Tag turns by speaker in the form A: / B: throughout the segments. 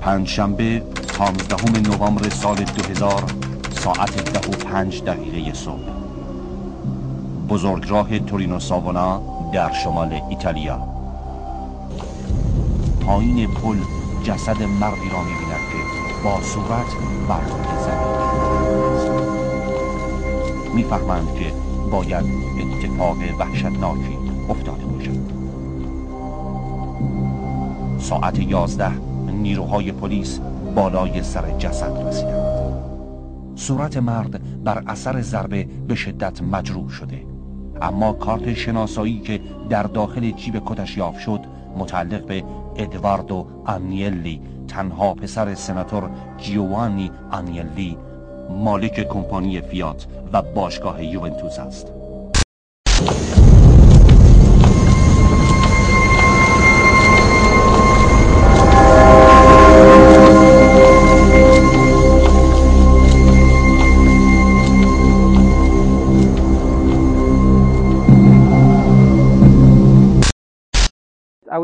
A: پنجشنبه 15 نوامبر سال 2000 ساعت ده و پنج دقیقه صبح. بزرگراه تورینو ساونا در شمال ایتالیا. پایین پل جسد مردی را می‌بیند که با صورت بر زمین می‌فهمند که باید اتفاق وحشتناکی افتاده باشد. ساعت یازده نیروهای پلیس بالای سر جسد رسیدند. صورت مرد بر اثر ضربه به شدت مجروح شده. اما کارت شناسایی که در داخل جیب کتش یافت شد متعلق به ادواردو آنیلی تنها پسر سناتور جیوانی آنیلی مالک کمپانی فیات و باشگاه یوونتوس است.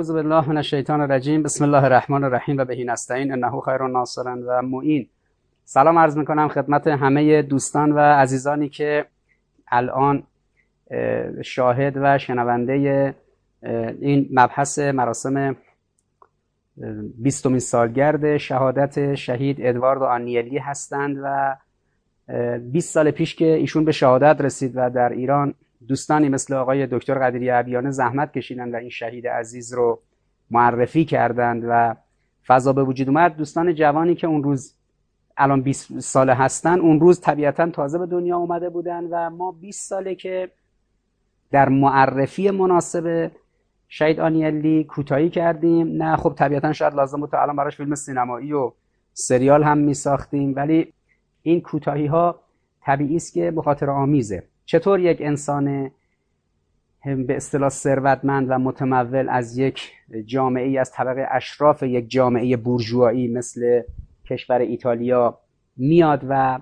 B: اعوذ بالله من الشیطان الرجیم. بسم الله الرحمن الرحیم و بهی نستعین. انه خیر ناصرا و معین. سلام عرض می‌کنم خدمت همه دوستان و عزیزانی که الان شاهد و شنونده این مبحث مراسم بیستمین سالگرد شهادت شهید ادوارد آنیلی هستند و 20 سال پیش که ایشون به شهادت رسید و در ایران دوستانی مثل آقای دکتر قدیری عبیانه زحمت کشیدند و این شهید عزیز رو معرفی کردند و فضا به وجود اومد. دوستان جوانی که اون روز الان 20 ساله هستن اون روز طبیعتا تازه به دنیا اومده بودن و ما 20 ساله که در معرفی مناسب شهید آنیلی کوتاهی کردیم. نه خب طبیعتا شاید لازم بود تا الان براش فیلم سینمایی و سریال هم می ساختیم ولی این کوتاهی ها طبیعی است که به آمیزه. چطور یک انسان به اصطلاح ثروتمند و متمول از یک جامعه ای از طبقه اشراف یک جامعه بورژوایی مثل کشور ایتالیا میاد و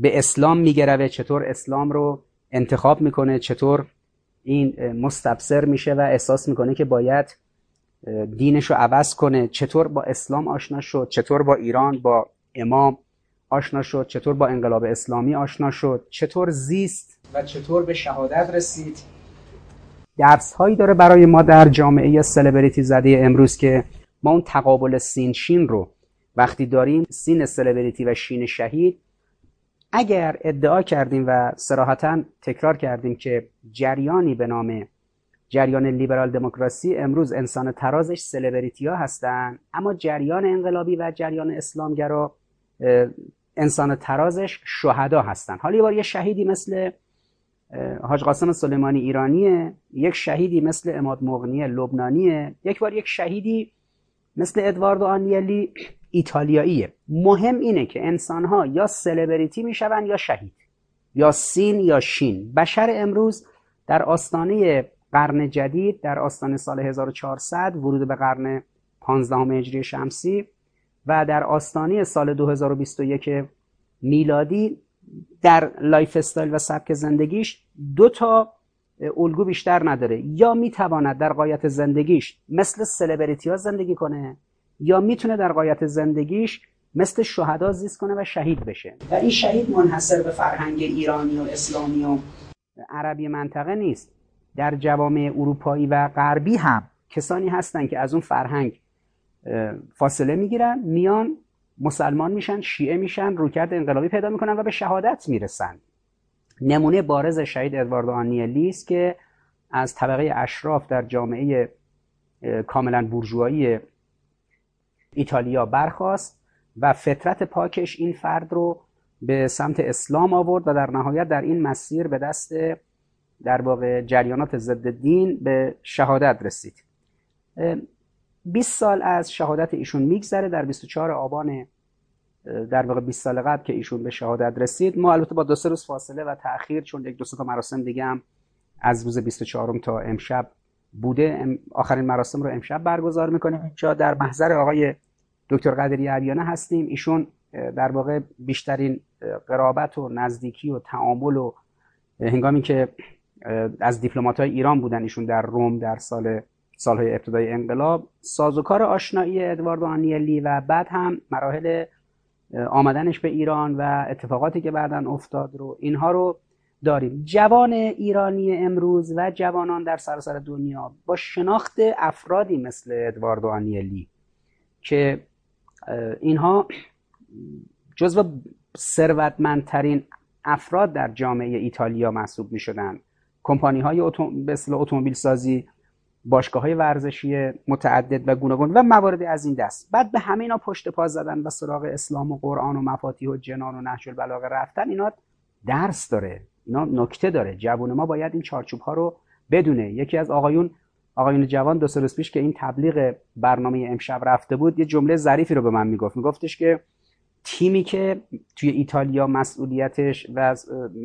B: به اسلام میگروه چطور اسلام رو انتخاب می‌کنه؟ چطور این مستبصر میشه و احساس می‌کنه که باید دینش رو عوض کنه؟ چطور با اسلام آشنا شد؟ چطور با ایران با امام؟ آشنا شد؟ چطور با انقلاب اسلامی آشنا شد؟ چطور زیست؟ و چطور به شهادت رسید؟ درس هایی داره برای ما در جامعه سلبریتی زده امروز که ما اون تقابل سین شین رو وقتی داریم سین سلبریتی و شین شهید اگر ادعا کردیم و سراحتا تکرار کردیم که جریانی به نام جریان لیبرال دموکراسی امروز انسان ترازش سلبریتی ها هستن اما جریان انقلابی و جریان اسلامگرا انسان ترازش شهدا هستن. حالا یه بار یه شهیدی مثل حاج قاسم سلیمانی ایرانیه یک شهیدی مثل اماد مغنی لبنانیه یک بار یک شهیدی مثل ادواردو آنیلی ایتالیاییه. مهم اینه که انسانها یا سلبریتی میشون یا شهید یا سین یا شین. بشر امروز در آستانه قرن جدید در آستانه سال 1400 ورود به قرن 15 هجری شمسی و در آستانه سال 2021 میلادی در lifestyle و سبک زندگیش دو تا الگو بیشتر نداره. یا می‌تواند در غایت زندگیش مثل سلبریتی ها زندگی کنه یا می‌تونه در غایت زندگیش مثل شهدا زیست کنه و شهید بشه. و این شهید منحصر به فرهنگ ایرانی و اسلامی و عربی منطقه نیست. در جوامع اروپایی و غربی هم کسانی هستند که از اون فرهنگ فاصله می‌گیرن میان مسلمان میشن شیعه میشن روکرد انقلابی پیدا می‌کنن و به شهادت می‌رسن. نمونه بارز شهید ادوارد آنیلی است که از طبقه اشراف در جامعه کاملا بورژوایی ایتالیا برخواست و فطرت پاکش این فرد رو به سمت اسلام آورد و در نهایت در این مسیر به دست در واقع جریانات ضد دین به شهادت رسید. 20 سال از شهادت ایشون میگذره در 24 آبان در واقع 20 سال قبل که ایشون به شهادت رسید. ما البته با دو سه روز فاصله و تاخیر چون یک دو تا مراسم دیگه هم از روز 24 تا امشب بوده. آخرین مراسم رو امشب برگزار می‌کنیم. اینجا در محضر آقای دکتر قدری عریانه هستیم. ایشون در واقع بیشترین قرابت و نزدیکی و تعامل و هنگامی که از دیپلمات های ایران بودن ایشون در روم در سال سالهای ابتدای انقلاب. سازوکار آشنایی ادوارد آنیلی و بعد هم مراحل آمدنش به ایران و اتفاقاتی که بعدا افتاد رو اینها رو داریم. جوان ایرانی امروز و جوانان در سراسر دنیا با شناخت افرادی مثل ادوارد آنیلی که اینها جزو ثروتمندترین افراد در جامعه ایتالیا محسوب می شدن کمپانی های اتومبیل سازی باشگاه های ورزشی متعدد و گوناگون و مواردی از این دست. بعد به همه اینا پشت پا زدن و سراغ اسلام و قرآن و مفاتیح و جنان و نهج البلاغه رفتن اینا درس داره. اینا نکته داره. جوون ما باید این چارچوب ها رو بدونه. یکی از آقایون آقایون جوان دو روز پیش که این تبلیغ برنامه امشب رفته بود یه جمله ظریفی رو به من می‌گفت. میگفتش که تیمی که توی ایتالیا مسئولیتش و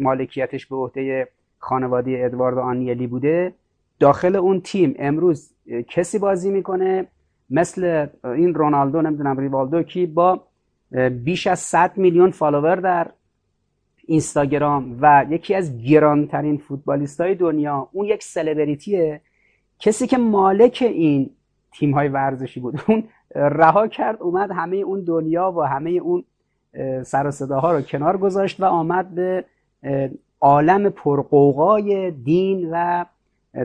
B: مالکیتش به عهده خانواده ادواردو آنیلی بوده داخل اون تیم امروز کسی بازی می‌کنه مثل این رونالدو نمی‌دونم ریوالدو کی با بیش از 100 میلیون فالوور در اینستاگرام و یکی از گرانترین فوتبالیست های دنیا. اون یک سلبریتیه. کسی که مالک این تیم های ورزشی بود. اون رها کرد اومد همه اون دنیا و همه اون سر صداها رو کنار گذاشت و آمد به عالم پرقوقای دین و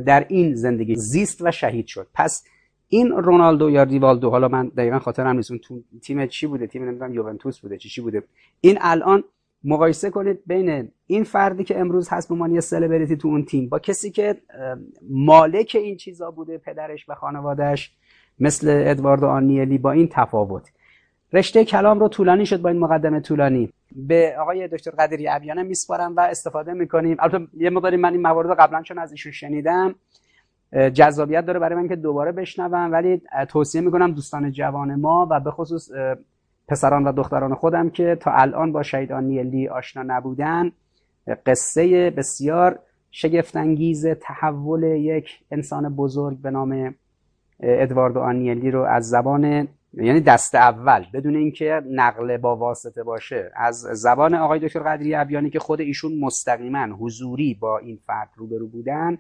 B: در این زندگی زیست و شهید شد. پس این رونالدو یا ریوالدو حالا من دقیقا خاطرم نیست اون تیم چی بوده؟ تیم نمی‌دونم یوونتوس بوده چی چی بوده؟ این الان مقایسه کنید بین این فردی که امروز هست به عنوان سلبریتی تو اون تیم با کسی که مالک این چیزا بوده پدرش و خانوادهش مثل ادوارد آنیلی با این تفاوت. رشته کلام رو طولانی شد با این مقدمه طولانی. به آقای دکتر قدری ابیانه میسپارم و استفاده می‌کنیم. البته یه مقداری من این موارد قبلا چون از ایشون شنیدم جذابیت داره برای من که دوباره بشنوم ولی توصیه می‌کنم دوستان جوان ما و به خصوص پسران و دختران خودم که تا الان با شهید آنیلی آشنا نبودن قصه بسیار شگفتانگیز تحول یک انسان بزرگ به نام ادوارد آنیلی رو از زبان یعنی دست اول بدون اینکه نقل با واسطه باشه. از زبان آقای دکتر قدری ابیانی که خود ایشون مستقیما حضوری با این فرد روبرو بودن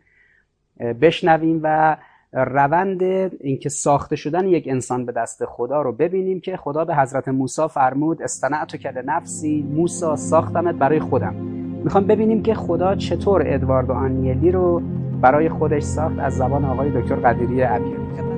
B: بشنویم و روند اینکه ساخته شدن یک انسان به دست خدا رو ببینیم که خدا به حضرت موسی فرمود استنعت کل نفسی موسی ساختمت برای خودم. می‌خوام ببینیم که خدا چطور ادوارد آنیلی رو برای خودش ساخت از زبان آقای دکتر قدیری ابیانی.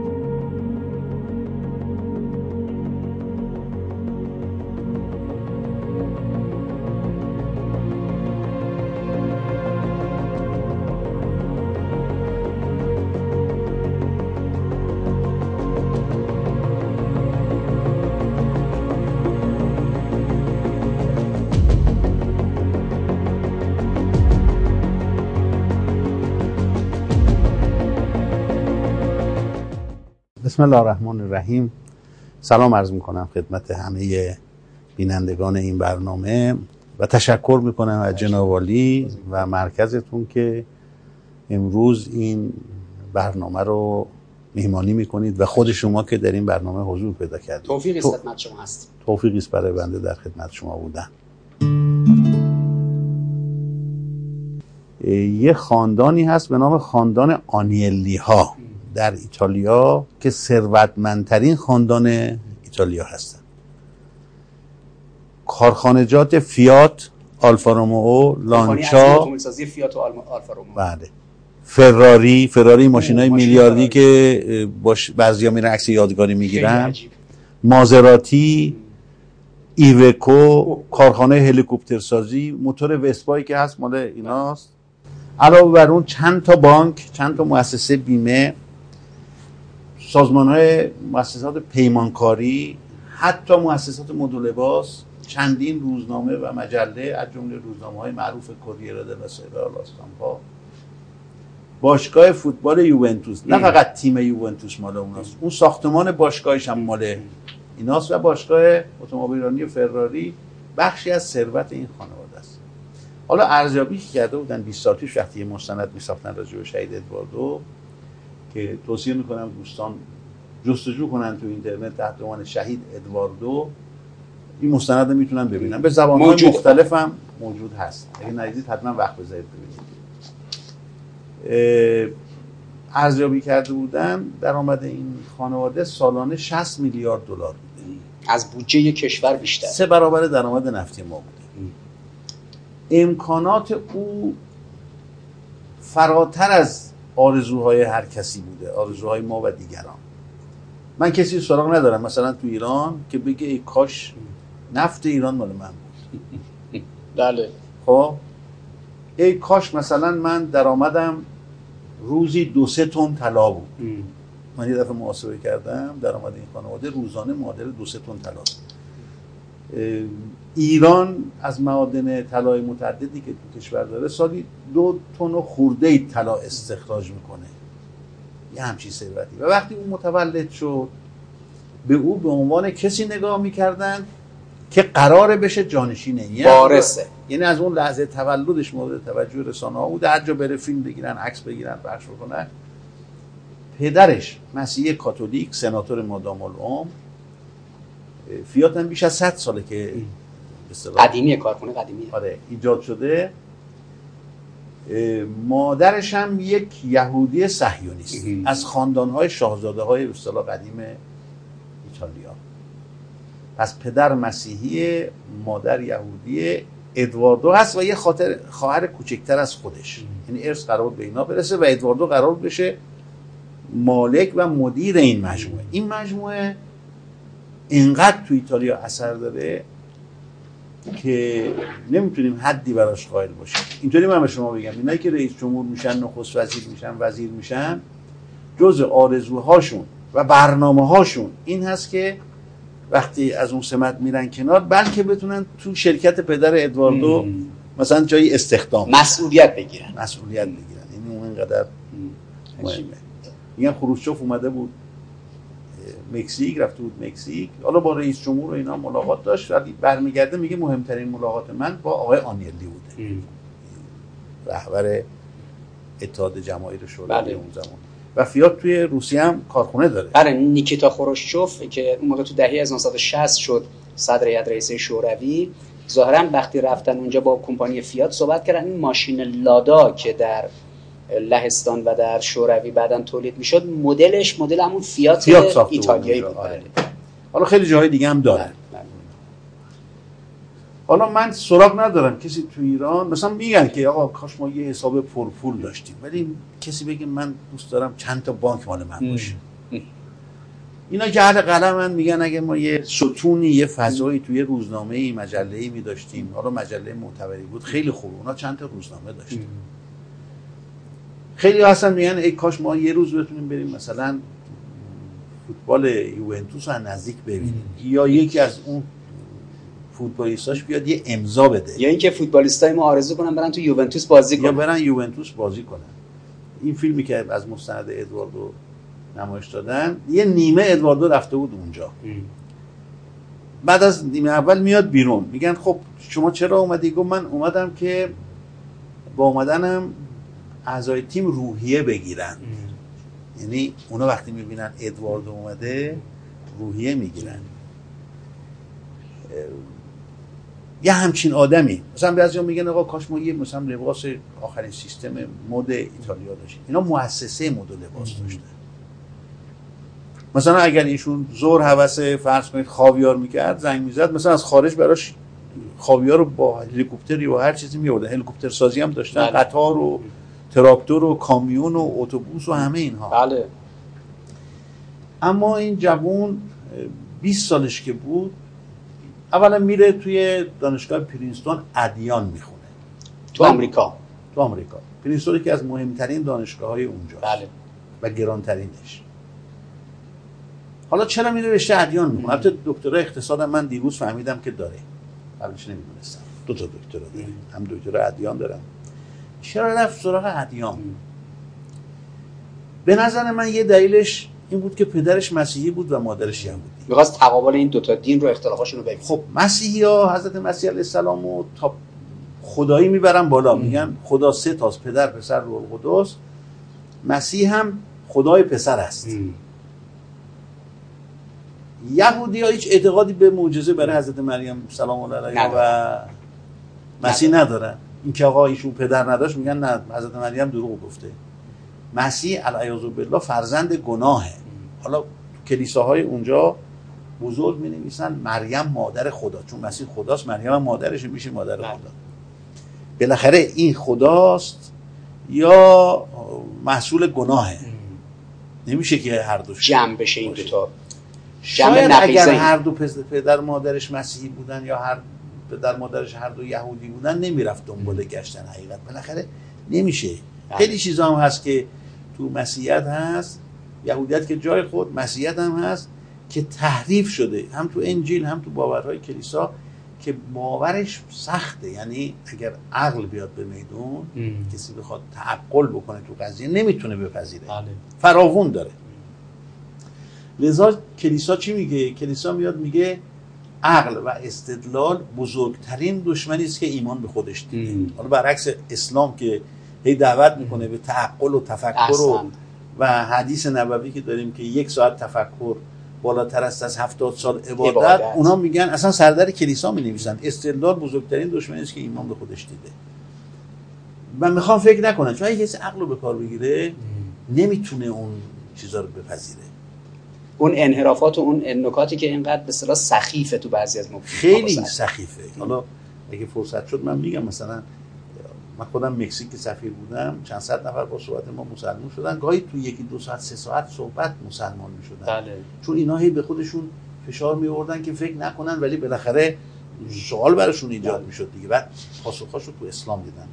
C: بسم الله الرحمن الرحیم. سلام عرض می‌کنم خدمت همه بینندگان این برنامه و تشکر می‌کنم از جنابالی و مرکزتون که امروز این برنامه رو میهمانی می‌کنید و خود شما که در این برنامه حضور پیدا کردید.
B: توفیقی است خدمت شما هست.
C: توفیقی است برای بنده در خدمت شما بودن. یه خاندانی هست به نام خاندان آنیلی ها در ایتالیا که ثروتمندترین خاندان ایتالیا هستن کارخانجات فیات آلفا رومئو لانچا.
B: فیات و آلفا رومئو.
C: بله. فراری فراری ماشین های میلیاردی که باش بعضیا میرن عکس یادگاری می‌گیرن. مازراتی ایوکو کارخانه هلیکوپتر سازی موتور وسپایی که هست مال ایناست. علاوه بر اون چند تا بانک چند تا مؤسسه بیمه. سازمان های مؤسسات پیمانکاری حتی مؤسسات مدل لباس چندین روزنامه و مجله از جمله روزنامه های معروف کوریر دلا سیرا لاستامپا باشگاه فوتبال یوونتوس. نه فقط تیم یوونتوس مال اوناست. اون ساختمان باشگاهش هم مال ایناست و باشگاه اتومبیلرانی فراری بخشی از ثروت این خانواده است. حالا ارزیابی کرده بودن 20 سال پیش وقتی مستند میساختن راجع به شهید ادواردو که توصیه می‌کنم دوستان جستجو کنن تو اینترنت تحت عنوان شهید ادواردو. این مستند رو می‌تونن ببینن. به زبان های مختلف هم موجود هست. اگه ندیدید حتما وقت بذارید ببینید. ارزیابی کرده بودن درآمد این خانواده سالانه 60 میلیارد دلار بوده
B: از بودجه کشور بیشتر.
C: سه برابر درآمد نفتی ما بوده. امکانات او فراتر از آرزوهای هر کسی بوده آرزوهای ما و دیگران. من کسی سراغ ندارم مثلا تو ایران که بگه ای کاش نفت ایران مال من بود.
B: بله.
C: خب؟ ای کاش مثلا من درآمدم روزی دو سه تن طلا بود. من یه دفعه محاسبه کردم درآمد این خانواده روزانه معادل دو سه تن طلا. ایران از معادن طلای متعددی که تو کشور داره سالی دو تن خورده طلا استخراج می‌کنه. یه همچین ثروتی. و وقتی اون متولد شد به او به عنوان کسی نگاه می‌کردن که قراره بشه جانشین یعنی
B: وارثه.
C: یعنی از اون لحظه تولدش مورد توجه رسانه ها بود. هر جا بره فیلم بگیرن عکس بگیرن پخش بکنن. پدرش مسیح کاتولیک سناتور مادام العمر فیات هم بیش از 100 ساله که
B: قدیمی کارخونه قدیمی
C: آره ایجاد شده. مادرش هم یک یهودی صهیونیست. از خاندانهای شاهزاده های اصطلاح قدیم ایتالیا. پس پدر مسیحی مادر یهودی ادواردو هست و یه خاطر خواهر کوچکتر از خودش. یعنی ارث قرار به اینا برسه و ادواردو قرار بشه مالک و مدیر این مجموعه. این مجموعه اینقدر تو ایتالیا اثر داره که نمی‌تونیم حدی براش قائل باشیم. اینطوری من به شما بگم اینایی که رئیس جمهور میشن نخست وزیر میشن وزیر میشن جز آرزوهاشون و برنامه هاشون این هست که وقتی از اون سمت میرن کنار بلکه بتونن تو شرکت پدر ادواردو مثلا جایی استخدام
B: مسئولیت بگیرن.
C: مسئولیت بگیرن. این اون اینقدر مهمه. میگن خروشچوف اومده بود. مکزیک رفته بود مکزیک. حالا با رئیس جمهور و اینا ملاقات داشت. ولی برمیگرده میگه مهمترین ملاقات من با آقای آنیلی بوده. رهبر اتحاد جماهیر شوروی
B: بله.
C: اون زمان. و فیات توی روسیه هم کارخونه داره.
B: آره نیکیتا خروشچوف که اون موقع تو دهه 1960 شد صدر هیئت رئیسه شوروی. ظاهرا وقتی رفتن اونجا با کمپانی فیات صحبت کردن. این ماشین لادا که در لهستان و در شوروی بعدا تولید می‌شد. مدلش مدل همون فیات,
C: فیات
B: ایتالیایی بود.
C: آره.
B: بله.
C: حالا خیلی جاهای دیگه هم داره
B: بله، بله.
C: حالا من سراغ ندارم. کسی تو ایران مثلا میگن که آقا کاش ما یه حساب پرپول داشتیم. ولی کسی بگه من دوست دارم چند تا بانک مال من باشه. اینا که اهل قلمن میگن اگه ما یه ستونی یه فضایی توی روزنامه ای مجله ای می داشتیم حالا مجله معتبری بود خیلی خوب. اونا چند تا روزنامه داشتیم خیلی هستن میگن ای کاش ما یه روز بتونیم بریم مثلا فوتبال یوونتوس رو نزدیک ببینیم. یا یکی از اون فوتبالیستاش بیاد یه امضا بده.
B: یا اینکه فوتبالیستای ما آرزو کنن برن تو یوونتوس بازی
C: یا
B: کنن.
C: برن یوونتوس بازی کنن. این فیلمی که از مستند ادواردو نمایش دادن یه نیمه ادواردو رفته بود اونجا. بعد از نیمه اول میاد بیرون. میگن خب شما چرا اومدی؟ گفت من اومدم که با اومدنم اعضای تیم روحیه بگیرن. یعنی اونا وقتی می‌بینن ادوارد اومده روحیه می‌گیرن. یه همچین آدمی. مثلا بعضیا میگن آقا کاش ما یه مثلا لباس آخرین سیستم مد ایتالیا داشتیم. اینا مؤسسه مد و لباس داشتن. مثلا اگر ایشون زور حوس فرض کنید خاویار می‌کرد زنگ می‌زد مثلا از خارج براش خاویار رو با هلیکوپتری و هر چیزی میوردن هلیکوپتر سازی هم داشتن
B: بله.
C: قطار و تراکتور و کامیون و اتوبوس و همه اینها.
B: بله.
C: اما این جوون 20 سالش که بود اولا میره توی دانشگاه پرینستون ادیان می‌خونه.
B: تو آمریکا.
C: تو آمریکا. پرینستون که از مهمترین دانشگاه های اونجا
B: بله.
C: و گرانترینش. حالا چرا میره رشته ادیان می‌خونه؟ البته دکترا اقتصادم من دیروز فهمیدم که داره. قبلش نمی‌دونستم. دو تا دکترا داره هم دکترا ادیان دارم. چرا رفت سراغ ادیان به نظر من یه دلیلش این بود که پدرش مسیحی بود و مادرش یهودی.
B: می‌خواست تقابل این دوتا دین رو اختلافاشون رو ببینه.
C: خب مسیحی ها حضرت مسیح علیه السلام و تا خدایی می‌برن بالا. میگن خدا سه تاست پدر پسر روح القدس. مسیح هم خدای پسر است. یهودی ها هیچ اعتقادی به معجزه برای حضرت مریم سلام الله علیها و. مسیح ندارن. این که آقا ایشون پدر نداشت میگن نه حضرت مریم دروغ گفته. مسیح علیه بالله فرزند گناهه. حالا کلیساهای اونجا بزرگ می نویسن مریم مادر خدا چون مسیح خداست مریم هم مادرش میشه مادر
B: بله.
C: خدا. بالاخره این خداست یا محصول گناهه. نمیشه که هر دوش
B: جمع بشه این دوتا جمع
C: شاید اگر هر دو پدر مادرش مسیحی بودن یا هر پدر مادرش هر دو یهودی بودن نمی‌رفت دنبال گشتن حقیقت. بالاخره نمیشه.
B: بله.
C: خیلی چیزا هم هست که تو مسیحیت هست. یهودیت که جای خود مسیحیت هم هست که تحریف شده. هم تو انجیل هم تو باورهای کلیسا که باورش سخته. یعنی اگر عقل بیاد به میدون
B: ام.
C: کسی بخواد تعقل بکنه تو قضیه نمی‌تونه بپذیره.
B: بله.
C: فراوون داره. لذا کلیسا چی میگه؟ کلیسا میاد میگه عقل و استدلال بزرگترین دشمنی است که ایمان به خودش دیده. حالا برعکس اسلام که هی دعوت می‌کنه به تعقل و تفکر و. و حدیث نبوی که داریم که یک ساعت تفکر بالاتر است از هفتاد سال عبادت,
B: عبادت.
C: اونا میگن اصلا سردر کلیسا می نویسن استدلال بزرگترین دشمنی است که ایمان به خودش دیده من می‌خوام فکر نکنم چون اگه کسی عقل رو به کار بگیره نمی‌تونه اون چیزا رو بپذیره
B: اون انحرافات و اون نکاتی که اینقدر به اصطلاح سخیفه تو بعضی از مفتی
C: خیلی سخیفه. حالا اگه فرصت شد من میگم مثلا من خودم مکزیک سفیر بودم چند صد نفر با صحبت ما مسلمان شدن. گاهی تو یکی دو ساعت سه ساعت صحبت مسلمان می‌شدن.
B: بله.
C: چون اینا هی به خودشون فشار می آوردن که فکر نکنن ولی بالاخره سوال براشون ایجاد می‌شد دیگه. بعد پاسخاش رو تو اسلام دیدن.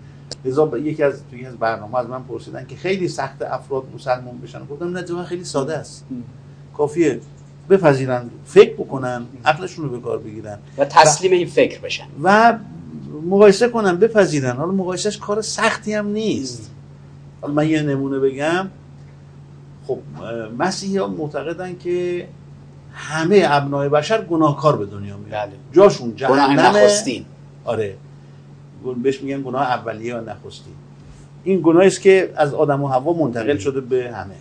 C: لذا یکی از توی از برنامه از من پرسیدن که خیلی سخت افراد مسلمان بشن. گفتم نه خیلی ساده است. کافیه. بپذیرن فکر بکنن عقلشون رو به کار بگیرن.
B: و تسلیم این فکر بشن.
C: و مقایسه کنن بپذیرن. حالا مقایسهش کار سختی هم نیست. حالا من یه نمونه بگم. خب مسیحی ها معتقدن که همه ابنای بشر گناهکار به دنیا میاد
B: بله.
C: جاشون جهنم
B: نخستین.
C: آره. بهش میگن گناه اولیه یا نخستی این گناهی است که از آدم و حوا منتقل شده به همه.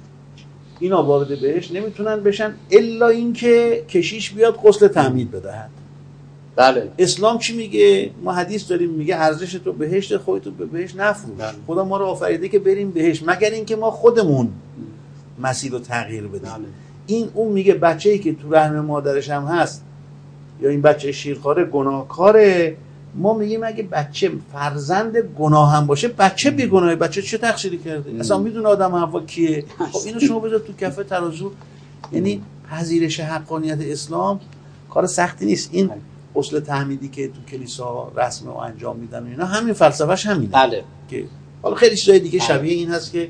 C: اینا وارد بهش نمی‌تونن بشن الا اینکه کشیش بیاد غسل تعمید بدهد.
B: بله.
C: اسلام چی میگه؟ ما حدیث داریم میگه ارزش تو بهشت خودتو به بهشت نفروش.
B: بله.
C: خدا ما رو آفریده که بریم بهشت مگر اینکه ما خودمون مسیر رو تغییر بدیم.
B: بله.
C: این اون میگه بچه ای که تو رحم مادرش هم هست یا این بچه شیرخواره گناهکاره ما میگیم اگه بچه فرزند گناه هم باشه بچه بی گناه بچه چه تقصیری کرده؟ اصلا می‌دونه آدم هوا کیه. خب اینو شما بذار تو کفه ترازو. یعنی پذیرش حقانیت اسلام کار سختی نیست. این غسل تحمیدی که تو کلیسا رسم و انجام میدن و اینا همین فلسفهش همینه.
B: بله.
C: که حالا خیلی چیزای دیگه
B: بله.
C: شبیه این هست که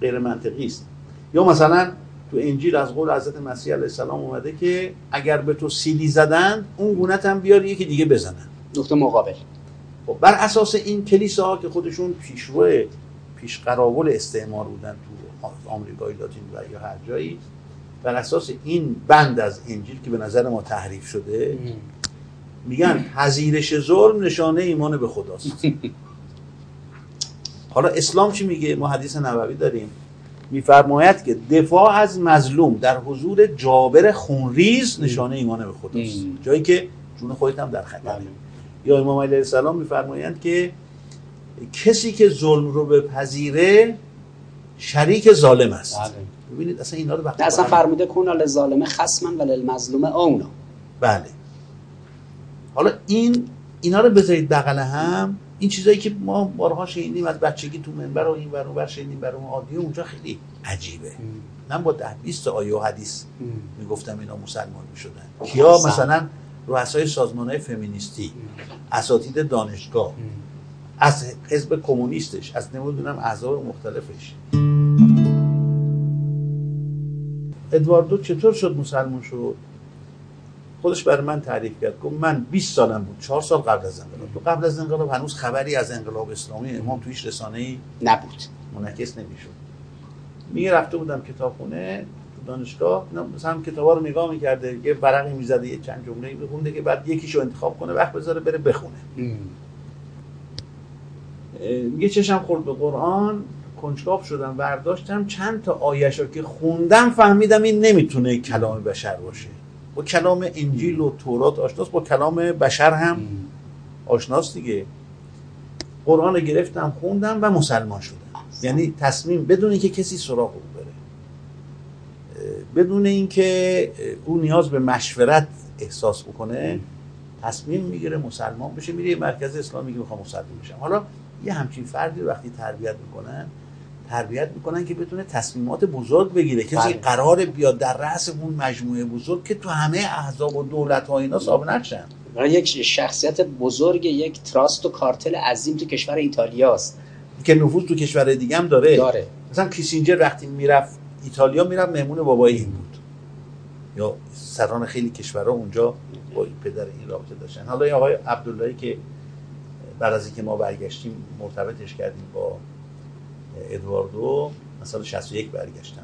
C: غیر منطقی است. یا مثلا تو انجیل از قول حضرت مسیح علیه السلام اومده که اگر به تو سیلی زدن اون گونت هم بیاری یکی دیگه بزنن.
B: نقطه مقابل.
C: خب بر اساس این کلیساها که خودشون پیشرو پیش قراول استعمار بودن تو آمریکای لاتین و یا هر جایی بر اساس این بند از انجیل که به نظر ما تحریف شده میگن پذیرش ظلم نشانه ایمان به خداست. حالا اسلام چی میگه؟ ما حدیث نبوی داریم. میفرماید که دفاع از مظلوم در حضور جابر خونریز نشانه ایمان به خداست. جایی که جون خودت هم در خطره
B: بله.
C: یا امام علیه السلام میفرمایند که کسی که ظلم رو بپذیره شریک ظالم است.
B: بله.
C: ببینید اصلا اینا رو وقتی
B: اصلا فرموده کن للظالم خصما و للمظلوم اونا.
C: بله. حالا این اینا رو بذارید بغل هم. این چیزایی که ما بارها شنیدیم از بچگی تو منبر و این ور شنیدیم برای اون عادیه اونجا خیلی عجیبه. من با ده 20 آیه و حدیث می‌گفتم اینا مسلمان می‌شدن. کیا. مثلا رؤسای سازمان های فمینیستی اساتید دانشگاه از حزب کمونیستش از نمی‌دونم احزاب مختلفش. ادواردو چطور شد مسلمان شد؟ خودش برای من تعریف کرد. گفت من 20 سالم بود. 4 سال قبل از انقلاب. تو قبل از انقلاب هنوز خبری از انقلاب اسلامی امام تویش رسانه ای
B: نبود.
C: منعکس نمی‌شد. میگه رفته بودم کتابخونه. دانشگاه مثلا کتابا رو نگاه می‌کرده یه ورقی می‌زده یه چند جمله بخونده که بعد یکیشو انتخاب کنه وقت بذاره بره بخونه. میگه چشم خورد به قرآن کنجکاو شدم برداشتم چند تا آیش رو که خوندم فهمیدم این نمی‌تونه کلام بشر باشه. با کلام انجیل و تورات آشناست با کلام بشر هم آشناست دیگه. قرآن رو گرفتم خوندم و مسلمان شدم. یعنی تصمیم بدون اینکه کسی سراغ بره بدون اینکه او نیاز به مشورت احساس بکنه تصمیم می‌گیره مسلمان بشه میره مرکز اسلامی میگه می‌خوام مسلمان بشم. حالا یه همچین فردی وقتی تربیت می‌کنن تربیت می‌کنن که بتونه تصمیمات بزرگ بگیره. کسی
B: بله.
C: قرار بیاد در رأس اون مجموعه بزرگ که تو همه احزاب و دولت ها اینا ثابت نشن.
B: یک شخصیت بزرگ یک تراست و کارتل عظیم تو کشور ایتالیاست
C: که نفوذ تو کشور دیگه هم داره.
B: داره.
C: مثلا کیسینجر وقتی می‌رفت ایتالیا می‌رفت مهمون بابای این بود. یا سران خیلی کشورها اونجا با این پدر این رابطه داشتن. حالا یه آقای عبداللهی که بعد از اینکه ما برگشتیم مرتبطش کردیم با ادواردو مثلا 61 برگشتم.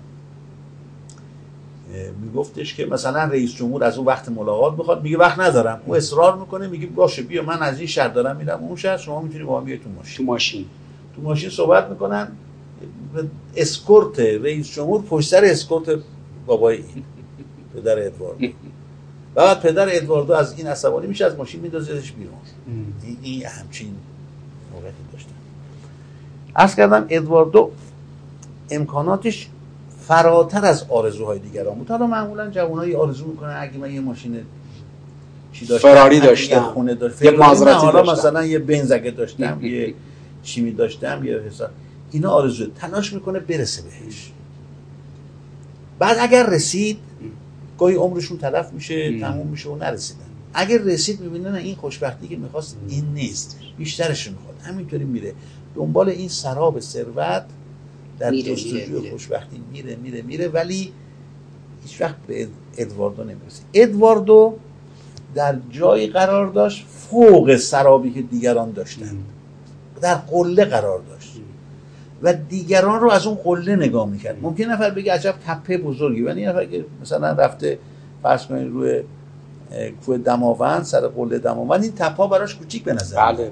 C: میگفتش که مثلا رئیس جمهور از اون وقت ملاقات می‌خواد میگه وقت ندارم. او اصرار می‌کنه میگه باشه بیا من از این شهر دارم میرم. اون شهر شما می‌تونی با هم تو ماشین.
B: تو ماشین.
C: تو ماشین صحبت می‌کنن. اسکورت رئیس جمهور پشت سر اسکورت بابای این پدر ادواردو بعد پدر ادواردو از این عصبانی میشه از ماشین میندازهش بیرون. این, همچین موقعی داشتن عرض کردم ادواردو امکاناتش فراتر از آرزوهای دیگران بود. حالا معمولا جوانایی آرزو می‌کنن اگه من یه ماشین
B: چی داشتم فراری داشتم.
C: خونه داشتم.
B: یه مازراتی
C: حالا
B: داشتم.
C: مثلا یه بنزگه داشتم یه چیمی داشتم یه حساب. اینا آرزو تلاش می‌کنه برسه بهش. بعد اگر رسید گاهی عمرشون تلف میشه تموم میشه و نرسیدن. اگر رسید می‌بینن این خوشبختی که می‌خواست این نیست. بیشترش می‌خواد. همینطوری میره. دنبال این سراب ثروت در جستجوی. خوشبختی میره میره میره ولی هیچ وقت به اد- ادواردو نمی‌رسه. ادواردو در جایی قرار داشت فوق سرابی که دیگران داشتن. در قله قرار داشت. و دیگران رو از اون قله نگاه می‌کرد. ممکن نفر بگه عجب تپه بزرگی ولی نفر که مثلا رفته فرض کنید روی کوه دماوند سر قله دماوند این تپه ها براش کوچیک به نظر میاد.
B: بله.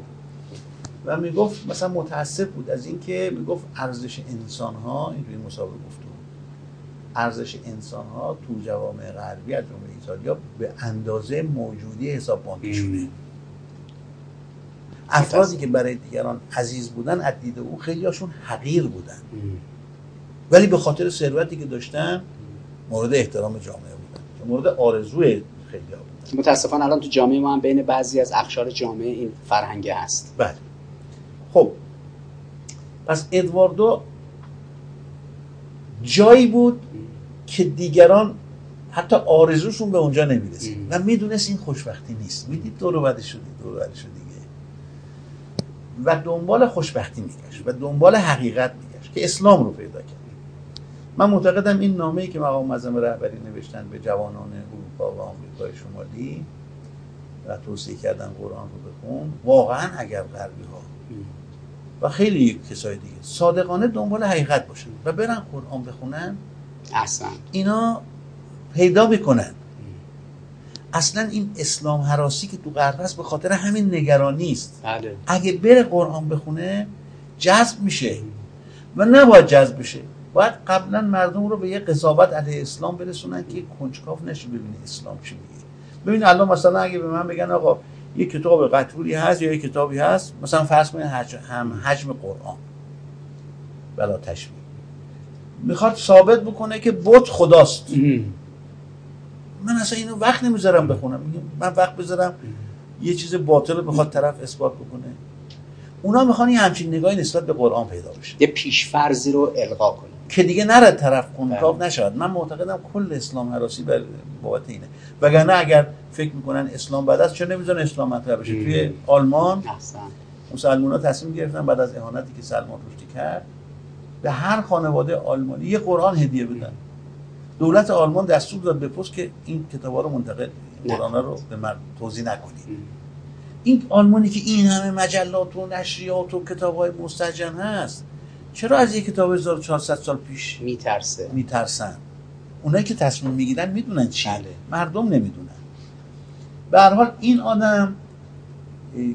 C: و می‌گفت مثلا متاسف بود از اینکه می‌گفت ارزش انسان ها این توی مسابقه گفتم ارزش انسان ها تو جوامع غربی از جمله ایتالیا به اندازه موجودی حساب بانکیشونه افرادی که برای دیگران عزیز بودن از دید او خیلی هاشون حقیر بودن. ولی به خاطر ثروتی که داشتن مورد احترام جامعه بودن. مورد آرزوی خیلی ها بودن.
B: متاسفانه الان تو جامعه ما هم بین بعضی از اخشار جامعه این فرهنگ هست.
C: بله. خب. پس ادواردو جایی بود که دیگران حتی آرزوشون به اونجا نمی‌رسید. و می‌دونست این خوشبختی نیست. می‌دید دور و بعد شدی دور و بعد شدی. و دنبال خوشبختی میگشت و دنبال حقیقت میگشت که اسلام رو پیدا کرد. من معتقدم این نامه‌ای که مقام معظم رهبری نوشتن به جوانان اروپا و آمریکای شمالی و توصیه کردن قرآن رو بخون واقعا اگر غربی ها و خیلی کسای دیگه. صادقانه دنبال حقیقت باشن و برن قرآن بخونن.
B: احسن
C: اینا پیدا می‌کنن. اصلا این اسلام حراسی که تو غرب هست به خاطر همین نگرانی است.
B: بله.
C: اگه بره قرآن بخونه جذب میشه. و نباید جذب بشه. باید قبلا مردم رو به یه قضاوت علیه اسلام برسونن که کنجکاف نشه ببینه اسلام چی میگه. ببین الان مثلا اگه به من بگن آقا یه کتاب قطوری هست یا یه کتابی هست مثلا فرض کنید. هم حجم قرآن. بلا تشبیه. می‌خواد ثابت بکنه که بت خداست. من اصلا اینو وقت نمی‌ذارم بخونم. من وقت بذارم یه چیز باطل رو بخواد طرف اثبات بکنه. اونا می‌خوان یه همچین نگاهی نسبت به قرآن پیدا بشه.
B: یه پیشفرزی رو القا کنیم
C: که دیگه نره طرف کنجکاو نشود. من معتقدم کل اسلام حراسی بر بابت اینه. وگرنه اگر فکر می‌کنن اسلام بد است چرا نمی‌ذارن اسلام مطرح بشه؟ توی آلمان مسلمان ها تصمیم گرفتن بعد از اهانتی که سلمان رشدی کرد به هر خانواده آلمانی یه قرآن هدیه بدن. دولت آلمان دستور داد به پست که این کتابا رو منتقل. قرآن رو به من توضیح نکنید. این آلمانی که این همه مجلات و نشریات و کتاب های مستجن هست چرا از یک کتاب 1400 سال پیش
B: میترسه؟
C: میترسن؟ اونایی که تصمیم می‌گیرن می‌دونن چیه.
B: بله.
C: مردم نمی‌دونن. به هر حال این آدم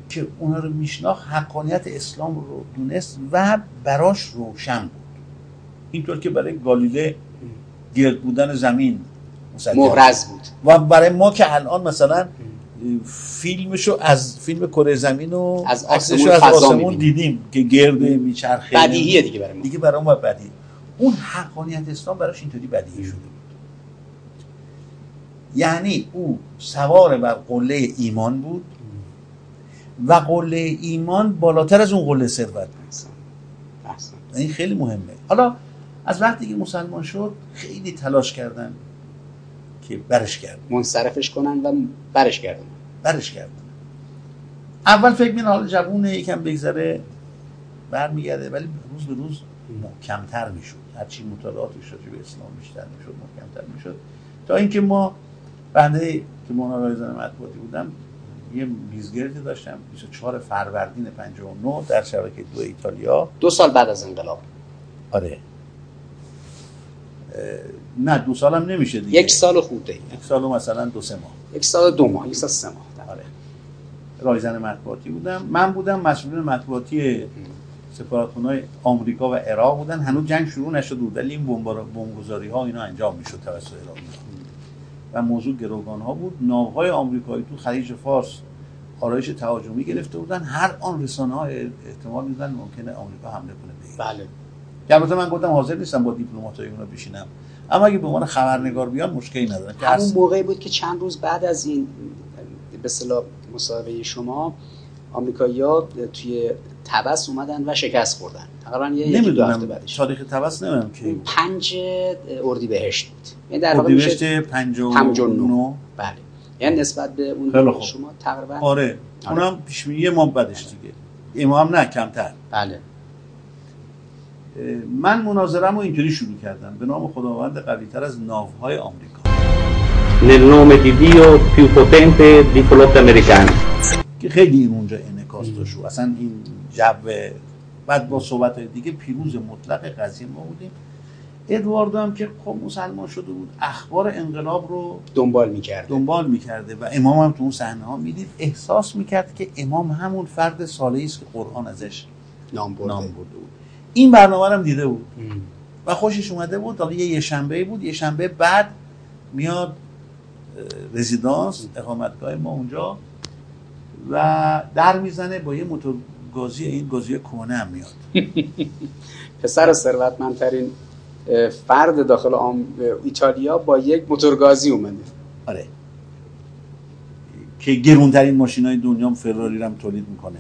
C: که اونا رو میشناخت حقانیت اسلام رو دونست و براش روشن بود. اینطور که برای گالیله گرد بودن زمین
B: محرز بود.
C: و برای ما که الان مثلا فیلمشو از فیلم کره زمین و
B: از آسمون
C: از آسمون. دیدیم که گرده میچرخه.
B: بدیهیه دیگه برای ما.
C: دیگه برای ما بدیهی اون حقانیت اسلام براش اینطوری بدیهی شده بود. یعنی او سوار بر قله ایمان بود و قله ایمان بالاتر از اون قله ثروت بود. این خیلی مهمه. حالا از وقتی که مسلمان شد خیلی تلاش کردن که برش کرد
B: منصرفش کنن و برش گردن
C: برش کردن. اول فکر می حالا جوونه یکم بگذره برمیگرده ولی روز به روز محکمتر می‌شد. هرچی مطالعاتش راجع به اسلام بیشتر می‌شد محکمتر می‌شد. تا اینکه ما بنده که منارای زن مطبوعاتی بودم یه میزگردی داشتم 24 فروردین 59 در شبکه دو ایتالیا.
B: دو سال بعد از انقلاب.
C: آره. نه دو سالم نمیشه دیگه.
B: یک سال خورده
C: یک سال و مثلا دو سه ماه.
B: یک سال دو ماه یک سال سه ماه.
C: آره. رایزن مطبوعاتی بودم. من بودم مسئول مطبوعاتی سفارتخونه‌های آمریکا و عراق بودن. هنوز جنگ شروع نشده بود ولی این بمبگذاری ها اینا انجام می‌شد توسط ایرانی و موضوع گروگان ها بود. ناوهای آمریکایی تو خلیج فارس آرایش تهاجمی گرفته بودن. هر آن رسانه ها احتمال میدن ممکنه آمریکا حمله کنه.
B: بله.
C: البته من گفتم حاضر نیستم با دیپلماتای اونا بشینم. اما اگه به عنوان خبرنگار بیان مشکلی ندارم که
B: همون. موقعی بود که چند روز بعد از این به اصطلاح مصاحبه شما آمریکایی‌ها توی تبس اومدن و شکست خوردن. تقریبا یه یکی دو هفته
C: نمی‌دونم
B: بعدش.
C: تاریخ تبس نمی‌دونم بود.
B: پنج اردیبهشت بود. یعنی در واقع
C: اردیبهشت
B: میشه
C: 59
B: بله. یعنی نسبت به اون. شما تقریبا
C: آره. اونم پیش ماه بعدش دیگه. امام نه کمتر.
B: بله.
C: من مناظرم رو اینطوری شروع کردم. به نام خداوند قویتر از ناوهای آمریکا.
D: Nel nome di Dio più potente di flotte americane.
C: که خیلی این اونجا انعکاس داشت. اصلا این جو بعد با صحبت های دیگه پیروز مطلق قضیه ما بودیم. ادواردو هم که خب مسلمان شده بود اخبار انقلاب رو
B: دنبال می‌کرد.
C: دنبال می‌کرده و امام هم تو اون صحنه ها می‌دید. احساس می‌کرد که امام همون فرد صالحی است که قرآن ازش
B: نام برده.
C: نام برده بود. این برنامه رو هم دیده بود. و خوشش اومده بود. حالا یه یه شنبه بود. یه شنبه بعد میاد رزیدانس اقامتگاه ما اونجا و در می‌زنه با یه موتور گازی این گازی کهنه هم میاد.
B: پسر ثروتمندترین فرد داخل آم... ایتالیا با یک موتورگازی اومده.
C: آره. که گرونترین ماشین های دنیا هم فراری رو هم تولید می‌کنه.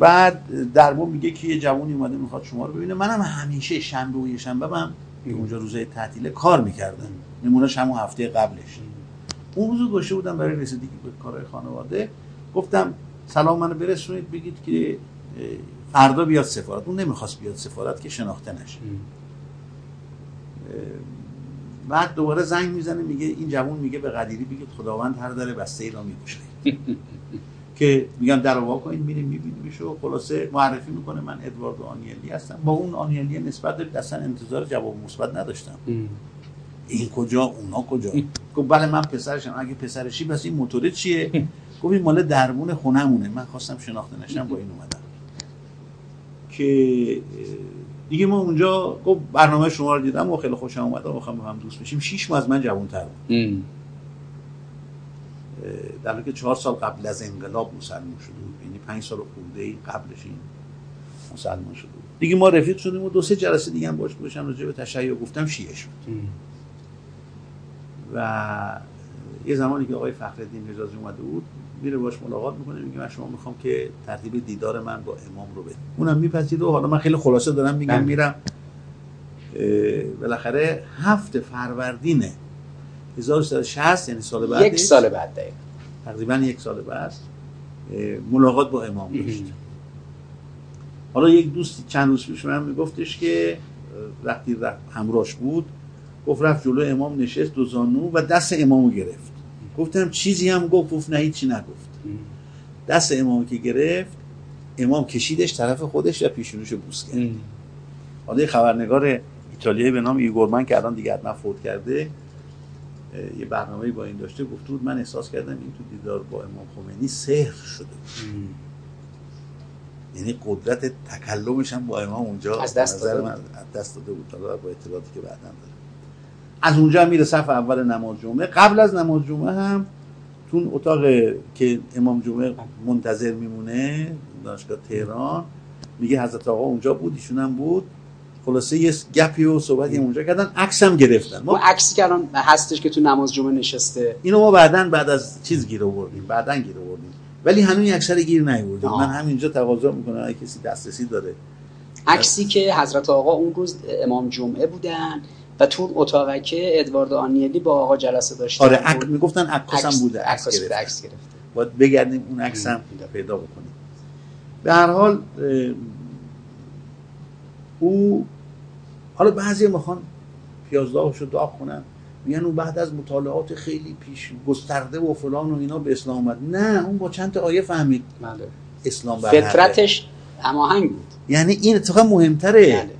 C: بعد دربو میگه که یه جوونی اومده می‌خواد شما رو ببینه. منم همیشه شنبه و یه شنبه هم که اونجا روزای تعطیله کار می‌کردم. نمونهش همون هفته قبلش. اون روز گوشه بودم برای رسیدگی به کارهای خانواده. گفتم سلام منو برسونید بگید که فردا بیاد سفارت. اون نمی‌خواست بیاد سفارت که شناخته نشه. بعد دوباره زنگ می‌زنه میگه این جوون میگه به قدیری بگید خداوند هر در بسته ای را میگوشه که میگم در وا کنید میریم میبینیمش و خلاصه معرفی می‌کنه من ادوارد آنیلی هستم. با اون آنیلی نسبت به اصلا انتظار جواب مثبت نداشتم. این کجا؟ اونا کجا؟ گفت بله من پسرشم. اگه پسرشی بس این موتوره چیه؟ گفت این مال دربون خونمونه. من خواستم شناخته نشم با این اومدم که دیگه ما اونجا گفت برنامه شما رو دیدم و خیلی خوشم اومد و می‌خوام با هم دوست بشیم شیش ماه از من جوان‌تر بود. در حالی که چهار سال قبل از انقلاب مسلمان شده بود یعنی پنج سال خورده ای قبلش این مسلمان شده بود دیگه ما رفیق شدیم و دو سه جلسه دیگه هم باش باشم راجع به تشیع گفتم شیعه شد. و یه زمانی که آقای فخرالدین حجازی اومده بود میره باش ملاقات می‌کنه میگه من شما می‌خوام که ترتیب دیدار من با امام رو بده اونم میپذیره و حالا من خیلی خلاصه دارم میگم
B: بله.
C: میرم بالاخره هفت فروردین 1360 یعنی سال بعد
B: یک سال بعد دقیقا.
C: تقریبا یک سال بعد ملاقات با امام داشت حالا یک دوست چند روز پیش من میگفتش که وقتی همراهش بود گفت رفت جلو امام نشست دو زانو و دست امامو گرفت. گفتم چیزی هم گفت گفت نه هیچی نگفت. دست امامو که گرفت امام کشیدش طرف خودش و پیشونیشو بوس کرد. حالا یه خبرنگار ایتالیایی به نام ایگورمن که الان دیگه حتما فوت کرده یه برنامه با این داشته گفت بود من احساس کردم این تو دیدار با امام خمینی سحر شده. یعنی قدرت تکلمش هم با امام اونجا
B: از دست داده
C: من از دست داده بود. حالا با اطلاعاتی که بعدا داره. از اونجا میره صف اول نماز جمعه. قبل از نماز جمعه هم تو اتاق که امام جمعه منتظر میمونه دانشگاه تهران میگه حضرت آقا اونجا بود ایشون هم بود. خلاصه یه گپی و صحبتی اونجا کردن. عکس هم گرفتن. ما
B: عکسی که الان هستش که تو نماز جمعه نشسته.
C: اینو ما بعدا بعد از چیز گیر آوردیم. بعدا گیر آوردیم. ولی هنوز اکثر گیر نیوردیم. من همینجا تقاضا می‌کنم اگه کسی دسترسی داره.
B: عکسی که حضرت آقا اون روز امام جمعه بودن و تو اتاقکه ادوارد آنیلی با آقا جلسه داشتن.
C: آره عک... می‌گفتن هم بوده
B: عکس
C: عکس
B: بوده،
C: گرفت
B: عکس گرفته.
C: باید بگردیم اون عکس هم پیدا بکنیم. به هر حال او حالا بعضی می‌خوان پیازداغشو داغ کنن میگن اون بعد از مطالعات خیلی پیش گسترده و فلان و اینا به اسلام اومد نه اون با چند تا آیه فهمید
B: بله.
C: اسلام بر.
B: فطرتش هماهنگ بود
C: یعنی این اتفاقا مهمتره
B: بله.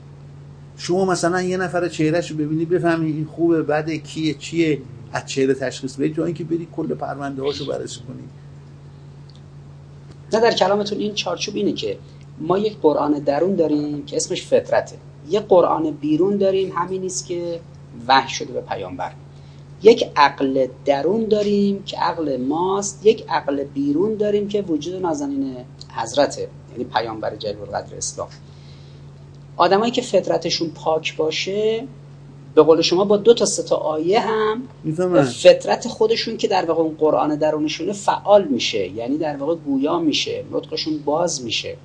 C: شما مثلا یه نفر چهرهش رو ببینی بفهمی این خوبه بده کیه چیه از چهره تشخیص بدی تو اینکه بری کل پرونده هاشو بررسی کنی
B: نه در کلامتون این چارچوب اینه که ما یک قرآن درون داریم که اسمش فطرته. یک قرآن بیرون داریم همین نیست که وحی شده به پیامبر. یک عقل درون داریم که عقل ماست یک عقل بیرون داریم که وجود نازنین حضرته یعنی پیامبر جلیل القدر اسلام. آدمایی که فطرتشون پاک باشه به قول شما با دو تا سه تا آیه هم فطرت خودشون که در واقع اون قرآن درونشونه فعال میشه یعنی در واقع گویا میشه نطقشون باز میشه.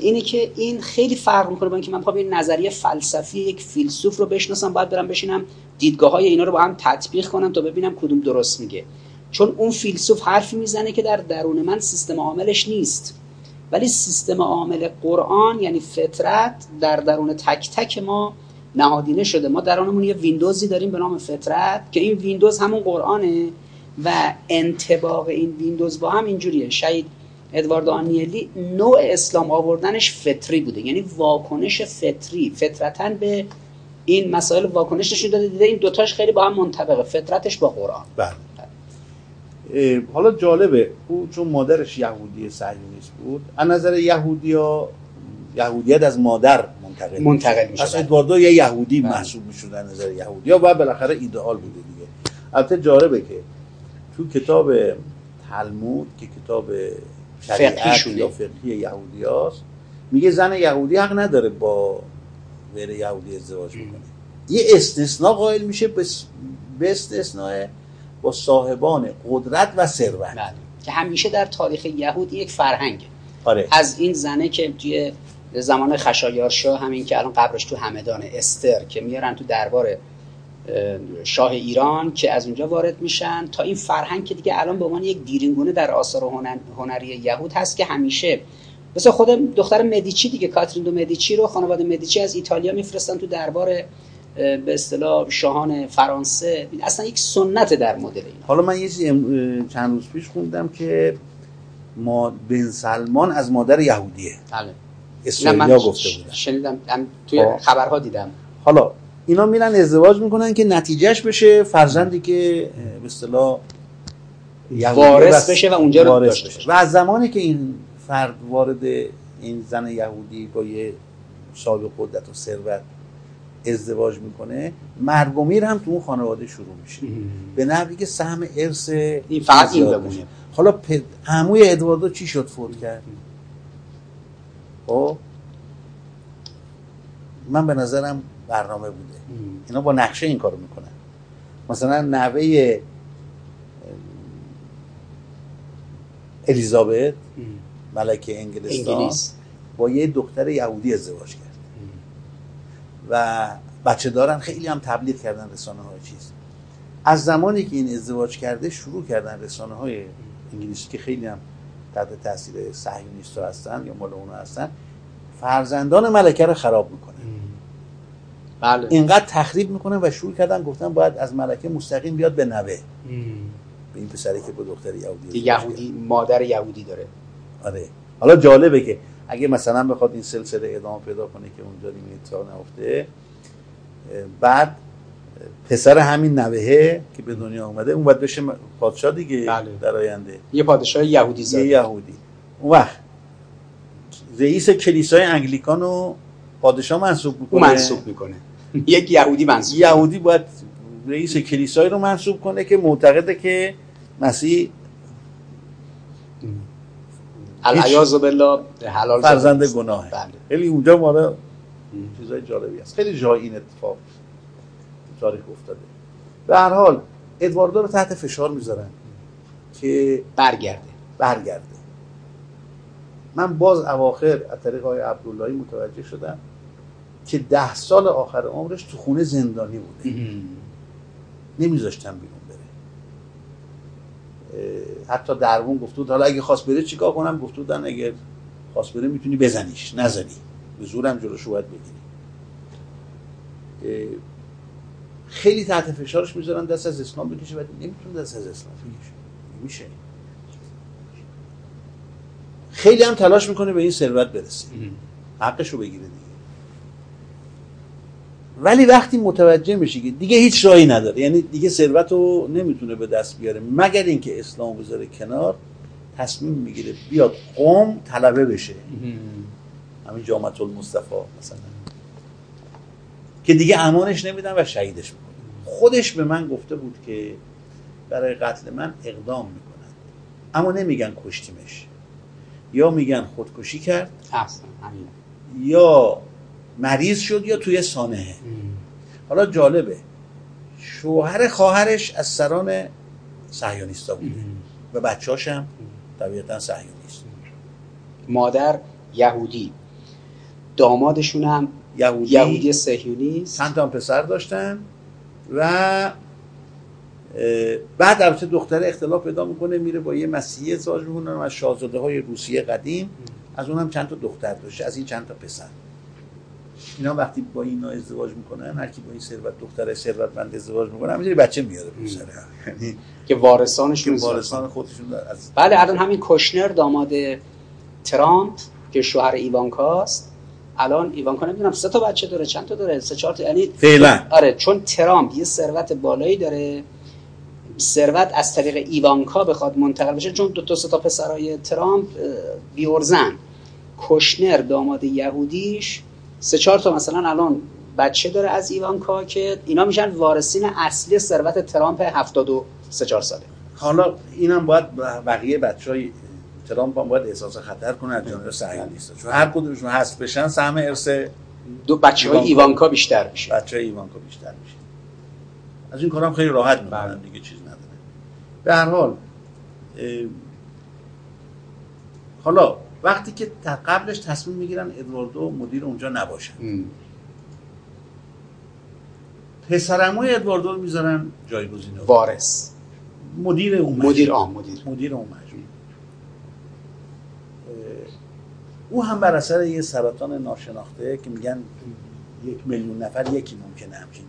B: اینه که این خیلی فرق می‌کنه با اینکه من یه نظریه فلسفی یک فیلسوف رو بشناسم باید برم بشینم دیدگاه های اینا رو با هم تطبیق کنم تا ببینم کدوم درست میگه. چون اون فیلسوف حرفی می‌زنه که در درون من سیستم عاملش نیست. ولی سیستم عامل قرآن یعنی فطرت در درون تک تک ما نهادینه شده. ما درونمون یه ویندوزی داریم به نام فطرت که این ویندوز همون قرآنه و انتباق این ویندوز با هم اینجوریه. شاید ادوارد آنیلی نوع اسلام آوردنش فطری بوده. یعنی واکنش فطری فطرتا به این مسائل واکنش نشون داده. دیده این دوتاش خیلی با هم منطبقه. فطرتش با قرآن.
C: بله. حالا جالبه او چون مادرش یهودی صهیونیست بود از نظر یهودیا یهودیت از مادر منتقل
B: منتقل میشه.
C: پس ادواردو یه یهودی
B: بله.
C: محسوب می‌شد از نظر یهودیا و بالاخره ایدئال بوده دیگه. البته جالبه که تو کتاب تلمود که کتاب یا فقهی یهودی هاست. میگه زن یهودی حق نداره با غیر یهودی ازدواج بکنه. یه استثناء قائل میشه به استثناء با صاحبان قدرت و ثروت.
B: بله. که همیشه در تاریخ یهود یک فرهنگه.
C: آره.
B: از این زنه که توی زمان خشایارشاه همین که الان قبرش تو همدان استر که میارن تو دربار شاه ایران که از اونجا وارد میشن تا این فرهنگ که دیگه الان به عنوان یک دیرینگونه در آثار هنر- هنری یهود هست که همیشه مثل خود دختر مدیچی دیگه کاترین دو مدیچی رو خانواده مدیچی از ایتالیا میفرستن تو دربار به اصطلاح شاهان فرانسه. اصلا یک سنت در مدل اینا.
C: حالا من یه چیزی چند روز پیش خوندم که ما بن سلمان از مادر یهودیه.
B: بله.
C: اسرائیلیا گفته بودن.
B: شنیدم توی
C: خب.
B: خبرها دیدم.
C: حالا اینا میرن ازدواج می‌کنن که نتیجهش بشه فرزندی که به اصطلاح
B: وارث بشه و اونجا رو داشته
C: بشه. و از زمانی که این فرد وارد این زن یهودی با یه صاحب قدرت و ثروت ازدواج می‌کنه مرگ و میر هم تو اون خانواده شروع میشه. به نحوی که سهم ارث
B: این فقط این بمونه.
C: حالا پد... عموی ادواردو چی شد فوت کرد؟ خب؟ من به نظرم برنامه بوده. اینا با نقشه این کارو می‌کنن. مثلا نوه الیزابت ملکه انگلستان
B: انگلیس.
C: با یه دختر یهودی ازدواج کرد. و بچه دارن خیلی هم تبلیغ کردن رسانه های چیز. از زمانی که این ازدواج کرده شروع کردن رسانه های انگلیسی که خیلی هم تحت تاثیر صهیونیست هستن یا مال اونا هستن فرزندان ملکه رو خراب می‌کنن.
B: بله.
C: اینقدر تخریب می‌کنن و شروع کردن گفتن باید از ملکه مستقیم بیاد به نوه. به این پسری که با دختر یهودی
B: یه یهودی مادر یهودی داره.
C: آره. حالا جالبه که اگه مثلا بخواد این سلسله ادامه پیدا کنه که اونجا این اتفاق نفته بعد پسر همین نوهه که به دنیا اومده اون باید بشه پادشاه دیگه
B: بله.
C: در آینده.
B: یه پادشاه یهودی
C: یه
B: زاده.
C: یهودی. اون وقت رئیس کلیسای انگلیکان رو پادشاه منصوب
B: او
C: می‌کنه
B: منصوب می‌کنه. یک یهودی منصوب
C: یهودی باید رئیس کلیسایی رو منصوب کنه که معتقده که مسیح
B: العیاذ بالله حلال
C: فرزند. گناهه.
B: بله.
C: خیلی اونجا ماره چیزای جالبی هست. خیلی جای این اتفاق تاریخ افتاده. به هر حال ادواردو رو تحت فشار می‌ذارن که
B: برگرده.
C: برگرده. من باز اواخر از طریق آقای عبداللهی متوجه شدم که ده سال آخر عمرش تو خونه زندانی بوده. نمیذاشتن بیرون بره. حتی دربون گفته بود حالا اگه خواست بره چیکار کنم؟ گفته بودن اگه خواست بره می‌تونی بزنیش. نزنی. به زورم جلوشو باید بگیری. خیلی تحت فشارش می‌ذارن دست از اسلام بکشه ولی نمی‌تونه دست از اسلام بکشه. میشه. خیلی هم تلاش می‌کنه به این ثروت برسه. حقش رو بگیره دیگه. ولی وقتی متوجه میشه که دیگه هیچ راهی نداره یعنی دیگه ثروت رو نمی‌تونه به دست بیاره مگر اینکه اسلام بذاره کنار تصمیم می‌گیره بیاد قوم طلبه بشه. همین جامعه المصطفى مثلا. که دیگه امانش نمیدن و شهیدش می‌کنن. خودش به من گفته بود که برای قتل من اقدام می‌کنن. اما نمیگن کشتیمش. یا میگن خودکشی کرد
B: همین.
C: یا مریض شد یا توی سانحه. حالا جالبه. شوهر خواهرش از سران صهیونیستا بوده و بچه‌هاش هم طبیعتا صهیونیست.
B: مادر یهودی. دامادشون هم
C: یهودی,
B: یهودی صهیونیست.
C: چند تا پسر داشتن و بعد البته دختر اختلاف پیدا می‌کنه میره با یه مسیحی ازدواج می‌کنه از شاهزاده های روسیه قدیم از اون هم چند تا دختر داشته از این چند تا پسر. اینا وقتی با اینا ازدواج می‌کنن هر کی با این ثروت دختر ثروتمند ازدواج می‌کنه همینجوری بچه میاره پسر یعنی
B: که وارثانشون.
C: وارثان خودشون از
B: بله الان همین کشنر داماد ترامپ که شوهر ایوانکاست الان ایوانکا نمی‌دونم سه تا بچه داره چند تا داره؟ سه چهار تا. یعنی
C: فعلا.
B: آره چون ترامپ یه ثروت بالایی داره ثروت از طریق ایوانکا بخواد منتقل بشه چون دو تا سه تا پسرای ترامپ بیورزن کشنر داماد یهودیش سه چهار تا مثلا الان بچه داره از ایوانکا که اینا میشن وارثین اصلی ثروت ترامپ 73 سه چهار ساله
C: حالا اینم باید بقیه بچه های ترامپ هم باید احساس خطر کنه از جانب صهیونیستا چون هر کدومشون حذف بشن سهم ارث
B: دو بچه های
C: ایوانکا.
B: ایوانکا بیشتر میشه
C: بچه های ایوانکا بیشتر میشه از این کارم خیلی راحت
B: بله.
C: می‌کنن دیگه چیز به هر حال حالا وقتی که قبلش تصمیم می‌گیرن ادواردو مدیر اونجا نباشن
B: ام.
C: پسرموی ادواردو رو می‌ذارن جایگزین.
B: وارث
C: مدیر اون مجموعه.
B: مدیر آم مدیر
C: مدیر اون مجموعه اه، او هم بر اثر یه سرطان ناشناخته که میگن یک میلیون نفر یکی ممکنه همچین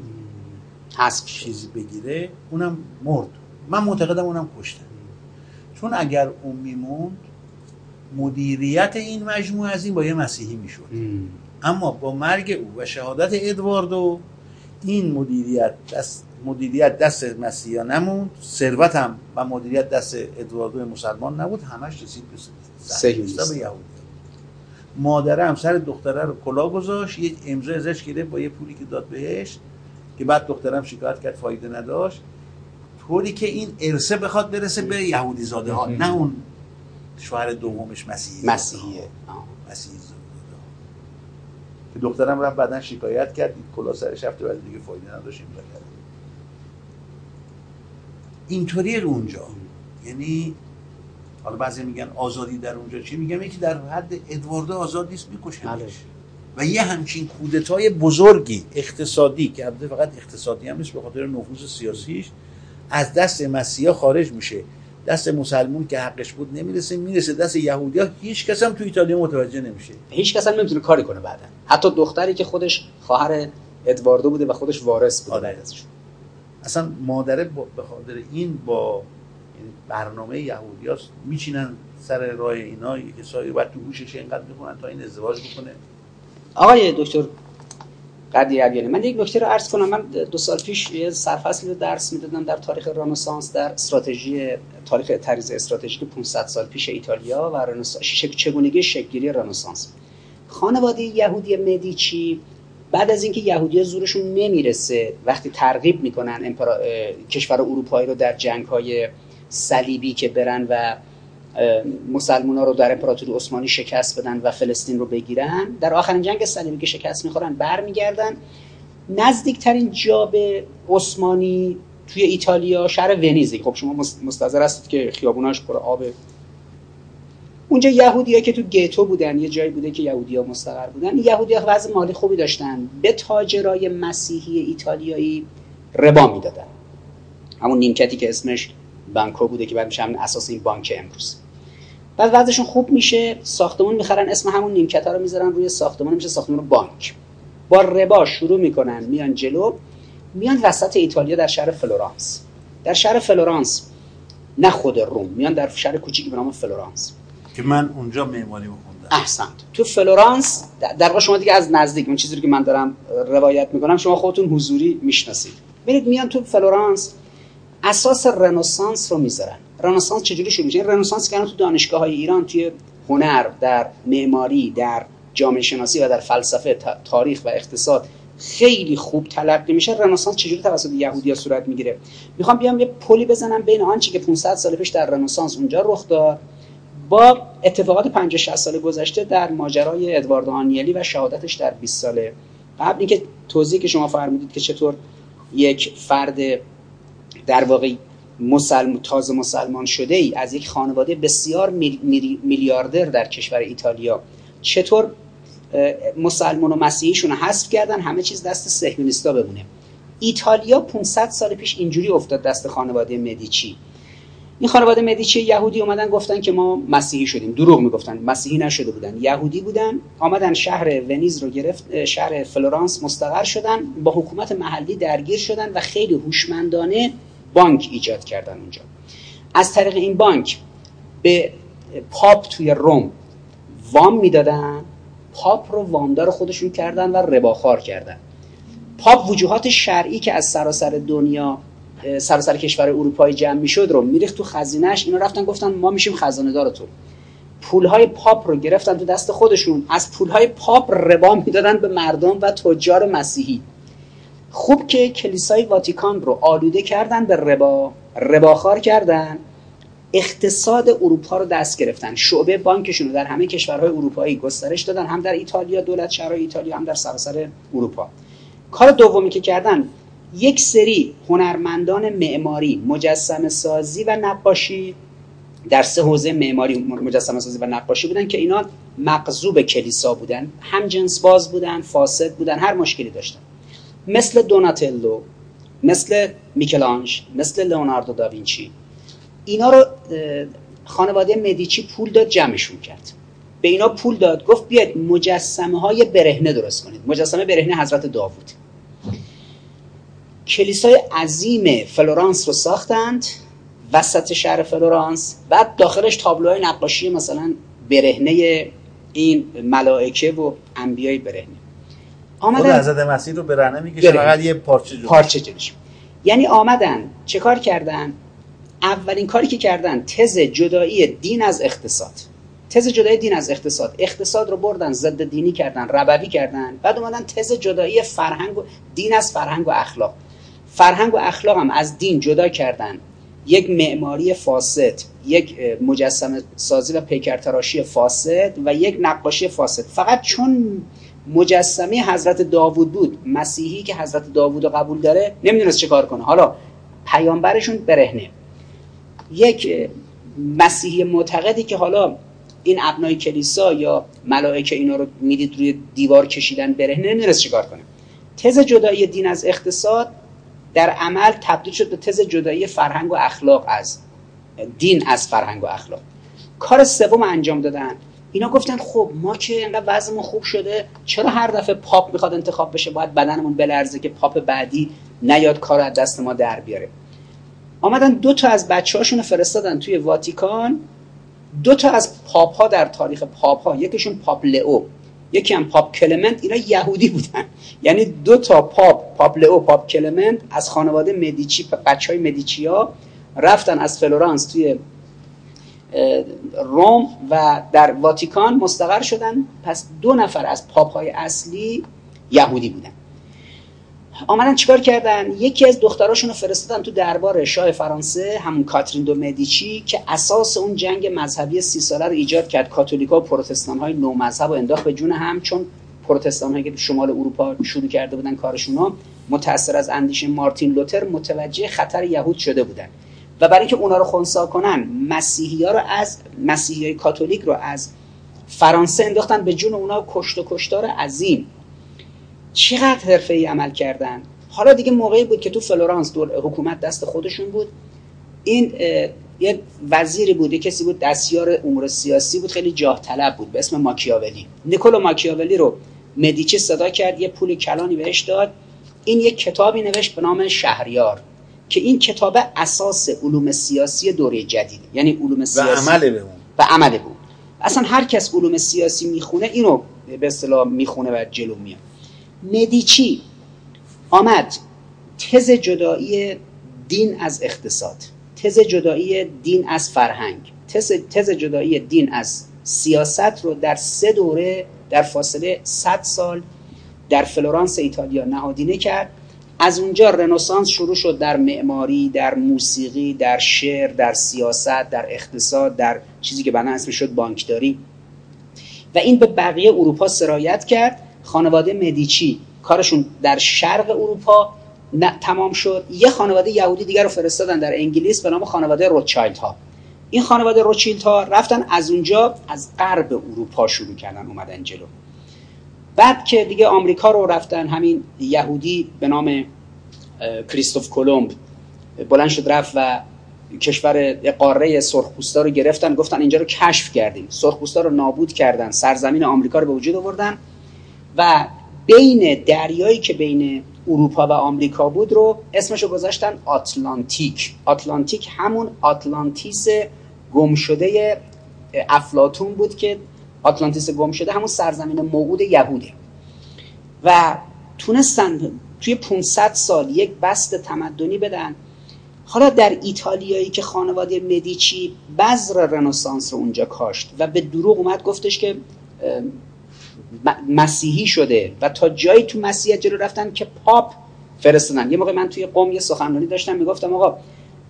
B: شد
C: چیزی بگیره اونم مرد من معتقدم اونم کشتن چون اگر اون میموند مدیریت این مجموعه از این با یه مسیحی می‌شد.
B: ام.
C: اما با مرگ او و شهادت ادواردو این مدیریت دست مدیریت دست مسیحا نموند ثروت هم و مدیریت دست ادواردو مسلمان نبود همش رسید به یهودی. مادره هم سر دختره رو کلا گذاشت یه امضا ازش گرفت با یه پولی که داد بهش که بعد دخترم شکایت کرد فایده نداشت. طوری که این ارثه بخواد برسه به یهودی زاده ها. نه اون شوهر دومش مسیحی
B: مسیحیه.
C: مسیحی. که دخترم رفت بعدا شکایت کرد. این کلا سرش رفته ولی دیگه فایده نداشت امضا کرد اینطوریه اونجا. یعنی حالا بعضی میگن آزادی در اونجا چی میگم یکی در حد ادواردو آزاد نیست میکشنش
B: بله.
C: و یه همچین کودتای بزرگی اقتصادی که البته فقط اقتصادی هم نیست به خاطر نفوذ سیاسیش از دست مسیحا خارج میشه. دست مسلمون که حقش بود نمی‌رسه می‌رسه دست یهودیا هیچ کس هم تو ایتالیا متوجه نمیشه.
B: هیچ کس هم نمی‌تونه کاری کنه بعدا. حتی دختری که خودش خواهر ادواردو بوده و خودش وارث بوده.
C: آره. اصلا مادره با- به خاطر این با یعنی برنامه یهودیاست میچینن سر راه اینا یه کسایی بعد تو گوشش اینقدر می‌کنن تا این ازدواج بکنه.
B: آقای دکتر قدیر ابیانی من یک نکته رو عرض کنم. من دو سال پیش یه سرفصلی رو درس می‌دادم در تاریخ رنسانس در استراتژی تاریخ طرز استراتژیک 500 سال پیش ایتالیا و رنسانس چگونگی شکلگیری رنسانس. خانواده یهودی مدیچی بعد از اینکه یهودی زورشون نمی‌رسه وقتی ترغیب می‌کنن امپرا... کشور اروپایی رو در جنگ های صلیبی که برن و مسلمان ها رو در امپراتوری عثمانی شکست بدن و فلسطین رو بگیرن. در آخرین جنگ صلیبی که شکست می‌خورن برمیگردن. نزدیکترین جا به عثمانی توی ایتالیا شهر ونیزی خب شما مستظر هستید که خیابوناش پر آب. اونجا یهودیا که تو گیتو بودن یه جایی بوده که یهودیا مستقر بودن یهودیا وضع مالی خوبی داشتن. به تاجرای مسیحی ایتالیایی ربا می‌دادن. همون نیمکتی که اسمش بانکو بوده که بعد میشه اساس این بانک امروز. بعد وضعشون خوب میشه ساختمون می‌خرن اسم همون نیمکت ها رو می‌ذارن روی ساختمون میشه ساختمون بانک. با ربا شروع می‌کنن میان جلو میان وسط ایتالیا در شهر فلورانس. در شهر فلورانس نه خود روم میان در شهر کوچیکی به نام فلورانس.
C: که من اونجا معماری بخوندم
B: احسنت. تو فلورانس در واقع شما دیگه از نزدیک اون چیزی که من دارم روایت می‌کنم شما خودتون حضوری می‌شناسید. ببینید میان تو فلورانس اساس رنسانس رو می‌ذارن. رنسانس چجوری شروع میشه؟ رنسانس که تو دانشگاه های ایران توی هنر در معماری در جامعه شناسی و در فلسفه تاریخ و اقتصاد خیلی خوب تلقی میشه. رنسانس چجوری توسط یهودیا صورت می‌گیره؟ می‌خوام بیام یه پلی بزنم بین آنچه که 500 سال پیش در رنسانس اونجا رخ داد. با اتفاقات 50 60 سال گذشته در ماجرای ادوارد آنیلی و شهادتش در 20 سال قبل اینکه توضیحی که شما فرمودید که چطور یک فرد در واقع مسلم تازه مسلمان شده ای از یک خانواده بسیار میلیاردر در کشور ایتالیا. چطور؟ مسلمان و مسیحیشون حذف کردن همه چیز دست صهیونیستا بمونه. ایتالیا 500 سال پیش اینجوری افتاد دست خانواده مدیچی. این خانواده مدیچی یهودی اومدن گفتن که ما مسیحی شدیم. دروغ می‌گفتن. مسیحی نشده بودن. یهودی بودن آمدن شهر ونیز رو گرفت شهر فلورانس مستقر شدن با حکومت محلی درگیر شدن و خیلی هوشمندانه بانک ایجاد کردن اونجا. از طریق این بانک به پاپ توی روم وام می‌دادن پاپ رو وامدار خودشون کردن و رباخوار کردن. پاپ وجوهات شرعی که از سراسر دنیا سراسر کشور اروپایی جمع می‌شد رو میریخت تو خزینهش اینا رفتن گفتن ما میشیم خزانه دار تو پولهای پاپ رو گرفتن تو دست خودشون از پولهای پاپ ربا می‌دادن به مردم و تجار مسیحی. خوب که کلیسای واتیکان رو آلوده کردن به ربا. رباخار کردن. اقتصاد اروپا رو دست گرفتن. شعبه بانکشون رو در همه کشورهای اروپایی گسترش دادن. هم در ایتالیا دولت شهرهای ایتالیا هم در سراسر اروپا. کار دومی که کردن یک سری هنرمندان معماری مجسم سازی و نقاشی در سه حوزه معماری مجسم سازی و نقاشی بودن که اینا مقذوب کلیسا بودن. هم جنس باز بودن فاسد بودن هر مشکلی داشتن. مثل دوناتلو مثل میکلانج مثل لئوناردو داوینچی. اینا رو خانواده مدیچی پول داد جمعشون کرد. به اینا پول داد گفت بیاید مجسمه های برهنه درست کنید. مجسمه برهنه حضرت داوود. کلیسای عظیم فلورانس رو ساختند وسط شهر فلورانس بعد داخلش تابلوهای نقاشی مثلا برهنه این ملائکه و انبیای برهنه.
C: آمدن. حضرت مسیح رو برهنه می‌کشه فقط یه پارچه جلوش
B: پارچه جلوش. یعنی آمدن. چه کار کردن؟ اولین کاری که کردن تز جدایی دین از اقتصاد. تز جدایی دین از اقتصاد. اقتصاد رو بردن ضد دینی کردن ربوی کردن. بعد اومدن تز جدایی فرهنگ و دین از فرهنگ و اخلاق. فرهنگ و اخلاق هم از دین جدا کردن. یک معماری فاسد یک مجسم سازی و پیکرتراشی فاسد و یک نقاشی فاسد. فقط چون مجسمه حضرت داوود بود. مسیحی که حضرت داوود رو قبول داره نمی‌دونست چه کار کنه. حالا پیامبرشون برهنه. یک مسیحی معتقدی که حالا این ابنای کلیسا یا ملائکه اینا رو می‌دید روی دیوار کشیدن برهنه نمی‌دونست چیکار کنه. تز جدایی دین از اقتصاد در عمل تبدیل شد به تز جدایی فرهنگ و اخلاق از دین از فرهنگ و اخلاق. کار سوم انجام دادن اینا گفتن خب ما که انقدر وضعمون خوب شده چرا هر دفعه پاپ می‌خواد انتخاب بشه؟ باید بدنمون بلرزه که پاپ بعدی نیاد کار از دست ما در بیاره. آمدن دو تا از بچه هاشون فرستادن توی واتیکان. دو تا از پاپ ها در تاریخ پاپ ها یکیشون پاپ لئو یکی هم پاپ کلمنت. اینا یهودی بودن. یعنی دو تا پاپ پاپ لئو پاپ کلمنت از خانواده مدیچی بچه های مدیچی ها رفتن از فلورانس توی روم و در واتیکان مستقر شدن. پس دو نفر از پاپ های اصلی یهودی بودن. آمدن چیکار کردن؟ یکی از دختراشون رو فرستادن تو دربار شاه فرانسه همون کاترین دو مدیچی که اساس اون جنگ مذهبی سی ساله رو ایجاد کرد. کاتولیکا و پروتستان های نو مذهب و انداخت به جون هم چون پروتستان هایی که شمال اروپا شروع کرده بودن کارشون رو متأثر از اندیشه مارتین لوتر متوجه خطر یهود شده بودن. و برای اینکه اونا رو خونسا کنن مسیحی ها رو از مسیحی های کاتولیک رو از فرانسه انداختن به جون اونا کشت و کشتار عظیم. چقدر حرفه ای عمل کردن. حالا دیگه موقعی بود که تو فلورانس دور حکومت دست خودشون بود. این یه وزیری بود یه کسی بود دستیار امور سیاسی بود خیلی جاه طلب بود به اسم ماکیاولی. نیکولو ماکیاولی رو مدیچی صدا کرد یه پول کلانی بهش داد. این یک کتابی نوشت به نام شهریار. که این کتاب اساس علوم سیاسی دوره جدید. یعنی علوم سیاسی
C: و عمل به اون.
B: و عمل بود اصلا هر کس علوم سیاسی می‌خونه اینو به اصطلاح می‌خونه و جلو میاد. مدیچی آمد تز جدایی دین از اقتصاد تز جدایی دین از فرهنگ تز, تز جدایی دین از سیاست رو در سه دوره در فاصله 100 سال در فلورانس ایتالیا نهادینه کرد. از اونجا رنسانس شروع شد در معماری در موسیقی در شعر در سیاست در اقتصاد در چیزی که بعدا اسمش شد بانکداری. و این به بقیه اروپا سرایت کرد. خانواده مدیچی کارشون در شرق اروپا تمام شد. یه خانواده یهودی دیگر رو فرستادن در انگلیس به نام خانواده روچایلد ها این خانواده روچیلد ها رفتن از اونجا از غرب اروپا شروع کردن اومدن جلو. بعد که دیگه آمریکا رو رفتن همین یهودی به نام کریستوف کلمب بلند شد رفت و کشور قاره سرخپوستا رو گرفتن. گفتن اینجا رو کشف کردیم. سرخپوستا رو نابود کردن. سرزمین آمریکا رو به وجود آوردن. و بین دریایی که بین اروپا و آمریکا بود رو اسمش رو گذاشتن آتلانتیک. آتلانتیک همون آتلانتیس گم شده افلاتون بود که آتلانتیس گم شده همون سرزمین موعود یهوده. و تونستن توی 500 سال یک بست تمدنی بدن. حالا در ایتالیایی که خانواده مدیچی بذر رنسانس رو اونجا کاشت و به دروغ اومد گفتش که مسیحی شده و تا جایی تو مسیحیت جلو رفتن که پاپ فرستادن. یه موقع من توی قوم یه سخنرانی داشتم می‌گفتم آقا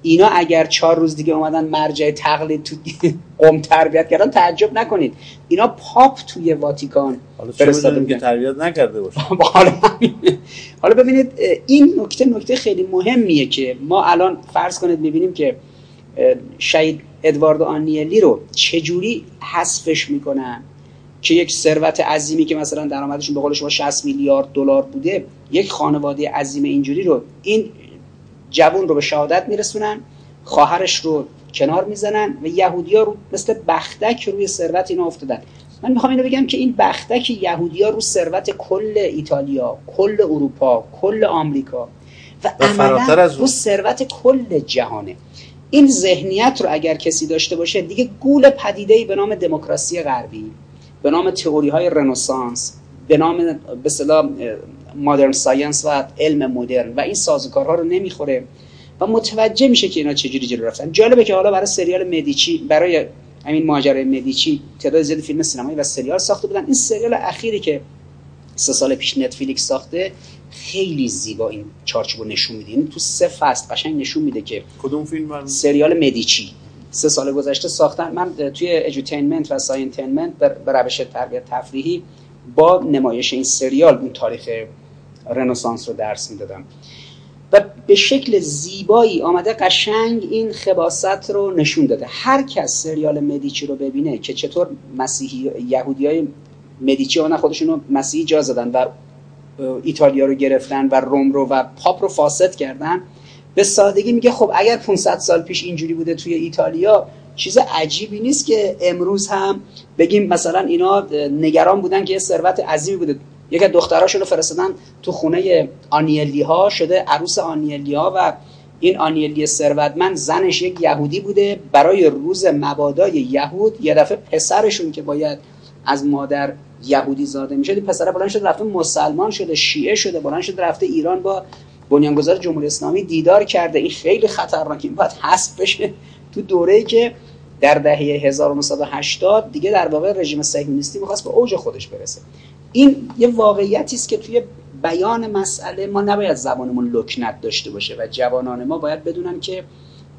B: اینا اگر چهار روز دیگه اومدن مرجع تقلید تو قوم تربیت کردن تعجب نکنید. اینا پاپ توی واتیکان
C: فرستاده که تربیت نکرده باشه.
B: حالا ببینید این نکته نکته خیلی مهمیه که ما الان فرض کنید می‌بینیم که شهید ادواردو آنیلی رو چجوری حذفش می‌کنن که یک ثروت عظیمی که مثلا درآمدشون به قول شما 60 میلیارد دلار بوده یک خانواده عظیم اینجوری رو این جوون رو به شهادت میرسونن خواهرش رو کنار می‌زنن و یهودیا رو مثل بختک روی ثروت اینا افتادن. من می‌خوام اینو بگم که این بختک یهودیا رو ثروت کل ایتالیا کل اروپا کل آمریکا و, و عملا رو ثروت کل جهانه. این ذهنیت رو اگر کسی داشته باشه دیگه گول پدیده به نام دموکراسی غربی به نام تئوری های رنسانس به نام به modern science و علم مدرن و این سازوکارها رو نمی‌خوره. و متوجه میشه که اینا چجوری جلو رفتن. جالبه که حالا برای سریال مدیچی برای همین ماجرای مدیچی تعداد زیادی فیلم سینمایی و سریال ساخته بودن. این سریال اخیری که سه سال پیش نتفلیکس ساخته خیلی زیبا این چارچوبو نشون میده. این تو سه فصل قشنگ نشون میده که
C: کدوم فیلم
B: سریال مدیچی. سه سال گذشته ساختن. من توی edutainment و scientainment به روش تربیت تفریحی با نمایش این سریال اون تاریخ رنسانس رو درس می‌دادم. و به شکل زیبایی آمده قشنگ این خباثت رو نشون داده. هر کس سریال مدیچی رو ببینه که چطور مسیحی یهودی های مدیچی ها خودشون مسیحی جا زدن و ایتالیا رو گرفتن و روم رو و پاپ رو فاسد کردن به سادگی میگه خب اگر 500 سال پیش اینجوری بوده توی ایتالیا چیز عجیبی نیست که امروز هم بگیم مثلا اینا نگران بودن که یه ثروت عظیمی بوده. یک دختراشون رو فرستادن تو خونه آنیلی ها شده عروس آنیلی ها و این آنیلی ثروتمند زنش یک یهودی بوده. برای روز مبادای یهود یه دفعه پسرشون که باید از مادر یهودی زاده می‌شد پسر بلند شده رفته مسلمان شده شیعه شده بلند شده رفته ایران با بنیانگذار جمهوری اسلامی دیدار کرده. این خیلی خطرناکه این باید بشه تو دوره‌ای که در دهه 1980 دیگه در واقع رژیم صهیونیستی می‌خواست به اوج خودش برسه. این یه واقعیتی است که توی بیان مسئله ما نباید زبانمون لکنت داشته باشه و جوانان ما باید بدونن که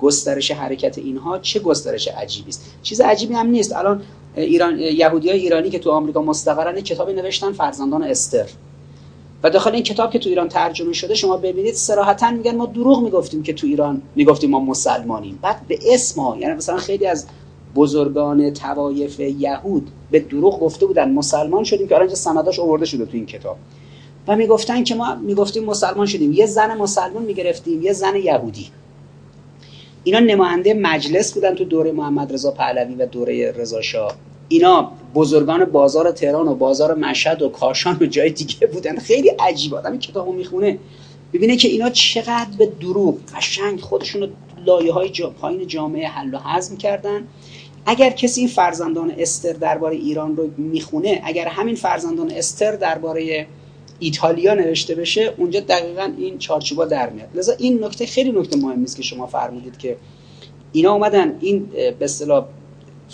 B: گسترش حرکت اینها چه گسترش عجیبی است. چیز عجیبی هم نیست. الان ایران یهودی های ایرانی که تو آمریکا مستقرن کتابی نوشتن فرزندان استر. و داخل این کتاب که تو ایران ترجمه شده شما ببینید صراحتا میگن ما دروغ می‌گفتیم که تو ایران می‌گفتیم ما مسلمانیم. بعد به اسم ها یعنی مثلا خیلی از بزرگان توایف یهود به دروغ گفته بودن مسلمان شدیم که الان سنداش آورده شده تو این کتاب. و می‌گفتن که ما می‌گفتیم مسلمان شدیم. یه زن مسلمان می‌گرفتیم یه زن یهودی. اینا نماینده مجلس بودن تو دوره محمد رضا پهلوی و دوره رضا شاه. اینا بزرگان بازار تهران و بازار مشهد و کاشان و جای دیگه بودن. خیلی عجیب آدم کتابو می‌خونه. ببینه که اینا چقدر به دروغ قشنگ خودشون لایه های جا پایین جامعه حل و هضم کردن. اگر کسی این فرزندان استر درباره ایران رو می‌خونه اگر همین فرزندان استر درباره ایتالیا نوشته بشه اونجا دقیقا این چارچوبا در میاد. لذا این نکته خیلی نکته مهمی است که شما فرمودید که اینا اومدن این به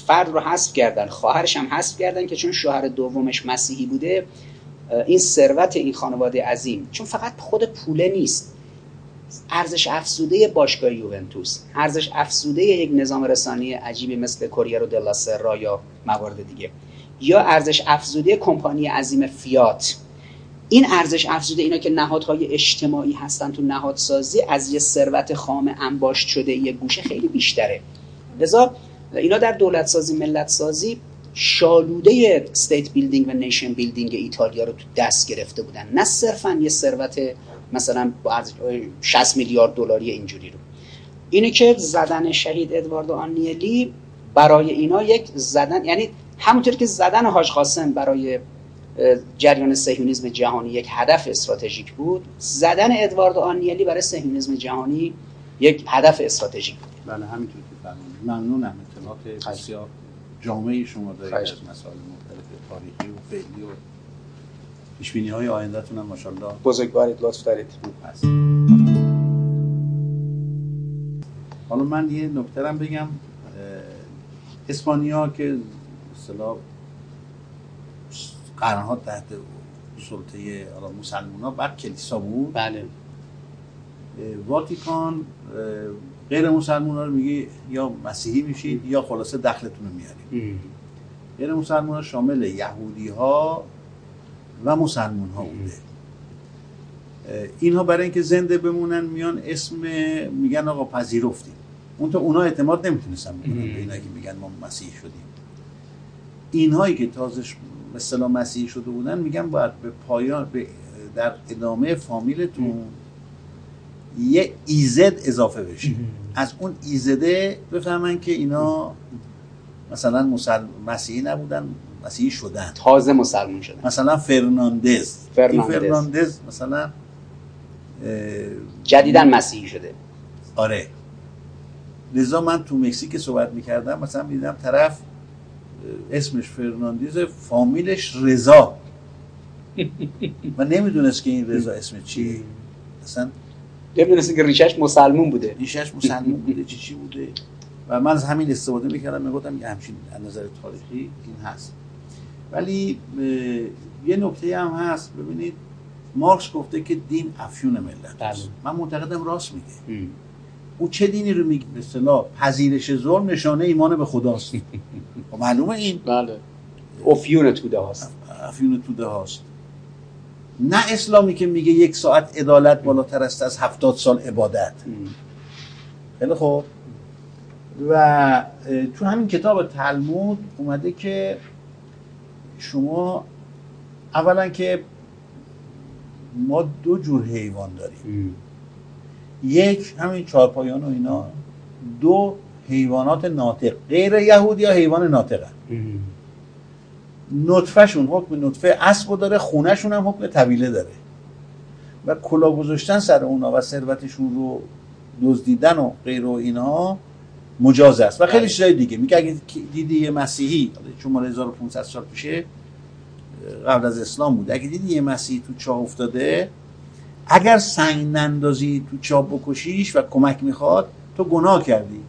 B: فرد رو حذف کردن خواهرش هم حذف کردن که چون شوهر دومش مسیحی بوده این ثروت این خانواده عظیم. چون فقط خود پوله نیست. ارزش افزوده باشگاه یوونتوس ارزش افزوده یک نظام رسانی عجیبی مثل کوریرو دلا سرا یا موارد دیگه. یا ارزش افزوده کمپانی عظیم فیات. این ارزش افزوده اینا که نهادهای اجتماعی هستن تو نهادسازی از یه ثروت خام انباشت شده یه گوشه خیلی بیشتره. لذا اینا در دولت سازی ملت سازی شالوده state building و nation building ایتالیا رو تو دست گرفته بودن. نه صرفا یه ثروت مثلا با 60 میلیارد دلاری اینجوری رو. اینه که زدن شهید ادواردو آنیلی برای اینا یک زدن یعنی همونطور که زدن حاج قاسم برای جریان صهیونیزم جهانی یک هدف استراتژیک بود زدن ادوارد آنیلی برای صهیونیزم جهانی یک هدف استراتژیک بود.
C: بله همینطور که ممنونم. اطلاعات بسیار جامعه شما دارید از مسائل مختلف تاریخی و فعلی و پیشبینی های آیندهتون هم ماشاءالله
B: بزرگوارید لطف دارید.
C: هست. حالا من یه نکته بگم. اسپانیا که اصطلاح قرنها تحت سلطه مسلمان ها بعد کلیسا بود.
B: بله.
C: واتیکان غیر مسلمان ها رو میگه یا مسیحی میشید یا خلاصه دخلتون رو میارید. غیر مسلمان ها شامل یهودی ها و مسلمان ها بوده. اینها برای اینکه زنده بمونن میان اسم میگن آقا پذیرفتیم. اون تو اونا اعتماد نمی‌تونستن بکنن به اینا که میگن ما مسیحی شدیم. اینهایی که تازش مثلا مسیحی شده بودن میگن باید به پایان به در ادامه فامیلتون یه EZ اضافه بشه. از اون EZ ه بفهمن که اینا مثلا مسلم مسیحی نبودن مسیحی شدن.
B: تازه مسلمان شدن.
C: مثلا فرناندز.
B: فرناندز,
C: فرناندز مثلا
B: جدیدا مسیحی شده.
C: آره. لذا من تو مکزیک صحبت می‌کردم مثلا می‌دیدم طرف اسمش فرناندیز فامیلش رضا. و نمی‌دونست که این رضا اسم چیه. اصلا
B: نمی‌دونست که ریشش مسلمون بوده.
C: ریشش مسلمون بوده. چی چی بوده؟ و من از همین استفاده می‌کردم می‌گفتم که همچین از نظر تاریخی این هست. ولی یه نکته هم هست. ببینید مارکس گفته که دین افیون ملت
B: بله.
C: من معتقدم راست میگه. او چه دینی رو میگه؟ به اصطلاح پذیرش ظلم نشانه ایمان به خداست. خب معلومه این؟
B: بله. افیون توده هاست.
C: افیون توده هاست. نه اسلامی که میگه یک ساعت عدالت بالاتر است از هفتاد سال عبادت. خیلی خوب. و تو همین کتاب تلمود اومده که شما اولا که ما دو جور حیوان داریم. یک همین چارپایان و اینا. دو حیوانات ناطق. غیر یهودی یا حیوان ناطقه. نطفهشون حکم نطفه اسب داره خونهشون هم حکم طویله داره. و کلا گذاشتن سر اونا و ثروتشون رو دزدیدن و غیر و اینها مجاز است. و خیلی بله. چیزای دیگه. میگه اگه دیدی یه مسیحی چون مال 1500 سال پیشه قبل از اسلام بود. اگه دیدی یه مسیحی تو چاه افتاده اگر سنگ نندازی تو چاه بکشیش و کمک می‌خواد تو گناه کردی.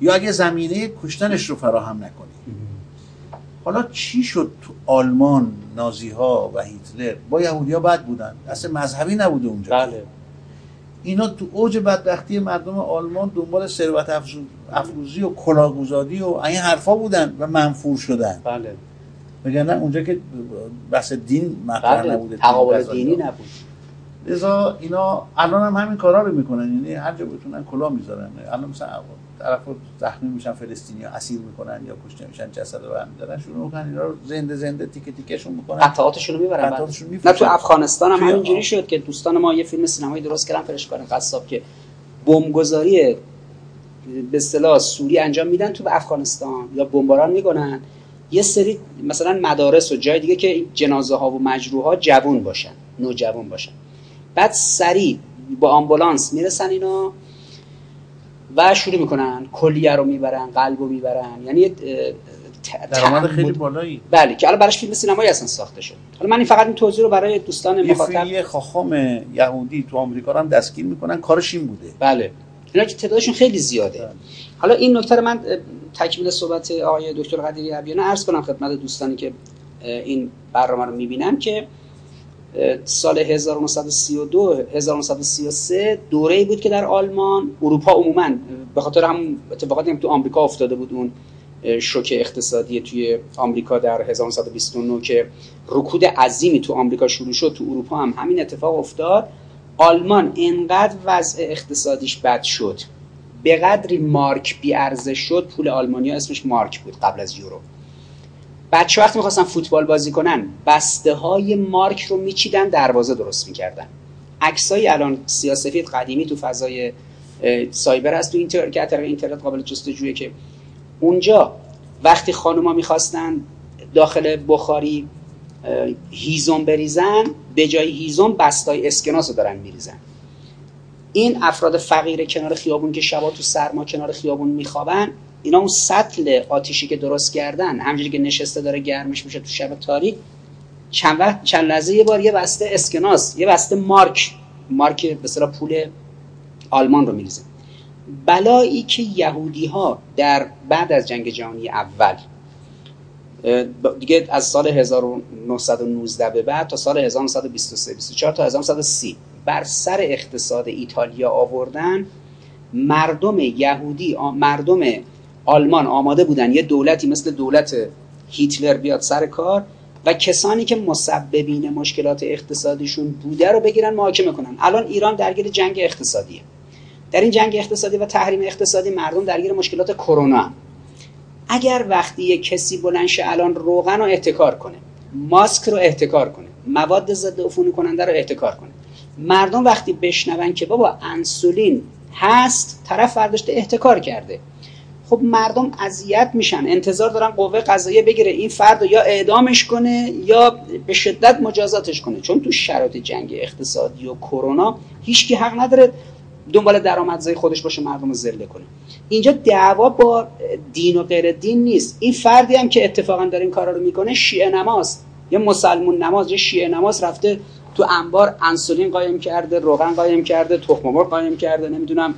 C: یا اگه زمینه کشتنش رو فراهم نکنی. حالا چی شد تو آلمان نازی ها و هیتلر؟ با یهودی ها بد بودن. اصلا مذهبی نبوده اونجا.
B: بله.
C: اینا تو اوج بدبختی مردم آلمان دنبال ثروت افروزی و کلاهگذاری و این حرفا بودن و منفور شدن.
B: بله.
C: نه اونجا که بحث دین مطرح
B: بله.
C: نبوده
B: تقابل دینی نبود.
C: لذا اینا الان هم همین کارا رو می‌کنن. یعنی هر جا بتونن کلاه می‌ذارن. الان مثلا طرف زخمی میشن فلسطینی اسیر می‌کنن یا کشته میشن جسد رو میدارن شروع می‌کنن اینا رو زنده زنده تیکه تیکهشون می‌کنن.
B: قطعاتشون رو می‌برن
C: قطعاتشون
B: نه
C: میفروشن.
B: تو افغانستان هم همینجوری شد که دوستان ما یه فیلم سینمایی درست کردن فرشکار قصاب که بمبگذاری به اصطلاح سوری انجام میدن تو افغانستان یا بمباران می‌کنن. یه سری مثلا مدارس و جای دیگه که جنازه ها و مجروح ها جوون باشن نوجوان باشن. بعد سریع با آمبولانس می‌رسن اینا و شروع می‌کنن کلیه رو می‌برن قلب رو می‌برن. یعنی
C: درآمد خیلی بالایی.
B: بله که الان براش فیلم سینمایی اصلا ساخته شد حالا من این فقط این توضیح رو برای دوستان
C: یه
B: مخاطب
C: فیلی خاخام یهودی تو آمریکا هم دستگیر می‌کنن کارش این بوده.
B: بله. اینا که تعدادشون خیلی زیاده.
C: بله.
B: حالا این نکته رو من تکمیل صحبت آقای دکتر قدیری ابیانه عرض کنم خدمت دوستانی که این برنامه رو می‌بینن که سال 1932 1933 دوره‌ای بود که در آلمان اروپا عموما به خاطر هم اتفاقاتی هم تو آمریکا افتاده بود اون شوک اقتصادی توی آمریکا در 1929 که رکود عظیمی تو آمریکا شروع شد تو اروپا هم همین اتفاق افتاد. آلمان انقدر وضع اقتصادیش بد شد به قدری مارک بیارزش شد پول آلمانیا اسمش مارک بود قبل از یورو. بچه وقتی می‌خواستن فوتبال بازی کنن بسته های مارک رو میچیدن دروازه درست می‌کردن. عکسای الان سیاسفید قدیمی تو فضای سایبر هست تو اینتر که اینترنت قابل جستجویه که اونجا وقتی خانوما می‌خواستن داخل بخاری هیزم بریزن به جای هیزم بستای اسکناس رو دارن میریزن. این افراد فقیر کنار خیابون که شبا تو سرما کنار خیابون میخوابن اینا اون سطل آتیشی که درست کردن همجوری که نشسته داره گرمش میشه تو شب تاریک چند وقت چند لحظه یه بار یه بسته اسکناس یه بسته مارک مارک به اصطلاح پول آلمان رو میریزه. بلایی که یهودی ها در بعد از جنگ جهانی اول دیگه از سال 1919 به بعد تا سال 1923 24 تا 1930 بر سر اقتصاد ایتالیا آوردن مردم یهودی مردم آلمان آماده بودن یه دولتی مثل دولت هیتلر بیاد سر کار و کسانی که مسببین مشکلات اقتصادیشون بوده رو بگیرن محاکمه کنن. الان ایران درگیر جنگ اقتصادیه. در این جنگ اقتصادی و تحریم اقتصادی مردم درگیر مشکلات کرونا. اگر وقتی یه کسی بلند شه الان روغن رو احتکار کنه ماسک رو احتکار کنه مواد ضد عفونی کننده رو احتکار کنه مردم وقتی بشنون که بابا انسولین هست طرف برداشته احتکار کرده. خب مردم اذیت میشن. انتظار دارن قوه قضاییه بگیره. این فرد یا اعدامش کنه یا به شدت مجازاتش کنه. چون تو شرایط جنگ اقتصادی و کرونا هیچکی حق نداره دنبال درآمدزایی خودش باشه مردم رو ذله کنه. اینجا دعوا با دین و غیر دین نیست. این فردی هم که اتفاقا داره این کارا رو می‌کنه شیعه نماز یه مسلمون نماز یه شیعه نماز رفته تو انبار انسولین قایم کرده روغن قایم کرده تخم مرغ قایم کرده نمی‌دونم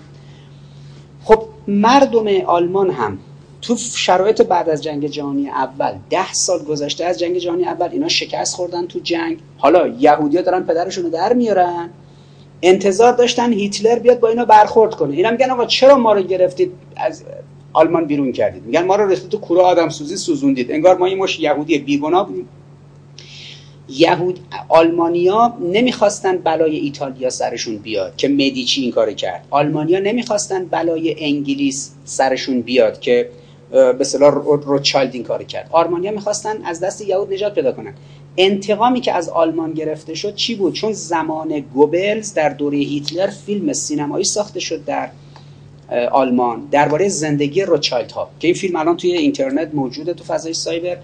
B: خب مردم آلمان هم تو شرایط بعد از جنگ جهانی اول ده سال گذشته از جنگ جهانی اول اینا شکست خوردن تو جنگ. حالا یهودیا دارن پدرشون رو در میارن. انتظار داشتن هیتلر بیاد با اینا برخورد کنه. اینا میگن آقا چرا ما رو گرفتید از آلمان بیرون کردید؟ میگن ما رو ریختید تو کوره آدم سوزی سوزوندید. انگار ما این مش یهودی بیگناه بودیم. یهود آلمانیا نمی‌خواستن بلای ایتالیا سرشون بیاد که مدیچی این کارو کرد. آلمانیا نمی‌خواستن بلای انگلیس سرشون بیاد که به اصطلاح روچالد این کارو کرد. آلمانیا می‌خواستن از دست یهود نجات پیدا کنن. انتقامی که از آلمان گرفته شد چی بود؟ چون زمان گوبلز در دوره هیتلر فیلم سینمایی ساخته شد در آلمان درباره زندگی روچالد ها که این فیلم الان توی اینترنت موجوده تو فضای سایبر.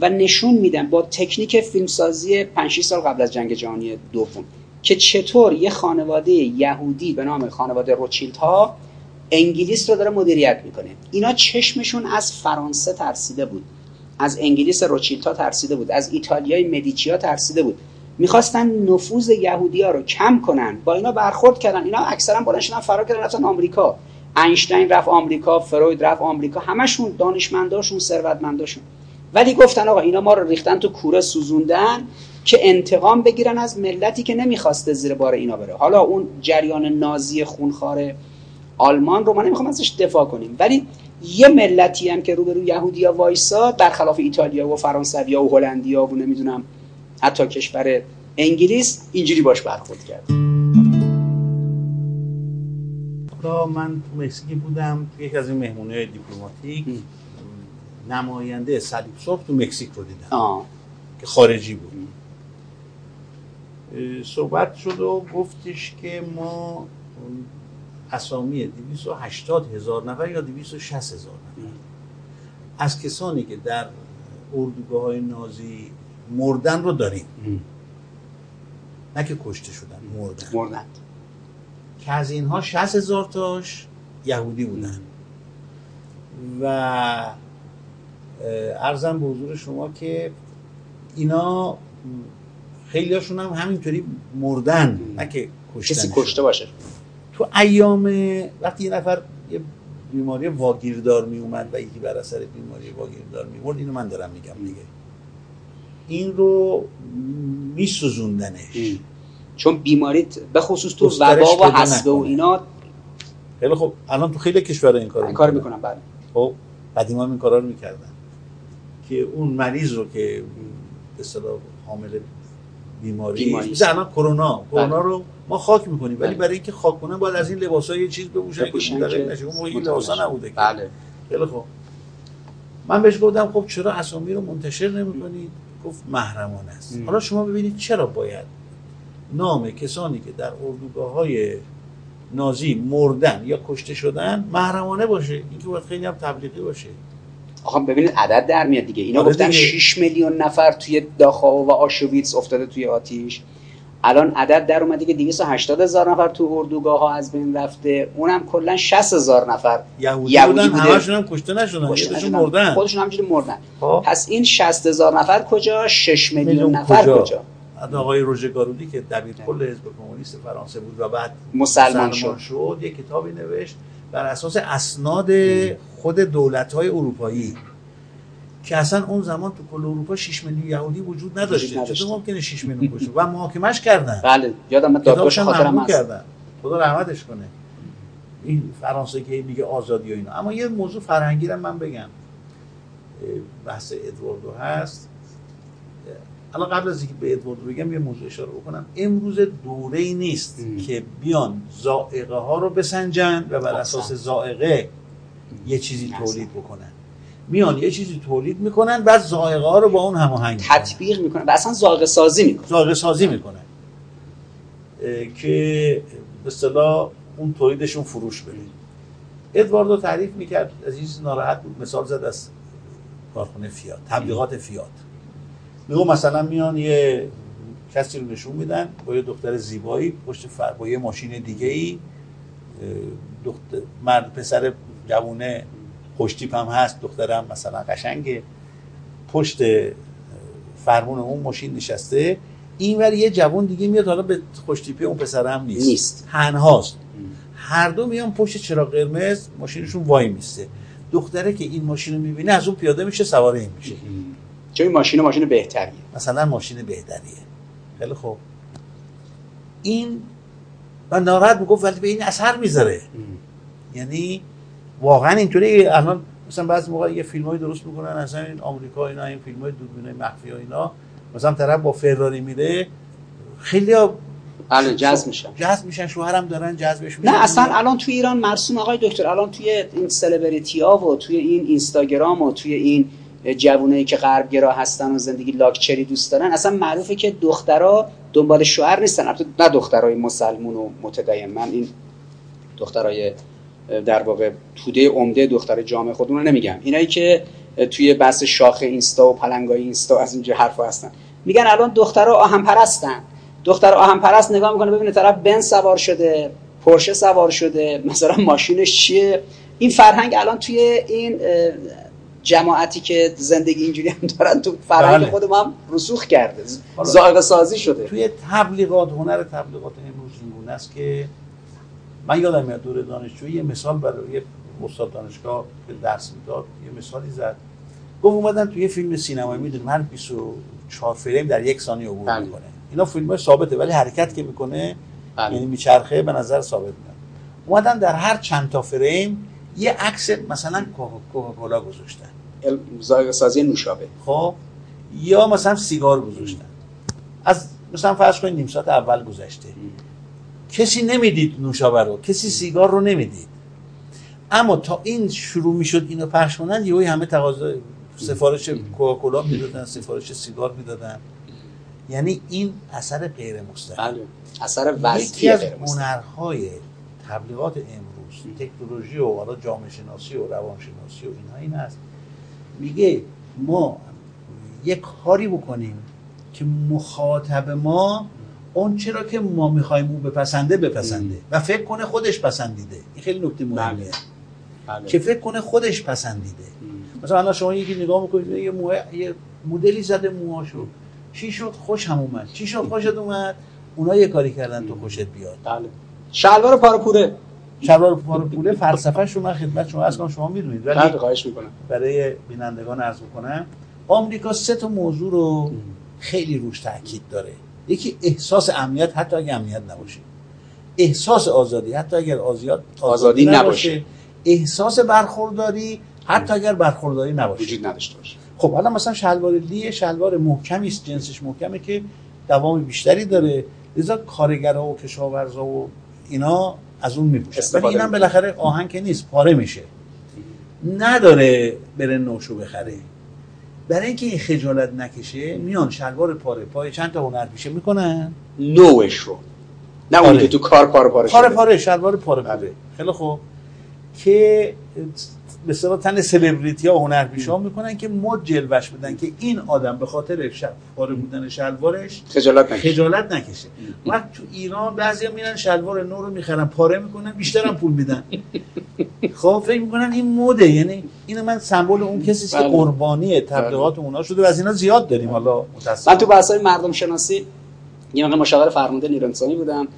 B: و نشون میدن با تکنیک فیلمسازی 5 سال قبل از جنگ جهانی دوم که چطور یه خانواده یهودی به نام خانواده روچیلد ها انگلیس رو داره مدیریت می‌کنه. اینا چشمشون از فرانسه ترسیده بود. از انگلیس روچیلد ها ترسیده بود. از ایتالیای مدیچی ها ترسیده بود. می‌خواستن نفوذ یهودی ها رو کم کنن. با اینا برخورد کردن. اینا اکثرا بلند شدن فرار کردن رفتن آمریکا. اینشتین رفت آمریکا فروید رفت آمریکا. همشون دانشمنداشون ثروتمنداشون. ولی گفتن آقا اینا ما رو ریختن تو کوره سوزوندن که انتقام بگیرن از ملتی که نمی‌خواسته زیر بار اینا بره. حالا اون جریان نازی خونخوار آلمان رو ما نمی‌خوام ازش دفاع کنیم. ولی یه ملتی هم که روبرو یهودیا وایسا برخلاف ایتالیا و فرانسویا و هلندیا و نمی‌دونم حتی کشور انگلیس اینجوری باش برخورد کرد.
C: من مکزیک بودم تو یک از این مهمونه دیپلماتیک. نماینده صلیب سرخ تو مکزیک رو دیدم.
B: آه.
C: که خارجی بود. صحبت شد و گفتش که ما اسامی 280 هزار نفر یا 260 هزار نفر. از کسانی که در اردوگاه های نازی مردن رو داریم. نه که کشته شدن مردن.
B: مردن.
C: که از اینها 60 هزار تاش یهودی بودن. و ارزم به حضور شما که اینا خیلی هاشون هم همینطوری مردن نه که کشته
B: کسی کشته باشه.
C: تو ایام وقتی یه نفر یه بیماری واگیردار می اومد و یکی بر اثر بیماری واگیردار می مرد اینو من دارم میگم دیگه. این رو میسوزوندنش.
B: چون بیماری به خصوص تو وبا و حسبه و. اینا
C: خیلی خب الان تو خیلی کشورها این کارو
B: این کار می‌کنن بله.
C: خب قدیما این کارا رو می‌کردن. که اون مریض رو که به اصطلاح حامل بیماری
B: بیماری.
C: مثل الان کرونا کرونا
B: بله.
C: رو ما خاک می‌کنیم ولی
B: بله.
C: برای اینکه خاک کنن باید از این لباسا یه چیز بپوشن که مدرک نشه اون این
B: شن.
C: نبوده که
B: بله
C: خیلی خوب من بهش گفتم خب چرا اسامی رو منتشر نمی‌کنید گفت محرمانه است. حالا شما ببینید چرا باید نام کسانی که در اردوگاه های نازی مردن یا کشته شدن محرمانه باشه این که باید خیلی هم تبلیغی باشه
B: آخه ببینید عدد در میاد دیگه اینا
C: آره
B: گفتن
C: دیگه.
B: 6 میلیون نفر توی داخاو و آشویتس افتاده توی آتیش الان عدد در اومده که 280 هزار نفر تو اردوگاه ها از بین رفته اونم کلا 60 هزار نفر
C: یهودی, بودن. همشون هم کشته نشدن
B: نشدن.
C: مردن
B: خودشون همجوری مردن
C: خب.
B: پس این 60 هزار نفر کجا 6 میلیون نفر
C: کجا؟
B: کجا
C: آقای روژه گارودی که دبیر کل حزب کمونیست فرانسه بود و بعد
B: مسلمان
C: مسلمان
B: شد
C: شد یه کتابی نوشت بر اساس اسناد خود دولت های اروپایی که اصلا اون زمان تو کل اروپا 6 میلیون یهودی وجود نداشته. چطور ممکنه 6 میلیون باشه؟ و محاکمش کردن.
B: بله یادم دادگاهش خاطرم
C: کردن. خدا رحمتش کنه. این فرانسه که میگه آزادی و اینا. اما یه موضوع فرهنگی رو من بگم. بحث ادواردو هست. الان قبل از اینکه به ادواردو بگم یه موضوع اشاره بکنم امروز دوره ای نیست
B: ام.
C: که بیان زائقه ها رو بسنجن و بر
B: احسن.
C: اساس زائقه یه چیزی. تولید بکنن میان یه چیزی تولید می‌کنن بعد زائقه ها رو با اون هماهنگ می‌کنن.
B: تطبیق می‌کنه و اصلا زاغ سازی می‌کنه
C: زاغه سازی می‌کنن که به اصطلاح اون تولیدشون فروش بده ادواردو تعریف می‌کرد از این ناراحت بود مثال زد از کارخونه فیات تبلیغات فیات میگو مثلا میان یه کسی رو نشون میدن با یه دختر زیبایی پشت فر با یه ماشین دیگه ای دختر مرد پسر جوونه خوشتیپ هم هست دخترم مثلا قشنگه. پشت فرمون اون ماشین نشسته. اینور یه جوان دیگه میاد حالا به خوشتیپی اون پسر هم نیست.
B: نیست.
C: تنهاست. هر دو میان پشت چراغ قرمز ماشینشون وای میسته. دختره که این ماشین رو می‌بینه از اون پیاده میشه سوار این میشه.
B: چون این ماشین ماشین بهتریه.
C: مثلا ماشین بهتریه. خیلی خوب. این و ناراحت می‌گفت ولی به این اثر می‌ذاره. یعنی واقعا اینطوری الان مثلا بعضی موقع یه فیلمایی درست می‌کنن اصلا این آمریکا اینا این فیلم های دوربینای مخفی و اینا مثلا طرف با فراری میره خیلی ها
B: بله جذب میشن.
C: جذب میشن شوهرم دارن جذبش میشن
B: نه اصلا الان توی ایران مرسوم آقای دکتر الان توی این سلبریتی ها و توی این اینستاگرام و توی این جوونایی که غربگرا هستن و زندگی لاکچری دوست دارن اصلا معروفه که دخترها دنبال شوهر نیستن البته نه دخترای مسلمون و متدین من این دخترای در واقع توده عمده دختر جامعه خودمون رو نمیگم. اینایی که توی بحث شاخ اینستا و پلنگای اینستا از اینجا حرفا هستن. میگن الان دخترها آهن پرستن دختر آهن پرست نگاه می‌کنه ببینه طرف بن سوار شده پرشه سوار شده مثلا ماشینش چیه؟ این فرهنگ الان توی این جماعتی که زندگی اینجوری هم دارن تو فرهنگ
C: بله.
B: خودمون هم رسوخ کرده ذائقه سازی شده
C: توی تبلیغات هنر تبلیغات امروز این گونه است که من یادم میاد دور دانشجویی یه مثال برای یه استاد دانشگاه که درس می‌داد یه مثالی زد گفت اومدن توی فیلم سینمایی می‌دونیم هر 24 فریم در یک ثانیه عبور
B: بله.
C: می‌کنه اینا فیلم ثابته ولی حرکت که می‌کنه
B: بله.
C: یعنی میچرخه به نظر ثابت میاد اومدن در هر چند تا فریم یه عکس مثلا کوکا- کوکاکولا گذاشتن.
B: ذائقه سازی نوشابه.
C: خب یا مثلا سیگار گذاشتن. از مثلا فرض کنید نیم ساعت اول گذشته. کسی نمی‌دید نوشابه رو کسی سیگار رو نمی‌دید. اما تا این شروع می‌شد اینو پخش کنن یهو همه تقاضا سفارش کوکاکولا می‌دادن سفارش سیگار می‌دادن. یعنی این اثر غیر مستقیم
B: بله. اثر
C: یکی
B: وضعی
C: از
B: غیر مستقیم.
C: هنرهای تبلیغات امروز تکنولوژی و حالا جامعه شناسی و روانشناسی و اینها این است میگه ما یک کاری بکنیم که مخاطب ما اون چرا که ما می‌خوایم اون بپسنده بپسنده. و فکر کنه خودش پسندیده. این خیلی نکته مهمیه.
B: بله.
C: که فکر کنه خودش پسندیده. مثلا الان شما یکی نگاه می‌کنید یه, موه... یه مدلی زده موهاشو. چی شد؟ خوشم اومد. چی شد؟ خوشت اومد؟ اونا یه کاری کردن تو خوشت بیاد.
B: بله. شلوار پارو پوره
C: پارو پوله فلسفه‌ش رو من خدمت شما از کنم شما می‌دونید ولی
B: بله خواهش می‌کنم.
C: برای بینندگان عرض می‌کنم آمریکا سه تا موضوع رو خیلی روش تاکید داره. یکی احساس امنیت حتی اگه امنیت نباشه. احساس آزادی حتی اگر آزاد
B: آزادی نباشه.
C: احساس برخورداری حتی اگر برخورداری نباشه.
B: وجود نداشته باشه.
C: خب حالا مثلا شلوار لی شلوار محکمی است جنسش محکمه که دوام بیشتری داره. لذا کارگرها و کشاورزا و اینا از اون میپوشن. ولی اینم. بالاخره آهن که نیست پاره میشه. نداره بره نوشو بخره. برای اینکه این خجالت نکشه میان شلوار پاره پای چند تا هنرپیشه می‌کنن.
B: نوش رو. نه اونی
C: آره.
B: که تو کار پاره
C: پاره
B: شده.
C: پاره شلوار پاره
B: بله.
C: پاره خیلی خوب. که به اصطلاح تن سلبریتی ها هنرپیشه ها می‌کنن که مد جلوش بدن که این آدم به خاطر شب پاره بودن شلوارش
B: خجالت نکشه.
C: خجالت نکشه. وقت تو ایران بعضیا میرن شلوار نو رو می‌خرن پاره می‌کنن بیشتر هم پول میدن. خب فکر می‌کنن این موده یعنی اینو من سمبل اون کسی که
B: بله.
C: قربانی تبلیغات اونا شده و از اینا زیاد داریم. حالا
B: من تو بحث مردم شناسی یه موقع مشاور فرمانده نیروی بودم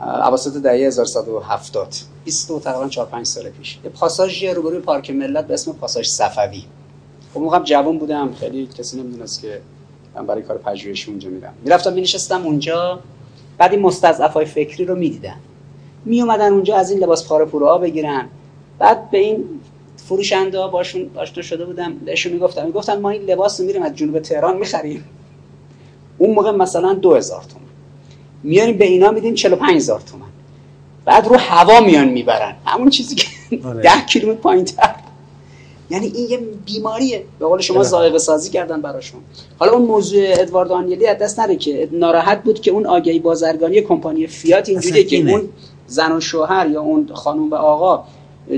B: اواسط دهه 1170 20 و تقریبا 4 5 سال پیش. یه پاساژ روبروی پارک ملت به اسم پاساژ صفوی. خب اون موقع جوان بودم خیلی کسی نمی‌دونست که من برای کار پژوهشی اونجا میرم. می‌رفتم مینشستم اونجا. بعد این مستضعفای فکری رو می‌دیدم می اومدن اونجا از این لباس پاره پوره ها بگیرن. بعد به این فروشنده ها باشون آشنا شده بودم. بهشون می‌گفتم می‌گفتن ما این لباس رو میریم از جنوب تهران می‌خریم. اون موقع مثلا 2000 تومن میاریم به اینا میدیم 45000 تومن بعد رو هوا میان می‌برن همون چیزی که
C: آره.
B: 10 کیلومتر پایینتر یعنی این یه بیماریه به قول شما
C: بله.
B: ذائقه سازی کردن براشون حالا اون موضوع ادوارد دانیلی از دست نره که ناراحت بود که اون آگهی بازرگانی کمپانی فیات اینجوریه که. اون زن و شوهر یا اون خانم و آقا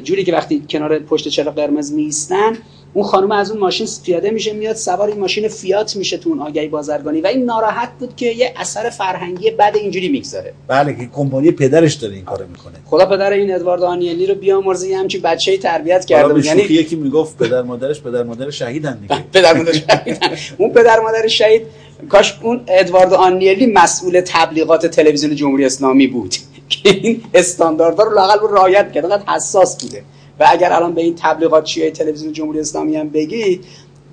B: جوری که وقتی کنار پشت چراغ قرمز میستن اون خانم از اون ماشین پیاده میشه میاد سوار این ماشین فیات میشه تو اون آگهی بازرگانی. و این ناراحت بود که یه اثر فرهنگی بد اینجوری می‌گذاره.
C: بله که کمپانی پدرش داره این کارو می‌کنه.
B: خدا پدر این ادوارد دانیلی رو بیامرزه یه همچین بچه‌ای تربیت کرده بود. یعنی
C: یکی می‌گفت پدر مادرش پدر مادر شهیدن دیگه.
B: پدر مادر شهید. اون پدر مادر شهید کاش اون ادوارد آنیلی مسئول تبلیغات تلویزیون جمهوری اسلامی بود. که این استانداردها رو لاقل رعایت کرد. انقدر حساس بوده. و اگر الان به این تبلیغات چیه تلویزیون جمهوری اسلامی هم بگی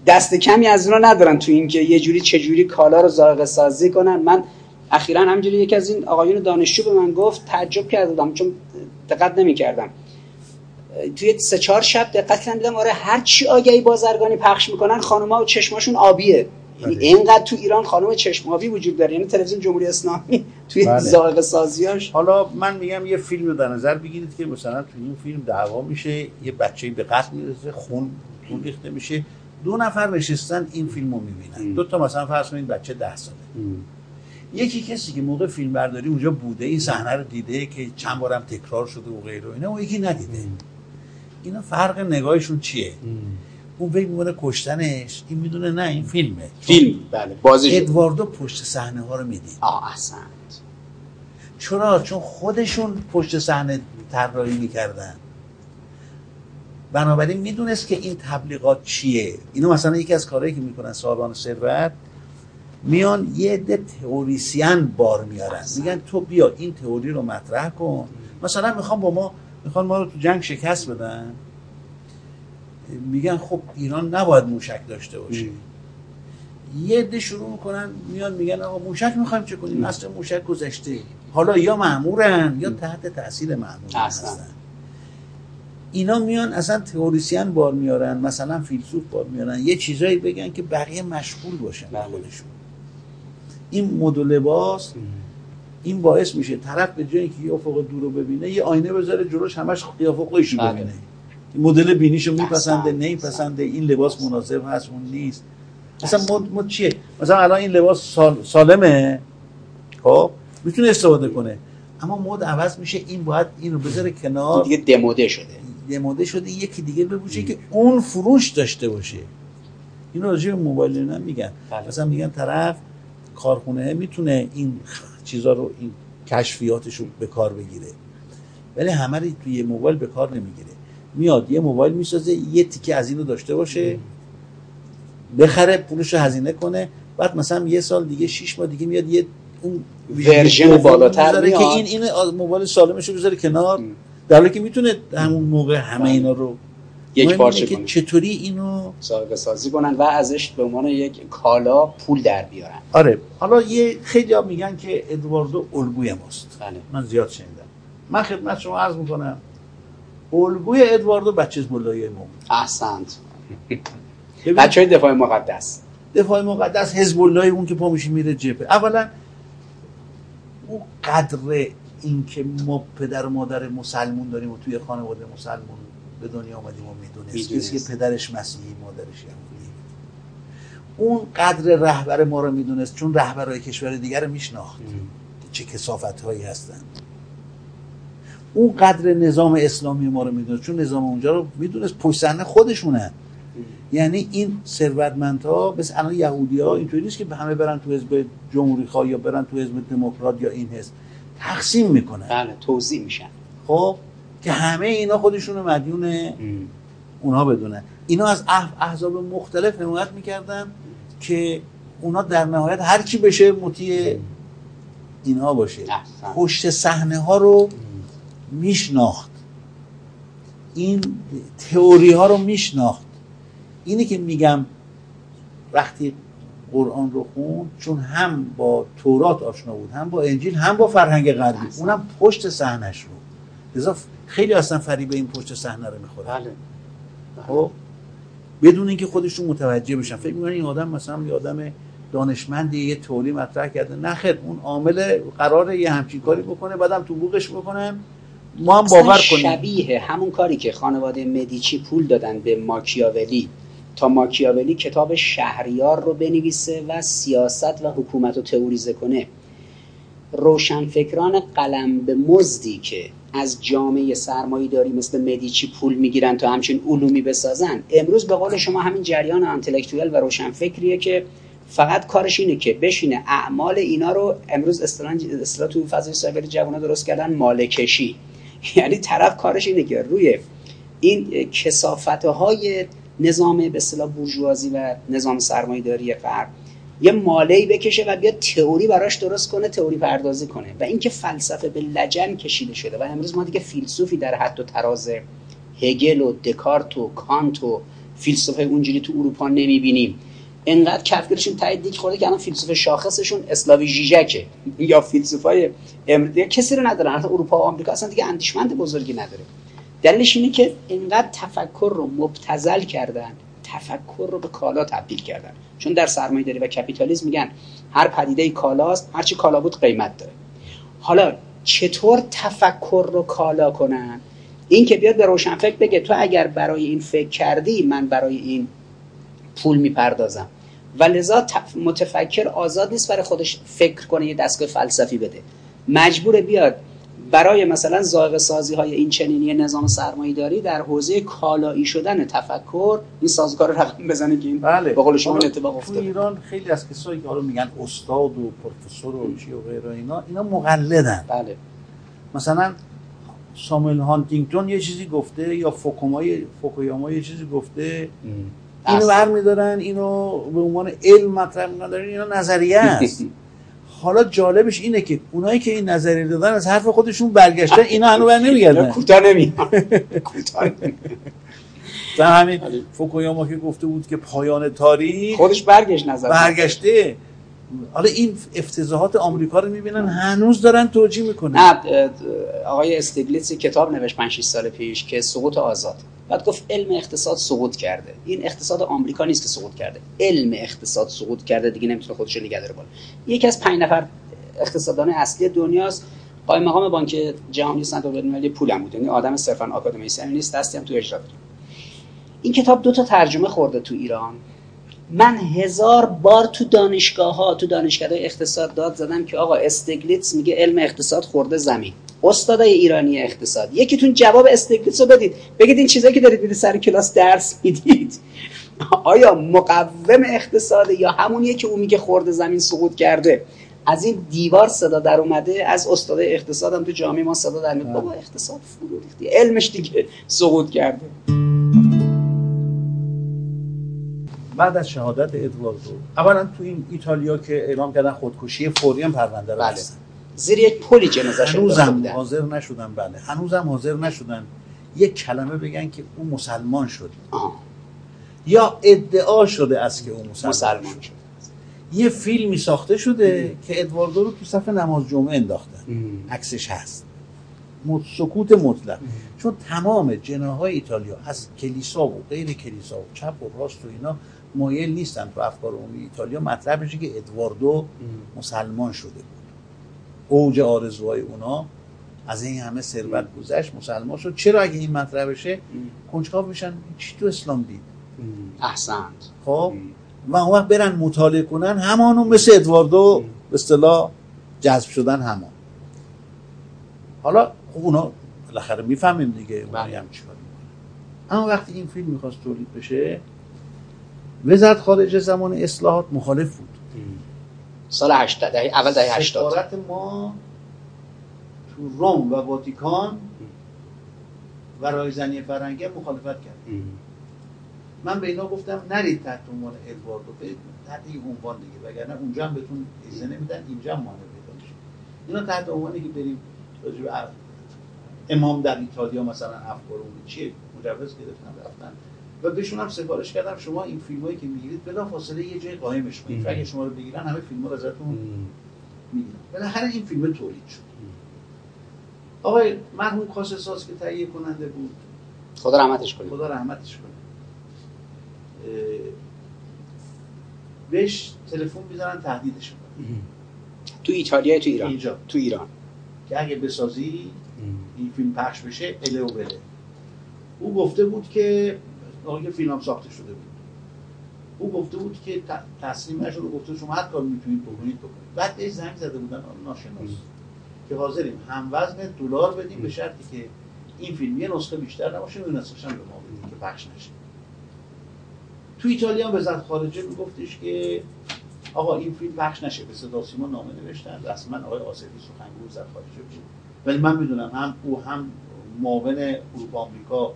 B: دست کمی از اونا ندارن تو اینکه یه جوری چه جوری کالا رو ذائقه سازی کنن. من اخیرا همینجوری یکی از این آقایون دانشجو به من گفت تعجب کردم چون دقت نمی‌کردم. توی سه چهار شب دقت کردم دیدم آره هر چی آگهی بازرگانی پخش می‌کنن خانوما و چشماشون آبیه. یعنی
C: بله.
B: اینقدر تو ایران خانم چشم آبی وجود داره. یعنی تلویزیون جمهوری اسلامی توی
C: بله.
B: ذائقه سازیاش
C: حالا من میگم یه فیلم رو در نظر بگیرید که مثلا تو این فیلم دعوا میشه یه بچه به قتل می‌رسه خون خون ریخته میشه. دو نفر نشستن این فیلم رو می‌بینن. دو تا مثلا فرض کنید بچه ده ساله. یکی کسی که موقع فیلم برداری اونجا بوده این صحنه رو دیده که چند بارم تکرار شده و غیره و اینا و یکی ندیده. اینا فرق نگاهشون چیه؟ اون فکر می‌کنه کشتنش این می‌دونه نه این فیلمه.
B: فیلم بله بازی.
C: ادواردو پشت صحنه ها رو می‌دید.
B: آه احسنت.
C: چرا؟ چون خودشون پشت صحنه طراحی می‌کردن. بنابراین می‌دونست که این تبلیغات چیه. اینو مثلا یکی از کارهایی که می‌کنن صاحبان ثروت میان یه عده تئوریسین بار میارن. میگن تو بیا این تئوری رو مطرح کن. مثلا می‌خوام با ما می‌خوان ما رو تو جنگ شکست بدن. میگن خب ایران نباید موشک داشته باشه. یه عده شروع می‌کنن میان میگن آقا موشک می‌خوایم چه کنیم؟ اصل موشک گذشته. حالا یا معمورن یا تحت تاثیر معمور
B: اصلا.
C: هستن. اینا میان اصلا تئوریسین بار میارن مثلا فیلسوف بار میارن یه چیزایی بگن که بقیه مشغول باشن به. خودشون. این مد و لباس این باعث میشه طرف به جای اینکه یه افق دور رو ببینه یه آینه بذاره جلوش همش قیافه خودش رو
B: بله.
C: ببینه. مدل بینیشو میپسنده. نمیپسنده این لباس مناسب هست اون نیست. مثلا مد, مد چیه؟ مثلا الان این لباس سال سالمه. خب؟ می‌تونه استفاده کنه. اما مد عوض میشه این باید اینو بذاره کنار.
B: دیگه دموده شده.
C: دموده شده یکی دیگه بپوشه که اون فروش داشته باشه. اینو راجع به موبایل اینا میگن.
B: بله.
C: مثلا میگن طرف کارخونه می‌تونه این چیزا رو این کشفیاتش رو به کار بگیره. ولی همه رو توی موبایل به کار نمی‌گیره. میاد یه موبایل می‌سازه یه تیکه از اینو داشته باشه بخره پولش رو هزینه کنه بعد مثلا یه سال دیگه شش ماه دیگه میاد یه اون
B: ورژن بالاتر
C: می‌ذاره که
B: میاد.
C: این این موبایل سالمش رو بذاره کنار در حالی که می‌تونه همون موقع همه اینا رو
B: یک پارچه
C: که
B: کنه.
C: چطوری اینو
B: سابقه سازی کنن و ازش به عنوان یک کالا پول در بیارن.
C: آره. حالا یه خیلی ها میگن که ادواردو الگوی ماست.
B: بله.
C: من زیاد شنیدم. من خدمت شما عرض می‌کنم. الگوی ادواردو بچه بلایی ما
B: احسنت. بچه های دفاع مقدس.
C: دفاع مقدس حزب الله اون که پا میشه میره جبهه. اولا اون قدر اینکه ما پدر و مادر مسلمون داریم و توی خانواده مسلمون به دنیا آمدیم و می‌دونست. کسی که پدرش مسیحی مادرش یهودی. اون قدر رهبر ما رو می‌دونست چون رهبرهای کشور دیگر رو میشناخت. چه کسافت هایی هستن. اون قدر نظام اسلامی ما رو می‌دونست. چون نظام اونجا رو می‌دونست پشت صحنه خودشونن یعنی این ثروتمندها مثل الان یهودی ها اینطوری نیست که به همه برن تو حزب جمهوری خواه یا برن تو حزب دموکرات یا این حزب. تقسیم می‌کنن.
B: بله توضیح میشن.
C: خب که همه اینا خودشون رو مدیون اونها بدونن. اینا از اح- احزاب مختلف حمایت می‌کردن که اونا در نهایت هر کی بشه مطیع اینها باشه. پشت صحنه ها رو میشناخت. این تئوری ها رو میشناخت. اینه که میگم وقتی قرآن رو خون چون هم با تورات آشنا بود هم با انجیل هم با فرهنگ غربی اونم پشت صحنش رو. لذا خیلی اصلا فریب این پشت صحنه رو می‌خوره.
B: بله.
C: خب؟ بدون اینکه خودشون متوجه بشن. فکر می‌کنن این آدم مثلا یه آدم دانشمندی یه تولی مطرح کرده. نه خیر اون عامل قراره یه همچین کاری بکنه بعدم تو بوقش بکنن ما هم باور کنیم.
B: شبیه همون کاری که خانواده مدیچی پول دادن به ماکیاولی. تا ماکیاولی کتاب شهریار رو بنویسه و سیاست و حکومت رو تئوریزه کنه. روشنفکران قلم به مزدی که از جامعه سرمایه داری مثل مدیچی پول می‌گیرن تا همچین علومی بسازن. امروز به قول شما همین جریان انتلکتویل و روشنفکریه که فقط کارش اینه که بشینه اعمال اینا رو امروز اصطلاح تو فضای سایبری جوونا درست کردن مالکشی. یعنی طرف کارش اینه که روی این کسافت های نظام به اصطلاح بورژوازی و نظام سرمایه‌داری غرب یه مالهی بکشه و بیاد تئوری براش درست کنه تئوری پردازی کنه و اینکه فلسفه به لجن کشیده شده و امروز ما دیگه فیلسوفی در حد و تراز هگل و دکارت و کانت و فیلسوفه اونجوری تو اروپا نمی‌بینیم. انقدر کفگیرشون تایید دیک خورده که الان فیلسوف شاخصشون اسلاوی ژیژکه یا فیلسوفای امریکا. کسی رو ندارن اصلا اروپا و آمریکا اصلا دیگه اندیشمند بزرگی نداره. دلیلش اینه که اینقدر تفکر رو مبتزل کردن تفکر رو به کالا تبدیل کردن. چون در سرمایه داری و کپیتالیسم میگن هر پدیده کالاست هرچی کالا بود قیمت داره. حالا چطور تفکر رو کالا کنن؟ این که بیاد به روشنفکر بگه تو اگر برای این فکر کردی من برای این پول می‌پردازم. و لذا تف- متفکر آزاد نیست برای خودش فکر کنه یه دستگاه فلسفی بده. مجبور بیاد برای مثلا زائقه سازی های این چنینی نظام سرمایه داری در حوزه کالایی شدن تفکر این سازوکار رو رقم بزنه که این
C: بله.
B: به قول شما اتفاق
C: تو
B: افتاده
C: ایران خیلی از کسایی که حالا میگن استاد و پروفسور و چی و غیره اینا اینا مقلدن.
B: بله.
C: مثلا ساموئل هانتینگتون یه چیزی گفته یا فوکومای فوکویاما یه چیزی گفته. اینو. برمیدارن اینو به عنوان علم مطرح می‌کنن اینا نظریه است. حالا جالبش اینه که اونایی که این نظریه دادن از حرف خودشون برگشتن اینا هنو بر نمیگردن.
B: کوتاه نمیاد کوتاه
C: همین فوکویاما که گفته بود که پایان تاریخ
B: خودش برگشت نظر.
C: برگشته. حالا این افتضاحات آمریکا رو می‌بینن هنوز دارن توجیه می‌کنن.
B: نه آقای استگلیتس کتاب نوشت 5 سال پیش که سقوط آزاد. بعد گفت علم اقتصاد سقوط کرده. این اقتصاد آمریکا نیست که سقوط کرده. علم اقتصاد سقوط کرده دیگه نمی‌تونه خودش نگه داره بالا. یکی از پنج نفر اقتصاددان اصلی دنیاست. قائم مقام بانک جهانی صندوق بین‌المللی پولم بود. یعنی آدم صرفا آکادمیسیان نیست دستی هم تو اجرا این کتاب دو تا ترجمه خورده تو ایران. من هزار بار تو دانشگاه ها تو دانشگاه اقتصاد داد زدم که آقا استگلیتس میگه علم اقتصاد خورده زمین. استادای ایرانی اقتصاد. یکیتون جواب استگلیتس رو بدید. بگید این چیزایی که دارید می‌دید سر کلاس درس می‌دید. آیا مقوم اقتصاد یا همونیه که اون میگه خورده زمین سقوط کرده؟ از این دیوار صدا در اومده از استادای اقتصاد هم تو جامعه ما صدا در میاد. بابا اقتصاد فرو علمش دیگه سقوط کرده.
C: بعد از شهادت ادواردو اولا تو این ایتالیا که اعلام کردن خودکشی فوری هم پرونده رو
B: بله. زیر یک پلی جنازه
C: هنوزم حاضر نشدن بله. هنوزم حاضر نشدن. یک کلمه بگن که او مسلمان شد یا ادعا شده است که او مسلمان, مسلمان شد. یه فیلمی ساخته شده که ادواردو رو تو صف نماز جمعه انداختن عکسش هست. سکوت مطلق. چون تمام جناهای ایتالیا از کلیسا و غیر کلیسا و چپ و راست و اینا مایل نیستن تو افکار عمومی ایتالیا. مطرح بشه که ادواردو مسلمان شده بود. اوج آرزوهای اونا از این همه ثروت گذشت مسلمان شد. چرا اگه این مطرح بشه؟ کنجکاو میشن. چی تو اسلام دید؟
B: احسنت.
C: خب. و اون وقت برن مطالعه کنن همانو مثل ادواردو به اصطلاح جذب شدن همان. حالا خب اونا بالاخره می‌فهمیم دیگه اونا بله. هم چیکار اما وقتی این فیلم می‌خواست تولید بشه وزارت خارجه زمان اصلاحات مخالف بود.
B: سال 80 اول دهه 80
C: سفارت ما تو روم و واتیکان و رایزنی فرنگی مخالفت کرد. من به اینا گفتم نرید تحت عنوان ادواردو برید تحت این عنوان دیگه وگرنه اونجا هم بهتون ایزه نمیدن اینجا هم مانع پیدا میشه. اینا تحت عنوانی که بریم امام در ایتالیا مثلا افکار اون چیه؟ مجوز گرفتن رفتن. و بهشون هم سفارش کردم شما این فیلم هایی که می‌گیرید بلا فاصله یه جای قایمش کنید. اگه شما رو بگیرن همه فیلم ها رو ازتون می‌گیرن. بالاخره این فیلم تولید شد. آقای مرحوم کاسه ساز که تهیه کننده بود.
B: خدا رحمتش کنه.
C: خدا رحمتش کنه. بهش تلفن می‌زنن تهدیدش کنن
B: تو ایتالیا تو ایران.
C: اینجا.
B: تو ایران.
C: که اگه بسازی این فیلم پخش بشه اله و بله. او گفته بود که آقای فیلم هم ساخته شده بود. او گفته بود که تسلیم نشد گفته شما هر کار می‌تونید بکنید بکنید. بعد بهش زنگ زده بودن ناشناس. که حاضریم هم وزن دلار بدیم به شرطی که این فیلم یه نسخه بیشتر نباشه و نسخه به ما بدیم که پخش نشه. تو ایتالیا هم وزارت خارجه میگفتش که آقا این فیلم پخش نشه. به صدا سیما نامه نوشتن. رسما آقای آصفی سخنگوی وزارت خارجه. بود ولی من می‌دونم هم او هم معاون اروپا آمریکا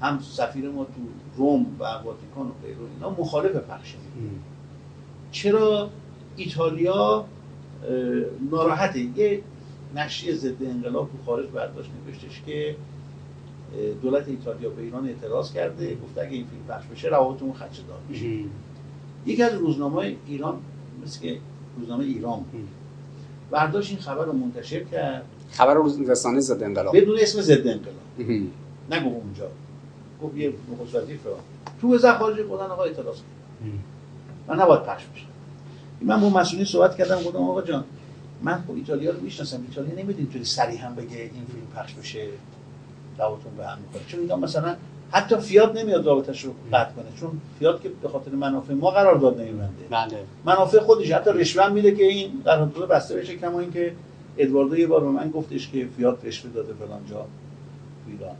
C: هم سفیر ما تو روم و واتیکان و غیره اینا مخالف پخش چرا ایتالیا ناراحته؟ یه نشریه ضد انقلاب تو خارج برداشت نوشتش که دولت ایتالیا به ایران اعتراض کرده گفته اگه این فیلم پخش بشه روابطمون خدشه دار میشه. یکی از روزنامه ایران مثل که روزنامه ایران برداشت این خبر رو منتشر کرد.
B: خبر روز رسانه ضد انقلاب.
C: بدون اسم ضد انقلاب. نگو اونجا. گفت یه نخست وزیر تو وزارت خارجه خودن آقا اعتراض کرد و نباید پخش بشه. من با مسئولین صحبت کردم گفتم آقا جان من خب ایتالیا رو می‌شناسم ایتالیا نمی‌دونم اینطوری سریع هم بگه این فیلم پخش بشه روابطمون به هم می‌خوره چون اینا مثلا حتی فیات نمیاد رابطش رو قطع کنه چون فیات که به خاطر منافع ما قرار داد نمیبنده.
B: بله.
C: منافع خودش حتی رشوه میده که این قرارداد بسته بشه کما اینکه ادواردو یه بار به من گفتش که فیات رشوه داده فلان جا ایران.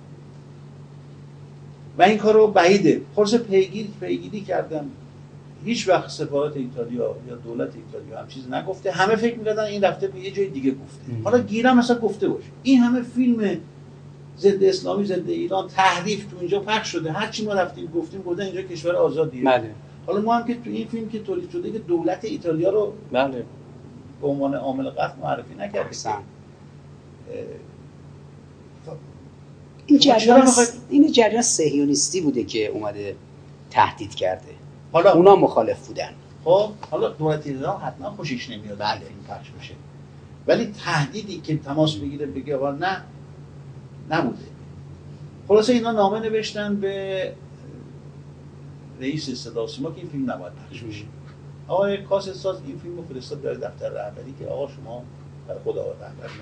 C: و این کار رو بعیده. خلاص پیگیر پیگیری کردم هیچ وقت سفارت ایتالیا یا دولت ایتالیا هم چیز نگفته. همه فکر می‌کردن این رفته به یه جای دیگه گفته. حالا گیرم مثلا گفته باشه. این همه فیلم ضد اسلامی ضد ایران تحریف تو اینجا پخش شده. هر چی ما رفتیم گفتیم گفتن اینجا کشور آزادیه.
B: بله.
C: حالا ما هم که تو این فیلم که تولید شده که دولت ایتالیا رو
B: بله.
C: به عنوان عامل قتل معرفی نکردیم
B: این جریان این جریان صهیونیستی بوده که اومده تهدید کرده. حالا اونا مخالف بودن.
C: خب حالا دولت ایران حتما خوشش نمیاد بله. فیلم پخش بشه. ولی تهدیدی که تماس بگیره بگه نه نبوده. خلاصه اینا نامه نوشتن به رئیس صدا سیما که این فیلم نباید پخش بشه. آقای کاس ساز این فیلم رو فرستاد در دفتر رهبری که آقا شما برای خدا رهبر نوشت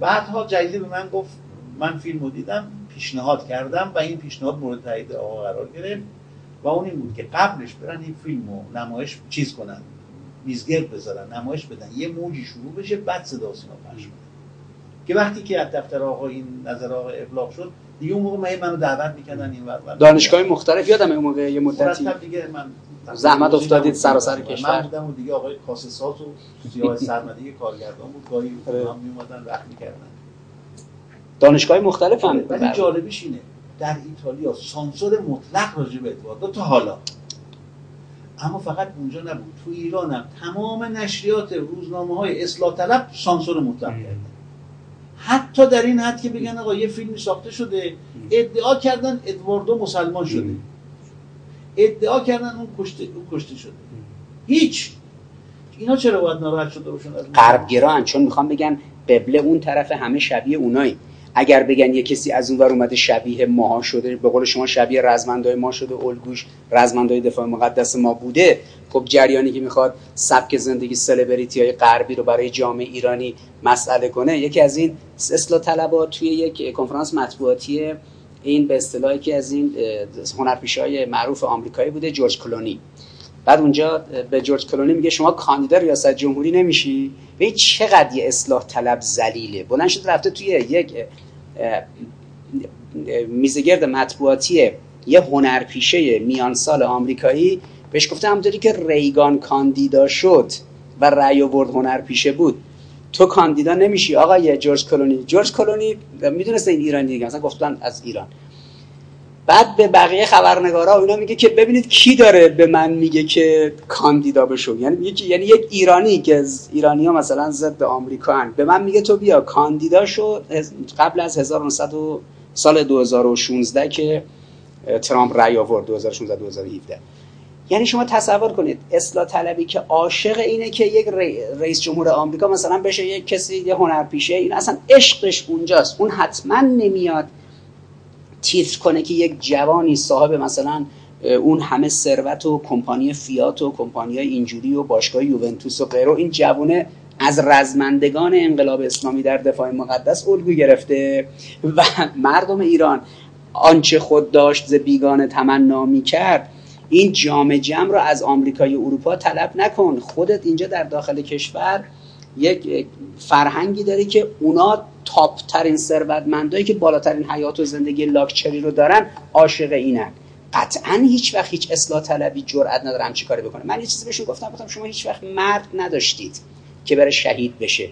C: بعدها جدیده به من گفت من فیلم رو دیدم پیشنهاد کردم و این پیشنهاد مورد تایید آقا قرار گرفت و اون این بود که قبلش برن این فیلم رو نمایش چیز کنن میزگرد بذارن نمایش بدن. یه موجی شروع بشه بعد صدا سیما پخش که وقتی که از دفتر آقا این نظر آقا ابلاغ شد دیگه اون موقع من منو دعوت می‌کردن این ور
B: دانشگاه مختلف یادم اون موقع یه مدتی.
C: دیگه من
B: زحمت افتادید سراسر کشور.
C: من بودم و دیگه آقای کاسسات و سیاه سرمدی کارگردان بود. گاهی آره. هم میومدن وقت می‌کردن.
B: دانشگاه مختلف هم
C: ولی جالبش اینه در ایتالیا سانسور مطلق راجع به ادوارد تا حالا. اما فقط اونجا نبود. تو ایران هم تمام نشریات روزنامه های اصلاح طلب سانسور مطلق کردن. حتی در این حد که بگن آقا یه فیلمی ساخته شده ادعا کردن ادواردو مسلمان شده. ادعا کردن اون کشته, اون کشته شده. هیچ. اینا چرا باید ناراحت شده باشن
B: غربگران چون می‌خوام بگن قبله اون طرف همه شبیه اونایی. اگر بگن یه کسی از اونور اومده شبیه ماها شده به قول شما شبیه رزمندای ما شده الگوش رزمندای دفاع مقدس ما بوده خب جریانی که می‌خواد سبک زندگی سلبریتی های غربی رو برای جامعه ایرانی مسئله کنه یکی از این اصلاح طلبات توی یک کنفرانس مطبوعاتی این به اصطلاحی که از این هنرپیشای معروف آمریکایی بوده جورج کلونی. بعد اونجا به جورج کلونی میگه شما کاندیدا ریاست جمهوری نمیشی؟ به چقدر یه اصلاح طلب ذلیله. بلند شد رفته توی یک میزگرد مطبوعاتی یه هنرپیشه میان سال آمریکایی. بهش گفته همونطوری که ریگان کاندیدا شد و رأی آورد هنرپیشه بود. تو کاندیدا نمیشی. آقای جورج کلونی. جورج کلونی می‌دونست این ایرانی دیگه. مثلا گفتن از ایران. بعد به بقیه خبرنگارا اینا میگه که ببینید کی داره به من میگه که کاندیدا بشو. یعنی میگه یعنی یک ایرانی که ایرانی ها مثلا ضد آمریکا هن. به من میگه تو بیا کاندیدا شو. قبل از 1900 سال 2016 که ترامپ رأی آورد. 2016 2017 یعنی شما تصور کنید اصلاح طلبی که عاشق اینه که یک رئیس جمهور آمریکا مثلا بشه یک کسی یه هنرپیشه این اصلا عشقش اونجاست. اون حتما نمیاد تیتر کنه که یک جوانی صاحب مثلا اون همه ثروت و کمپانی فیات و کمپانی اینجوری و باشگاه یوونتوس و غیره این جوانه از رزمندگان انقلاب اسلامی در دفاع مقدس الگو گرفته و مردم ایران آنچه خود داشت ز بیگانه تمنا کرد این جام جم رو از آمریکای اروپا طلب نکن. خودت اینجا در داخل کشور یک فرهنگی داری که اونا تاپ ترین ثروتمندایی که بالاترین حیات و زندگی لاکچری رو دارن عاشق اینن. قطعا هیچ وقت هیچ اصلاح طلبی جرئت نداره همچی کاری بکنه. من یه چیزی بهشون گفتم گفتم شما هیچ وقت مرد نداشتید که بره شهید بشه.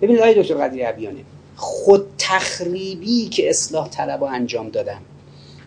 B: ببینید آقای دکتر قدری عبیانه خود تخریبی که اصلاح طلبا انجام دادن.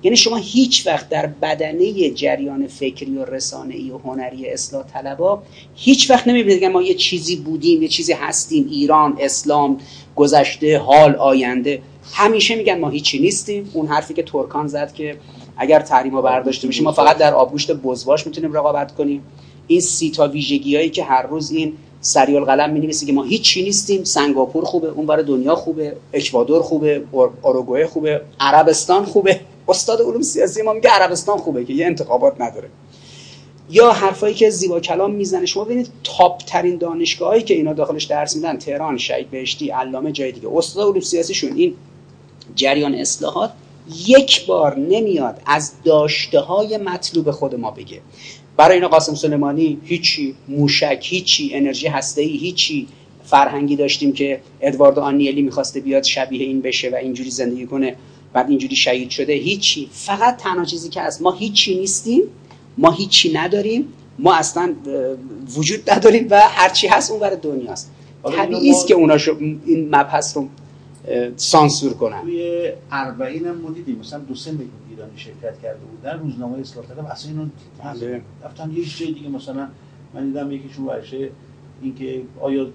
B: یعنی شما هیچ وقت در بدنه جریان فکری و ای و هنری اصلاح طلبا هیچ وقت نمی‌بینید ما یه چیزی بودیم یه چیزی هستیم ایران اسلام گذشته حال آینده. همیشه میگن ما هیچی نیستیم. اون حرفی که ترکان زد که اگر تحریما برداشته بشه ما فقط در آبگوشت بزواش می‌تونیم رقابت کنیم. این سی تا ویژگی که هر روز این سریال قلم می که ما هیچی نیستیم. سنگاپور خوبه اون برای دنیا خوبه اکوادور خوبه اوروگوئه خوبه عربستان خوبه. استاد علوم سیاسی ما میگه عربستان خوبه که یه انتخابات نداره. یا حرفایی که زیبا کلام می‌زنه شما ببینید تاپ ترین دانشگاهایی که اینا داخلش درس میدن تهران شهید بهشتی علامه جای دیگه. استاد علوم سیاسیشون این جریان اصلاحات یک بار نمیاد از داشته های مطلوب خود ما بگه. برای اینا قاسم سلیمانی هیچی موشک هیچی انرژی هسته ای هیچی فرهنگی داشتیم که ادوارد آنیلی می‌خواسته بیاد شبیه این بشه و اینجوری زندگی کنه. بعد اینجوری شهید شده هیچی. فقط تنها چیزی که از ما هیچی نیستیم ما هیچی نداریم ما اصلا وجود نداریم و هرچی هست اون برای دنیاست طبیعی است که اونا این مبحث رو سانسور کنن.
C: توی اربعین هم ما دیدیم مثلا دو سه میلیون ایرانی شرکت کرده بودن روزنامه اصلاح طلب اصلا اینو بله. رفتن یه جای دیگه مثلا من دیدم یکیشون ورشه اینکه آیا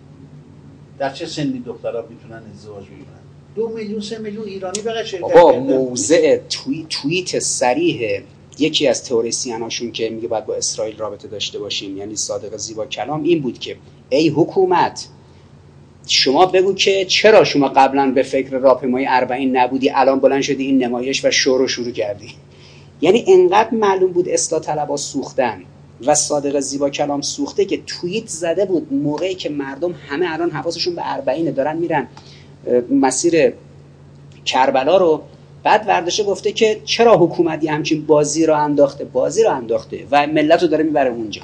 C: در چه سنی دخترها می‌تونن ازدواج بگیرن؟ دو میلیون سه میلیون ایرانی فقط شرکت
B: بابا. موضع توی... توییت سریح یکی از تئوریسیناشون که میگه باید با اسرائیل رابطه داشته باشیم یعنی صادق زیبا کلام این بود که ای حکومت شما بگو که چرا شما قبلا به فکر راهپیمایی اربعین نبودی الان بلند شدی این نمایش و شور رو شروع کردی یعنی انقدر معلوم بود اصلاح طلبا سوختن و صادق زیبا کلام سوخته که توییت زده بود موقعی که مردم همه الان حواسشون به اربعینه دارن میرن مسیر کربلا رو بعد ورداشه گفته که چرا حکومتی همچین بازی رو انداخته؟ بازی رو انداخته و ملت رو داره می‌بره اونجا.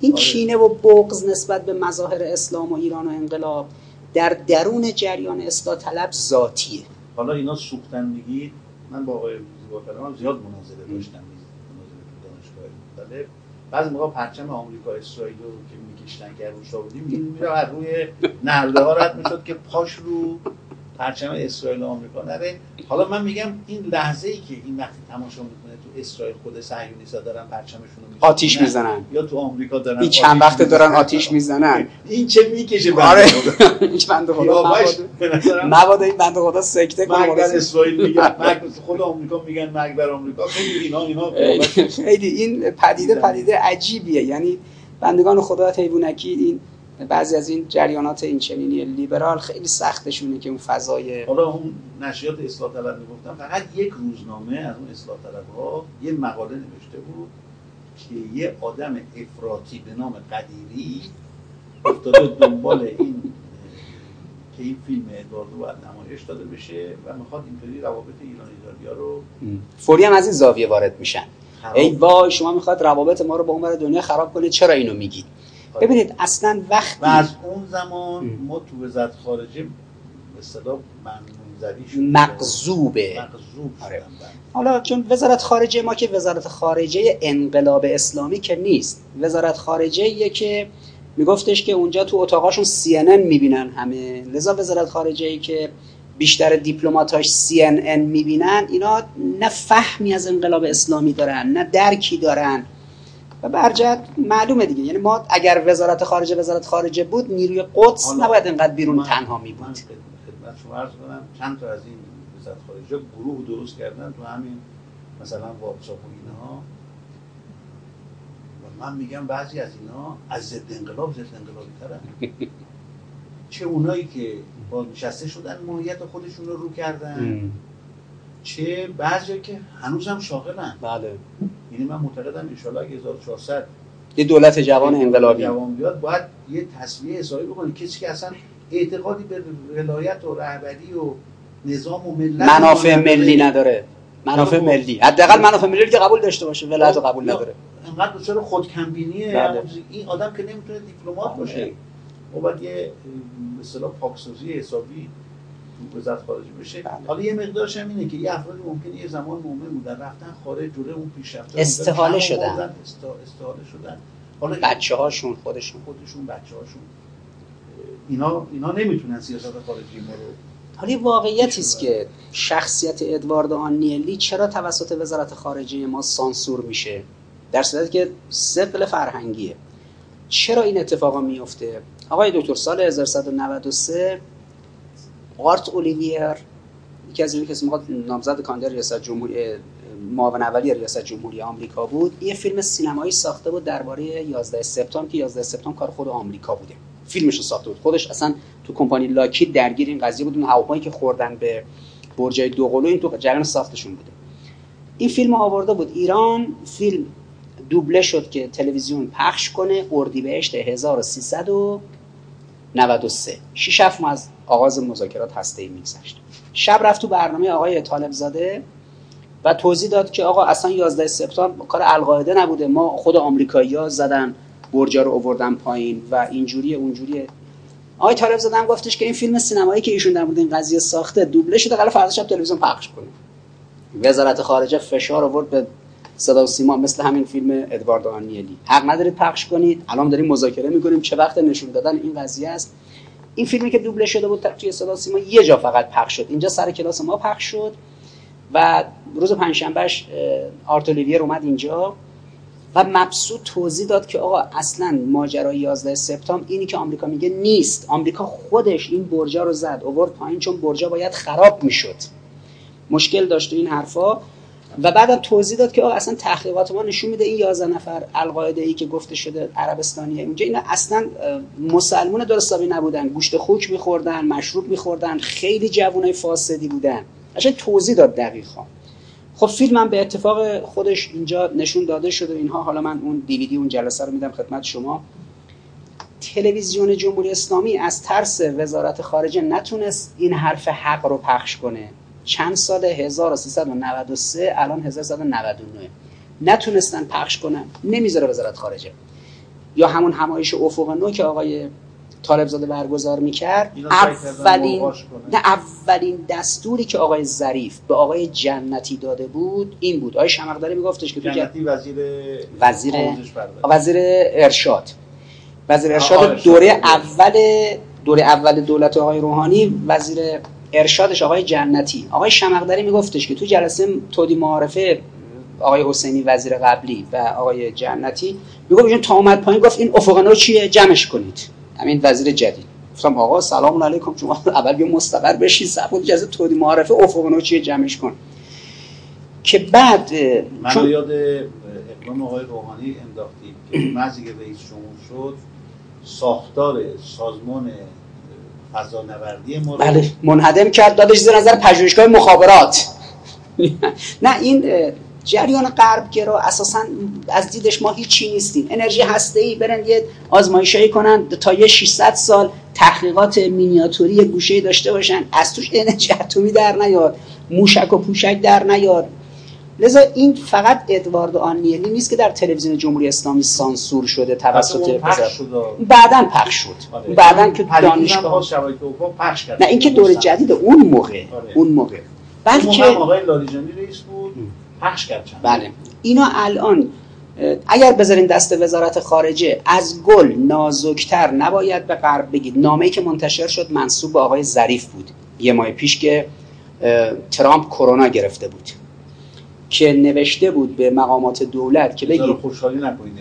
B: این
C: آره.
B: کینه و بغض نسبت به مظاهر اسلام و ایران و انقلاب در درون جریان اصلاح طلب ذاتیه.
C: حالا اینا سوختن میگید من با آقای زیبا زیاد مناظره داشتم. مناظره تو دانشگاه مختلف. بعضی موقع پرچم آمریکا اسرائیل رو که میکشتن که روشا بودیم این میره از روی نرده ها رد می‌شد که پاش رو پرچم اسرائیل و آمریکا نره حالا من میگم این لحظه ای که این وقتی تماشا می‌کنه تو اسرائیل خود صهیونیست‌ها دارن پرچمشون رو.
B: آتیش می‌زنن
C: یا تو آمریکا دارن
B: این چند وقته دارن. آتیش می‌زنن
C: این چه می‌کشه
B: آره
C: بنده خدا؟
B: این بنده خدا مبادا- مبادا این بنده خدا سکته کنه
C: مرگ. اسرائیل میگن مرگ خود آمریکا میگن مرگ بر آمریکا خیلی اینا اینا
B: خیلی این پدیده پدیده عجیبیه یعنی بندگان خدا حیوانکی این بعضی از این جریانات این چنینی لیبرال خیلی سختشونه که اون فضای
C: حالا اون نشریات اصلاح طلب می‌گفتم فقط یک روزنامه از اون اصلاح طلب ها یه مقاله نوشته بود که یه آدم افراطی به نام قدیری افتاده دنبال این که این فیلم ادواردو باید نمایش داده بشه و می‌خواد اینطوری روابط ایران ایتالیا رو
B: فوری هم از این زاویه وارد میشن. ای وای شما می‌خواد روابط ما رو با اون دنیا خراب کنه چرا اینو میگید؟
C: کنه.
B: ببینید اصلا وقتی
C: و از اون زمان. ما تو وزارت خارجه به اصطلاح مغضوب
B: آره. حالا چون وزارت خارجه ما که وزارت خارجه انقلاب اسلامی که نیست. وزارت خارجه که میگفتش که اونجا تو اتاقاشون CNN می‌بینن همه. لذا وزارت خارجه ای که بیشتر دیپلماتاش CNN می‌بینن اینا نه فهمی از انقلاب اسلامی دارن نه درکی دارن. و برجت معلومه دیگه. یعنی ما اگر وزارت خارجه وزارت خارجه بود نیروی قدس نباید انقدر بیرون
C: من-
B: تنها می بود
C: خدمت شما عرض کنم چند تا از این وزارت خارجه گروه درست کردن تو همین مثلا واتساپ و اینها. و من میگم بعضی از اینا از ضد انقلاب ضد انقلابی ترن چه اونایی که با نشسته شدن ماهیت خودشون رو رو کردن. چه بعضی که هنوز هم شاغلن.
B: بله.
C: یعنی من معتقدم اگه 1400
B: یه دولت جوان انقلابی.
C: جوان بیاد باید یه تصویه حسابی بکنه. کسی که اصلا اعتقادی به ولایت و رهبری و نظام و ملت
B: منافع. ملی نداره. منافع. ملی. حداقل منافع ملی که قبول داشته باشه ولایت قبول نداره.
C: انقدر دچار خودکمبینیه
B: بله.
C: این آدم که نمی‌تونه دیپلمات باشه. و باید یه اصطلاح پاکسازی حسابی تو وزارت خارجه بشه.
B: بله.
C: حالا یه مقدارش هم اینه که یه افرادی ممکنه یه زمان مؤمن بودن رفتن خارج جلوی اون پیشرفت
B: استحاله شدن.
C: استحاله شدن. حالا
B: بچه هاشون خودشون.
C: خودشون بچه هاشون اینا اینا نمی‌تونن سیاست خارجی ما رو
B: حالا یه واقعیتی است که شخصیت ادوارد آنیلی چرا توسط وزارت خارجه ما سانسور میشه؟ در صورتی که سقل فرهنگیه. چرا این اتفاقا میفته آقای دکتر سال 1193 آرت اولیویر یکی از این کسی نامزد کاندید ریاست جمهوری معاون اولی ریاست جمهوری آمریکا بود. یه فیلم سینمایی ساخته بود درباره 11 سپتامبر که 11 سپتامبر کار خود آمریکا بوده. فیلمش رو ساخته بود. خودش اصلا تو کمپانی لاکید درگیر این قضیه بود. اون هواپیمایی که خوردن به برجای دوقلو این تو جریان ساختشون بوده. این فیلم آورده بود ایران. فیلم دوبله شد که تلویزیون پخش کنه. اردیبهشت 1393 شش هفت ماه از آغاز مذاکرات هسته‌ای میگذشت. شب رفت تو برنامه آقای طالب زاده و توضیح داد که آقا اصلا 11 سپتامبر کار القاعده نبوده. ما خود آمریکایی‌ها زدن برجا رو آوردن پایین و اینجوریه اونجوریه آقای طالب زاده هم گفتش که این فیلم سینمایی که ایشون در مورد این قضیه ساخته دوبله شده قرار فردا شب تلویزیون پخش کنه. وزارت خارجه فشار آورد به صدا و سیما مثل همین فیلم ادوارد آنیلی. حق ندارید پخش کنید. الان داریم مذاکره می‌کنیم. چه وقت نشون دادن این قضیه است؟ این فیلمی که دوبله شده بود توی صدا سیما یه جا فقط پخش شد. اینجا سر کلاس ما پخش شد و روز پنجشنبهش آرت اومد اینجا و مبسوط توضیح داد که آقا اصلا ماجرای 11 سپتامبر اینی که آمریکا میگه نیست. آمریکا خودش این برجا رو زد اوورد پایین چون برجا باید خراب می‌شد. مشکل داشت این حرفا. و بعدم توضیح داد که آقا اصلا تحقیقات ما نشون میده این 11 نفر القاعده ای که گفته شده عربستانیه. اونجا اینا اصلا مسلمون درستابی نبودن. گوشت خوک میخوردن مشروب میخوردن خیلی جوانای فاسدی بودن. اصلا توضیح داد دقیقا. خب فیلمم به اتفاق خودش اینجا نشون داده شده. اینها حالا من اون دیویدی اون جلسه رو میدم خدمت شما. تلویزیون جمهوری اسلامی از ترس وزارت خارجه نتونست این حرف حق رو پخش کنه. چند سال؟ 1393 الان 1399 نتونستن پخش کنن. نمی‌ذاره وزارت خارجه. یا همون همایش افق نو که آقای طالب زاده برگزار می‌کرد اولین نه اولین دستوری که آقای ظریف به آقای جنتی داده بود این بود. آقای شمقداری میگفتش که تو
C: جنتی وزیر
B: وزیر وزیر ارشاد. وزیر ارشاد دوره اول دوره اول دولت آقای روحانی وزیر ارشادش آقای جنتی. آقای شمقدری میگفتش که تو جلسه تودی معارفه آقای حسینی وزیر قبلی و آقای جنتی می‌گفت تا اومد پایین گفت این افق چیه؟ جمعش کنید. همین وزیر جدید. گفتم آقا سلام علیکم. شما اول بیا مستقر بشید صفحه جلسه تودی معارفه افق چیه؟ جمعش کن. که بعد
C: من چون... یاد اقلام آقای روحانی انداختیم که رئیس جمهور شد. ساختار سازمان فضانوردی ما
B: بله منهدم کرد. دادش زیر نظر پژوهشگاه مخابرات. نه این جریان غرب گرا اساسا از دیدش ما هیچی نیستیم. انرژی هسته ای برن یه آزمایشایی کنن. تا یه 600 سال تحقیقات مینیاتوری گوشه داشته باشن. از توش انرژی اتمی در نیاد موشک و پوشک در نیاد لذا این فقط ادوارد آنیلی نیست که در تلویزیون جمهوری اسلامی سانسور شده توسط بعدا پخش شد. آره. بعدا که دانشگاه
C: پخش
B: نه این که دور جدید اون موقع آره. اون موقع.
C: بلکه آقای لاریجانی رئیس بود پخش کرد
B: بله. اینا الان اگر بذارین دست وزارت خارجه از گل نازکتر نباید به غرب بگید. نامه‌ای که منتشر شد منصوب به آقای ظریف بود. یه ماه پیش که ترامپ کرونا گرفته بود. که نوشته بود به مقامات دولت که بگید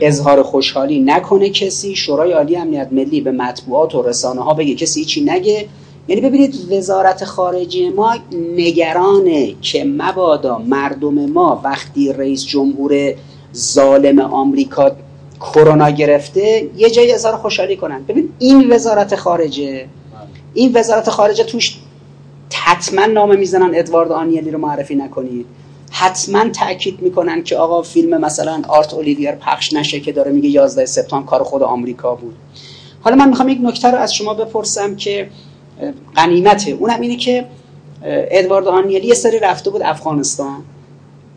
B: اظهار خوشحالی نکنه کسی شورای عالی امنیت ملی به مطبوعات و رسانه ها بگه کسی چی نگه. یعنی ببینید وزارت خارجه ما نگرانه که مبادا مردم ما وقتی رئیس جمهور ظالم آمریکا کرونا گرفته یه جایی اظهار خوشحالی کنن. ببین این وزارت خارجه این وزارت خارجه توش حتما نامه می‌زنن ادوارد آنیلی رو معرفی نکنید حتما تاکید می‌کنن که آقا فیلم مثلا آرت اولیویر پخش نشه که داره میگه 11 سپتامبر کار خود آمریکا بود. حالا من می‌خوام یک نکته رو از شما بپرسم که قنیمته اونم اینه که ادوارد آنیلی یه سری رفته بود افغانستان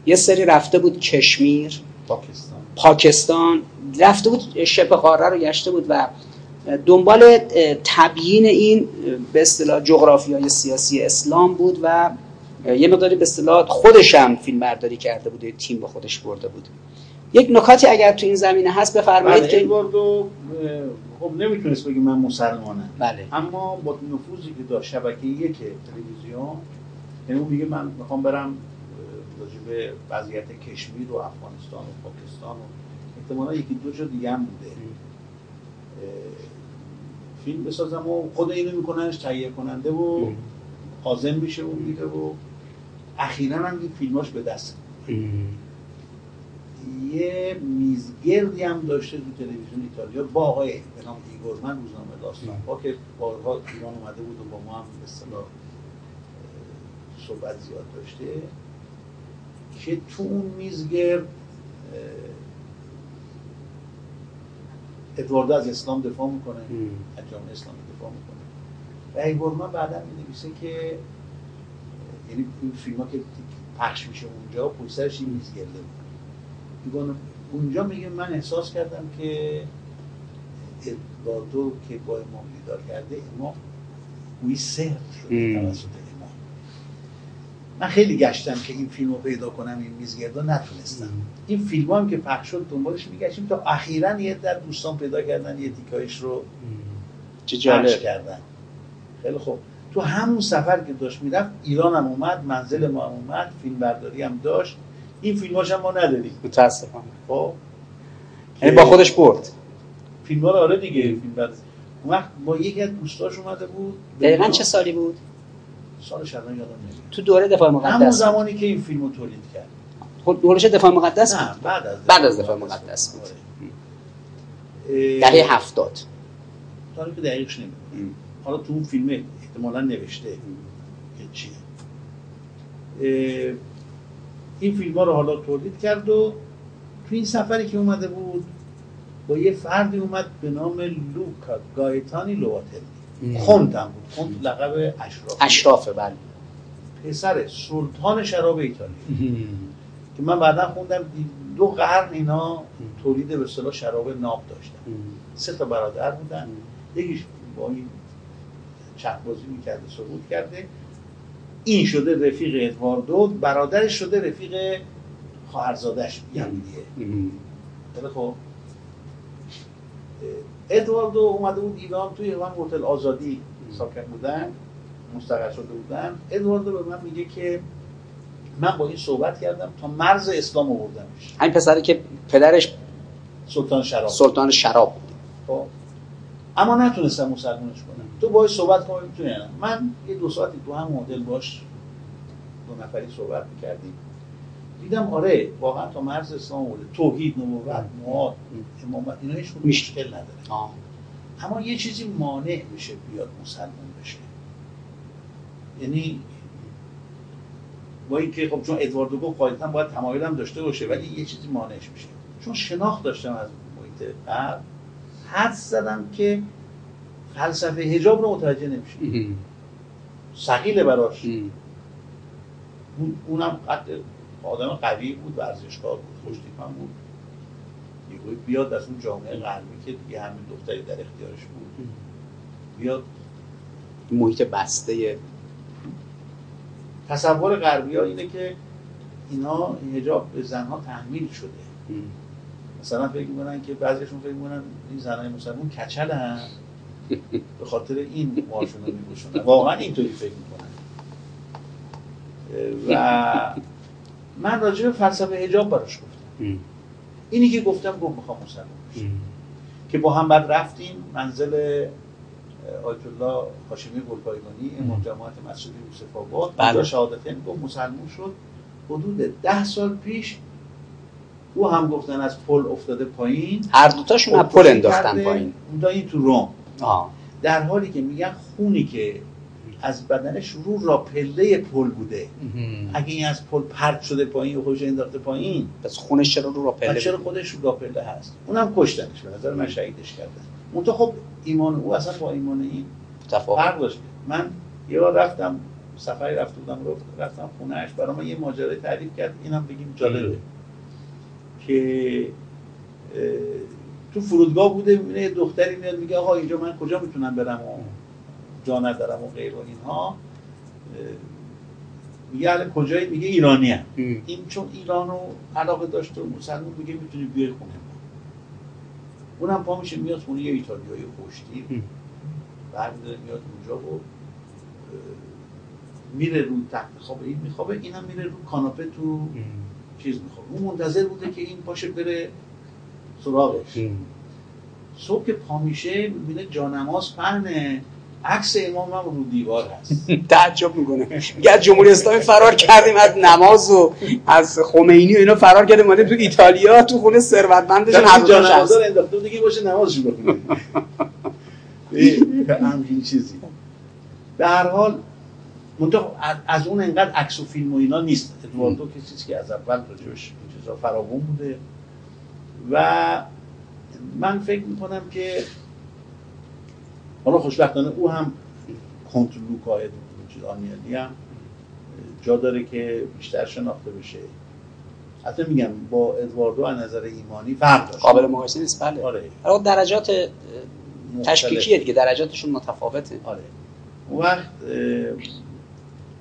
B: یه سری رفته بود کشمیر
C: پاکستان.
B: پاکستان رفته بود شبه قاره رو گشته بود و دنبال تبیین این به اصطلاح جغرافیای سیاسی اسلام بود و یه مقداری به اصطلاح خودش هم فیلم برداری کرده بود تیم به خودش برده بود یک نکاتی اگر تو این زمینه هست بفرمایید
C: بله، که خب نمی‌تونست بگی من مسلمانم.
B: بله.
C: اما با نفوذی که داشت شبکه یک تلویزیون یعنی اون میگه من می‌خوام برم راجع به وضعیت کشمیر و افغانستان و پاکستان و احتمالا یکی دو جا دیگه هم بوده. فیلم بسازم و خود اینو میکننش تهیه کننده و حاضر میشه اون میده و اخیرا هم این فیلماش به دست یه میزگردی هم داشته تو تلویزیون ایتالیا با آقای به نام ایگورمن روزنامه داستان با که بارها ایران اومده بود و با ما هم به اصطلاح صحبت زیاد داشته. که تو اون میزگرد ادوارد از اسلام دفاع می‌کنه. از جامعه اسلامی دفاع می‌کنه. و ایگورمن بعدا می نویسه که یعنی این فیلم ها که پخش میشه اونجا پوسترش این میزگرده بود. اونجا میگه من احساس کردم که ادواردو که با امام دیدار کرده امام گویی سهر شده توسط امام. من خیلی گشتم که این فیلم رو پیدا کنم این میزگردا نتونستم. این فیلم هم که پخش شد دنبالش میگشتیم تا اخیرا یه در دوستان پیدا کردن یه تیکایش رو
B: چه جالب.
C: کردن. خیلی خوب. تو همون سفر که داشت می‌رفت ایران هم اومد منزل ما هم اومد فیلم برداری هم داشت. این فیلماش هم ما نداریم.
B: متاسفانه.
C: خب.
B: یعنی با خودش برد.
C: فیلم ها رو آره دیگه فیلم بعد اون وقت با یکی از دوستاش اومده بود.
B: دقیقا چه سالی بود؟
C: سالش الان یادم نمیاد.
B: تو دوره دفاع
C: همون
B: مقدس
C: زمانی که این فیلم رو تولید کرد.
B: خود دورش دفاع مقدس
C: نه
B: بود.
C: بعد از
B: بعد از دفاع مقدس بود.
C: آره.
B: دهه هفتاد.
C: تاریخ دقیقش نمی‌دونم. حالا تو اون فیلم احتمالا نوشته که چیه. این فیلم ها رو حالا تولید کرد و تو این سفری که اومده بود با یه فردی اومد به نام لوکا گایتانی لواتلی. خونت هم بود خونت لقب اشراف
B: اشرافه بله.
C: پسر سلطان شراب ایتالیا که من بعدا خوندم دو قرن اینا تولید به اصطلاح شراب ناب داشتن. سه تا برادر بودن. یکیش با این چپ بازی می‌کرده سقوط کرده. این شده رفیق ادواردو برادرش شده رفیق خواهرزادش یهودیه خیلی خب. ادواردو اومده بود ایران توی هم هتل آزادی ساکن بودن مستقر شده بودن. ادواردو به من میگه که من با این صحبت کردم تا مرز اسلام آوردمش.
B: همین پسری که پدرش
C: سلطان شراب.
B: سلطان شراب بود.
C: خب. اما نتونستم مسلمانش کنم. تو باهاش صحبت کنم می‌تونی من یه دو ساعتی تو هم مدل باش دو نفری صحبت می‌کردیم. دیدم آره واقعا تا مرز اسلام بوده توحید نبوت مواد امامت اینا هیچ
B: میشه.
C: مشکل نداره.
B: آه.
C: اما یه چیزی مانع بشه بیاد مسلمان بشه. یعنی با اینکه خب چون ادواردو گفت قاعدتا باید تمایل هم داشته باشه ولی یه چیزی مانعش میشه. چون شناخت داشتم از محیط غرب حد زدم که فلسفه حجاب رو متوجه نمیشه سقیله براش. اونم قد آدم قوی بود ورزشکار بود خوشتیپم بود. یه بیاد از اون جامعه غربی که دیگه همین دختری در اختیارش بود. بیاد.
B: محیط بسته.
C: تصور غربی ها اینه که اینا حجاب به زنها تحمیل شده. مثلا فکر می‌کنن که بعضیشون فکر می‌کنن این زنهای مسلمون کچل هم به خاطر این موهاشون رو میپوشونن واقعا اینطوری فکر می‌کنن. و من راجع به فلسفه حجاب براش گفتم. اینی که گفتم گفت می‌خوام مسلمان بشم. که با هم بعد رفتیم منزل آیت الله هاشمی گلپایگانی امام جماعت مسجد یوسف آباد.
B: بله.
C: شهادتین گفت مسلمون شد. حدود ده سال پیش او هم گفتن از پل افتاده پایین.
B: هر دوتاشون از پل انداختن پایین.
C: این تو روم
B: آه.
C: در حالی که میگن خونی که از بدنش رو را پله پل بوده. اگه این از پل پرت شده پایین و خودش انداخته پایین
B: پس خونش چرا رو را
C: پس چرا
B: پله
C: خودش رو راپله هست؟ اونم کشتنش به نظر من شهیدش کردن اون خب ایمان او اصلا با ایمان این
B: تفاوت
C: فرق داشت. من یه بار رفتم سفری رفته بودم رفت- رفتم خونهش برای من یه ماجرای تعریف کرد اینم بگیم جالبه. که تو فرودگاه بوده می‌بینه یه دختری میاد میگه آقا اینجا من کجا می‌تونم برم و جا ندارم و غیر و اینها میگه الان کجایی میگه ایرانی هم.
B: ام.
C: این چون ایران رو علاقه داشته و مسلمان میگه می‌تونی بیای خونه ما اونم پا میشه میاد خونه یه ایتالیایی
B: ام.
C: برمیداره میاد اونجا و میره رو تخت خواب این میخوابه اینم میره رو کاناپه تو
B: ام.
C: چیز میخوابه اون منتظر بوده که این پاشه بره سراغش. صبح که پا میشه می‌بینه جانماز پهنه عکس امام هم رو دیوار هست.
B: تعجب می‌کنه. میگه از جمهوری اسلامی فرار کردیم از نماز و از خمینی و اینا فرار کردیم اومدیم تو ایتالیا تو خونه ثروتمندشون هر هست
C: رو انداخته که باشه نمازشو بخونه این همچین چیزی. به هر حال منتها از- اون انقدر عکس و فیلم و اینا نیست. ادواردو کسی که از اول راجبش این چیزا فراوون بوده. و من فکر می‌کنم که حالا خوشبختانه او هم کنت لوکا چیز آنیلی هم جا داره که بیشتر شناخته بشه. حتی میگم با ادواردو از نظر ایمانی فرق داشت.
B: قابل مقایسه نیست بله.
C: آره.
B: حالا درجات. تشکیکیه دیگه درجاتشون متفاوته.
C: آره. اون وقت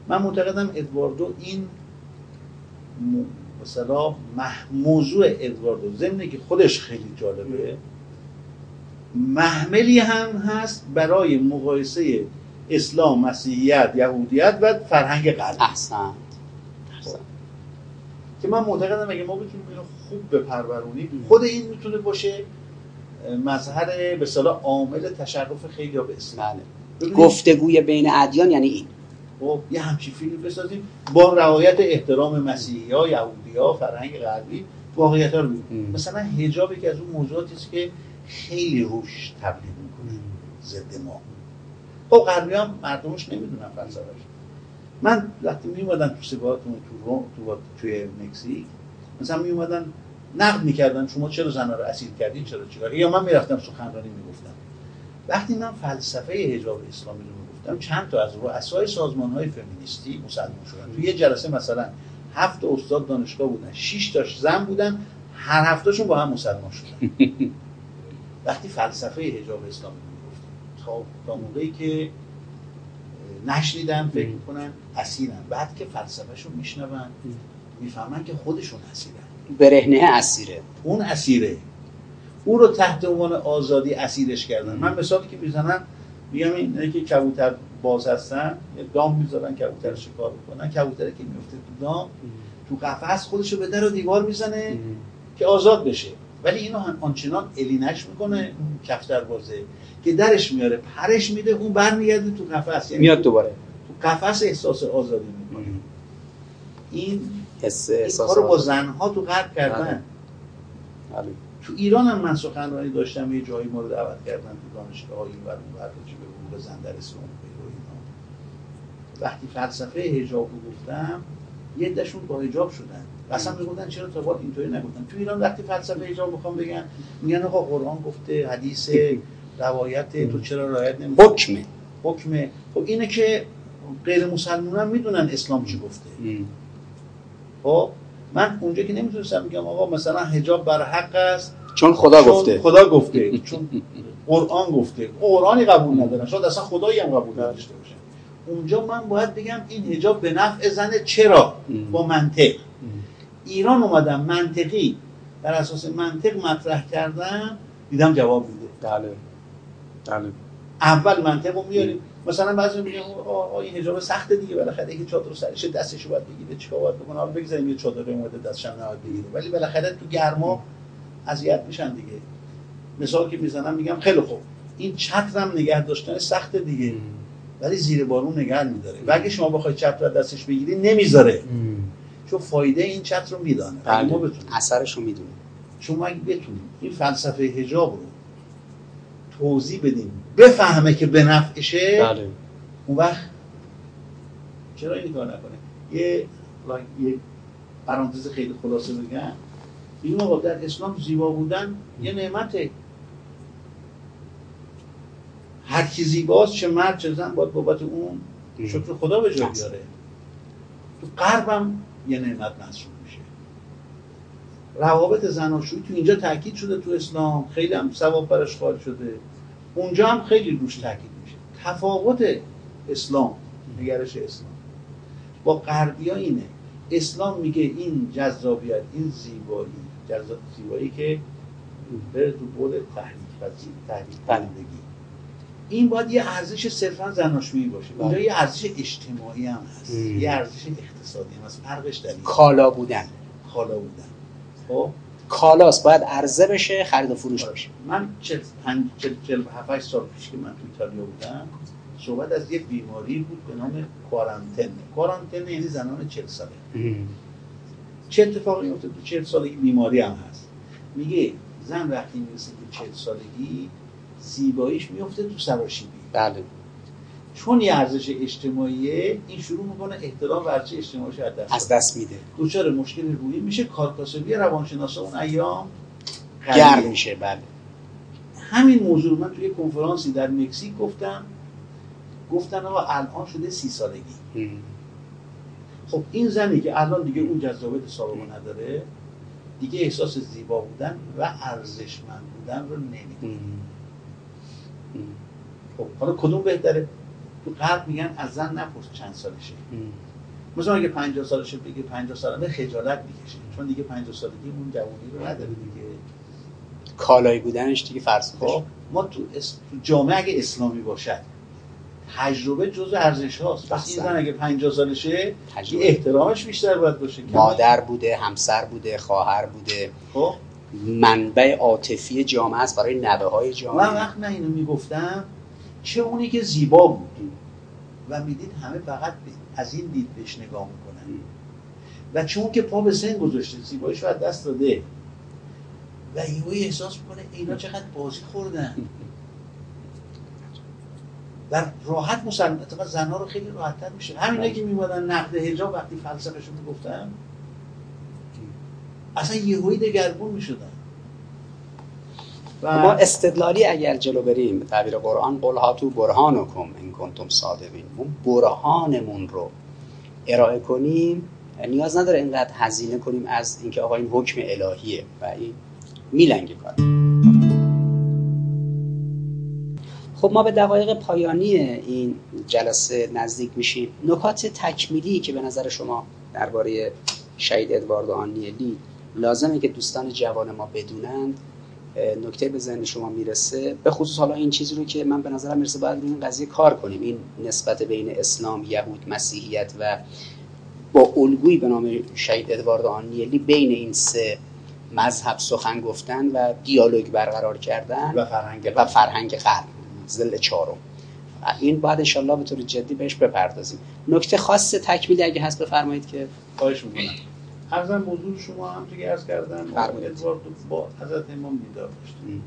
C: من معتقدم ادواردو این مثلا موضوع ادواردو ضمن که خودش خیلی جالبه. محملی هم هست برای مقایسه اسلام مسیحیت یهودیت و فرهنگ غربی.
B: احسن احسن.
C: که من معتقدم اگه ما بتونیم اینو خوب بپرورونیم خود این می‌تونه باشه مظهر به اصطلاح عامل تشرف خیلی به اسلام.
B: بله. گفتگوی بین ادیان یعنی این
C: خب یه همچین فیلم بسازیم با روایت احترام مسیحی ها یهودی ها فرهنگ غربی واقعیت ها رو مثلا حجاب که از اون موضوعاتی است که خیلی روش تبلیغ می‌کنه ضد ما. خب غربی هم مردمش نمی‌دونن فلسفهش من وقتی می اومدن تو سفارتمون تو روم تو توی مکزیک مثلا می اومدن نقد می‌کردن شما چرا زنا رو اسیر کردین چرا چیکار؟ یا من می‌رفتم سخنرانی می‌گفتم. وقتی من فلسفه حجاب اسلامی رو می‌گفتم چند تا از رؤسای سازمان های فمینیستی مسلمان شدن. تو یه جلسه مثلا هفت استاد دانشگاه بودن شش تاش زن بودن هر هفتهشون با هم مسلمان شدن. وقتی فلسفه حجاب اسلامی می‌گفتم تا تا موقعی که نشنیدن فکر می‌کنن اسیرن. بعد که فلسفهشون میشنون می‌فهمن که خودشون اسیرن.
B: برهنه اسیره.
C: اون اسیره. او رو تحت عنوان آزادی اسیرش کردن. من مثالی که می‌زنم میگم این که کبوتر باز هستن دام می‌ذارن کبوتر شکار کنن کبوتر که میفته تو دام تو قفس خودش رو به در و دیوار می‌زنه که آزاد بشه. ولی اینو آنچنان الینش می‌کنه کفتر بازه که درش میاره پرش میده اون برمیگرده تو قفس.
B: یعنی میاد دوباره.
C: تو قفس احساس آزادی می‌کنه. این حس احساس رو با زنها تو غرب کردن. بله. بله. تو ایران هم من سخنرانی داشتم یه جایی ما رو دعوت کردن تو دانشگاه های این برون برد به زن در اسلام وقتی فلسفه حجاب رو گفتم یه دشون با حجاب شدن. اصلا می‌گفتن چرا تا بعد اینطوری نگفتن. تو ایران وقتی فلسفه حجاب می‌خوام بگن میگن آقا قرآن گفته حدیث روایت تو چرا رعایت نمی‌کنی؟
B: حکمه.
C: حکمه. خب اینه که غیر مسلمان هم می‌دونن اسلام چی گفته. خب؟ من اونجا که نمی‌تونستم بگم آقا مثلا حجاب بر حق است.
B: چون خدا گفته.
C: خدا گفته. چون قرآن گفته. قرآنی قبول ندارن. شاید اصلا خدایی هم قبول نداشته باشه اونجا من باید بگم این حجاب به نفع زنه. چرا؟ با منطق. ایران اومدم. منطقی. بر اساس منطق مطرح کردم. دیدم جواب میده.
B: بله. بله.
C: اول منطق رو میاریم. مثلا بعضی میگن آقا این حجاب سخته دیگه بالاخره یکی چادر سرش دستشو باید بگیره چیکار باید بکنه؟ حالا بگذاریم یه چادر اومده دستش هم نباید بگیره. ولی بالاخره تو گرما اذیت میشن دیگه. مثال که می‌زنم میگم خیلی خوب. این چترم نگه داشتن سخته دیگه. ولی زیر بارون نگه میداره. و اگه شما بخواید چتر دستش بگیری نمی‌ذاره. چون فایده این چتر رو میدانه.
B: بله. ما بتونیم. اثرش رو می‌دونه.
C: شما اگه بتونیم این فلسفه حجاب رو توضیح بدیم بفهمه که به نفعشه
B: بله.
C: اون وقت چرا این کار نکنه؟ یه یه پرانتز خیلی خلاصه بگم. این آقا در اسلام زیبا بودن یه نعمته. هر کی زیباست چه مرد چه زن باید بابت اون شکر خدا به جا بیاره. تو غربم یه نعمت محسوب میشه. روابط زناشویی تو اینجا تاکید شده تو اسلام. خیلی هم ثواب برش قائل شده. اونجا هم خیلی روش تاکید میشه. تفاوت اسلام نگرش اسلام. با غربی ها اینه. اسلام میگه این جذابیت این زیبایی جذاب زیبایی که بره تو بود تحریک تحریک
B: بله.
C: این باید یه ارزش صرفا زناشویی باشه. اونجا بله. یه ارزش اجتماعی هم هست. یه ارزش اقتصادی هم هست. فرقش در
B: کالا بودن.
C: کالا بودن. خب؟
B: کالاست باید عرضه بشه خرید و فروش بشه.
C: من 47 سال پیش که من تو ایتالیا بودم صحبت از یه بیماری بود به نام کوارانتن کوارانتن یعنی زنان 40 ساله. چه اتفاقی میفته تو 40 سالگی بیماری هم هست؟ میگه زن وقتی می‌رسه به 40 سالگی زیباییش میفته تو سراشیبی.
B: بله.
C: چون یه ارزش اجتماعیه این شروع می‌کنه احترام و ارزش اجتماعیش از دست
B: از دست میده.
C: دوچار مشکل روحی میشه کارکاسبی روانشناسا اون ایام
B: گرم میشه بله.
C: همین موضوع من توی کنفرانسی در مکزیک گفتم. گفتن آقا الان شده سی سالگی. خب این زنی که الان دیگه اون جذابیت سابقه نداره دیگه احساس زیبا بودن و ارزشمند بودن رو نمیده خب حالا کدوم بهتره؟ تو قلب میگن از زن نپرس چند سالشه. مثلا اگه 50 سالشه بگه 50 سالمه خجالت می‌کشه. چون دیگه 50 سالگی اون جوانی رو نداره دیگه.
B: کالایی بودنش دیگه فرض
C: خب ما تو, اس... تو جامعه اگه اسلامی باشد تجربه جز ارزش هاست. پس این. زن اگه 50 سالشه
B: تجربه.
C: احترامش بیشتر باید باشه.
B: مادر بوده همسر بوده خواهر بوده.
C: خب.
B: منبع عاطفی جامعه است برای نوه های
C: من
B: جامعه.
C: وقت من اینو می‌گفتم. چه اونی که زیبا بود و می‌دید همه فقط از این دید بهش نگاه می‌کنن. و چه اون که پا به سن گذاشته زیباییش رو از دست داده. و یهویی احساس می‌کنه اینا چقدر بازی خوردن. و راحت مسلمان اتفاقا زنها رو خیلی راحتتر میشه. همینایی که میمادن نقد حجاب وقتی فلسفهشو می‌گفتم اصلا یهویی دگرگون می‌شدن.
B: ما استدلالی اگر جلو بریم تعبیر قرآن قل هاتو برهانکم ان کنتم صادقین. اون برهانمون رو ارائه کنیم. نیاز نداره اینقدر هزینه کنیم از اینکه آقا این حکم الهیه و این میلنگه کار. خب ما به دقایق پایانی این جلسه نزدیک میشیم. نکات تکمیلی که به نظر شما درباره شهید ادوارد آنیلی لازمه که دوستان جوان ما بدونند نکته به ذهن شما می‌رسه به خصوص حالا این چیزی رو که من به نظرم می‌رسه باید روی این قضیه کار کنیم. این نسبت بین اسلام یهود مسیحیت و با الگویی به نام شهید ادوارد آنیلی بین این سه مذهب سخن گفتن و دیالوگ برقرار کردن
C: و فرهنگ
B: و فرهنگ غرب زل چهارم. این باید انشالله به طور جدی بهش بپردازیم. نکته خاص تکمیلی اگه هست بفرمایید که
C: خواهش می‌کنم. ارزم موضوع شما هم که عرض کردم. ادوارد با حضرت امام دیدار داشتیم.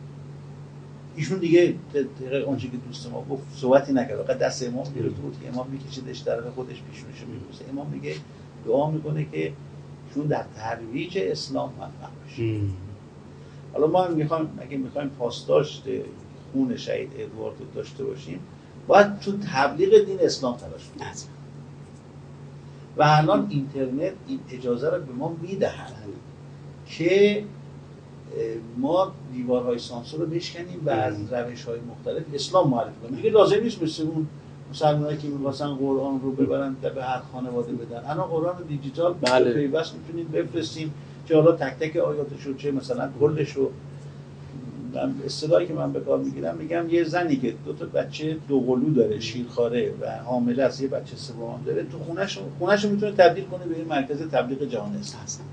C: ایشون دیگه دقیقه آنچه که دوست ما گفت صحبتی نکرد. فقط دست امام گرفته بود که امام میکشیدش طرف خودش پیشونیشو میبوسه. امام میگه دعا می‌کنه که ایشون در ترویج اسلام موفق بشه. حالا ما هم می‌خوایم اگه می‌خوایم پاسداشت خون شهید ادوارد رو داشته باشیم باید تو تبلیغ دین اسلام تلاش کنیم. و الان اینترنت این اجازه رو به ما می‌دهد که اه، ما دیوارهای سانسور رو بشکنیم و از روش های مختلف اسلام معرفی کنیم. دیگه لازم نیست مثل اون مسلمانایی که می‌خواستن قرآن رو ببرن و به هر خانواده بدن. الان قرآن دیجیتال
B: بله.
C: پیوست می‌تونیم بفرستیم که حالا تک تک آیاتش رو چه مثلا کلش رو اصطلاحی که من به کار می‌گیرم میگم یه زنی که دو تا بچه دو قلو داره شیرخواره و حامله از یه بچه سوم داره تو خونش خونش می‌تونه تبدیل کنه به مرکز تبلیغ جهان اسلام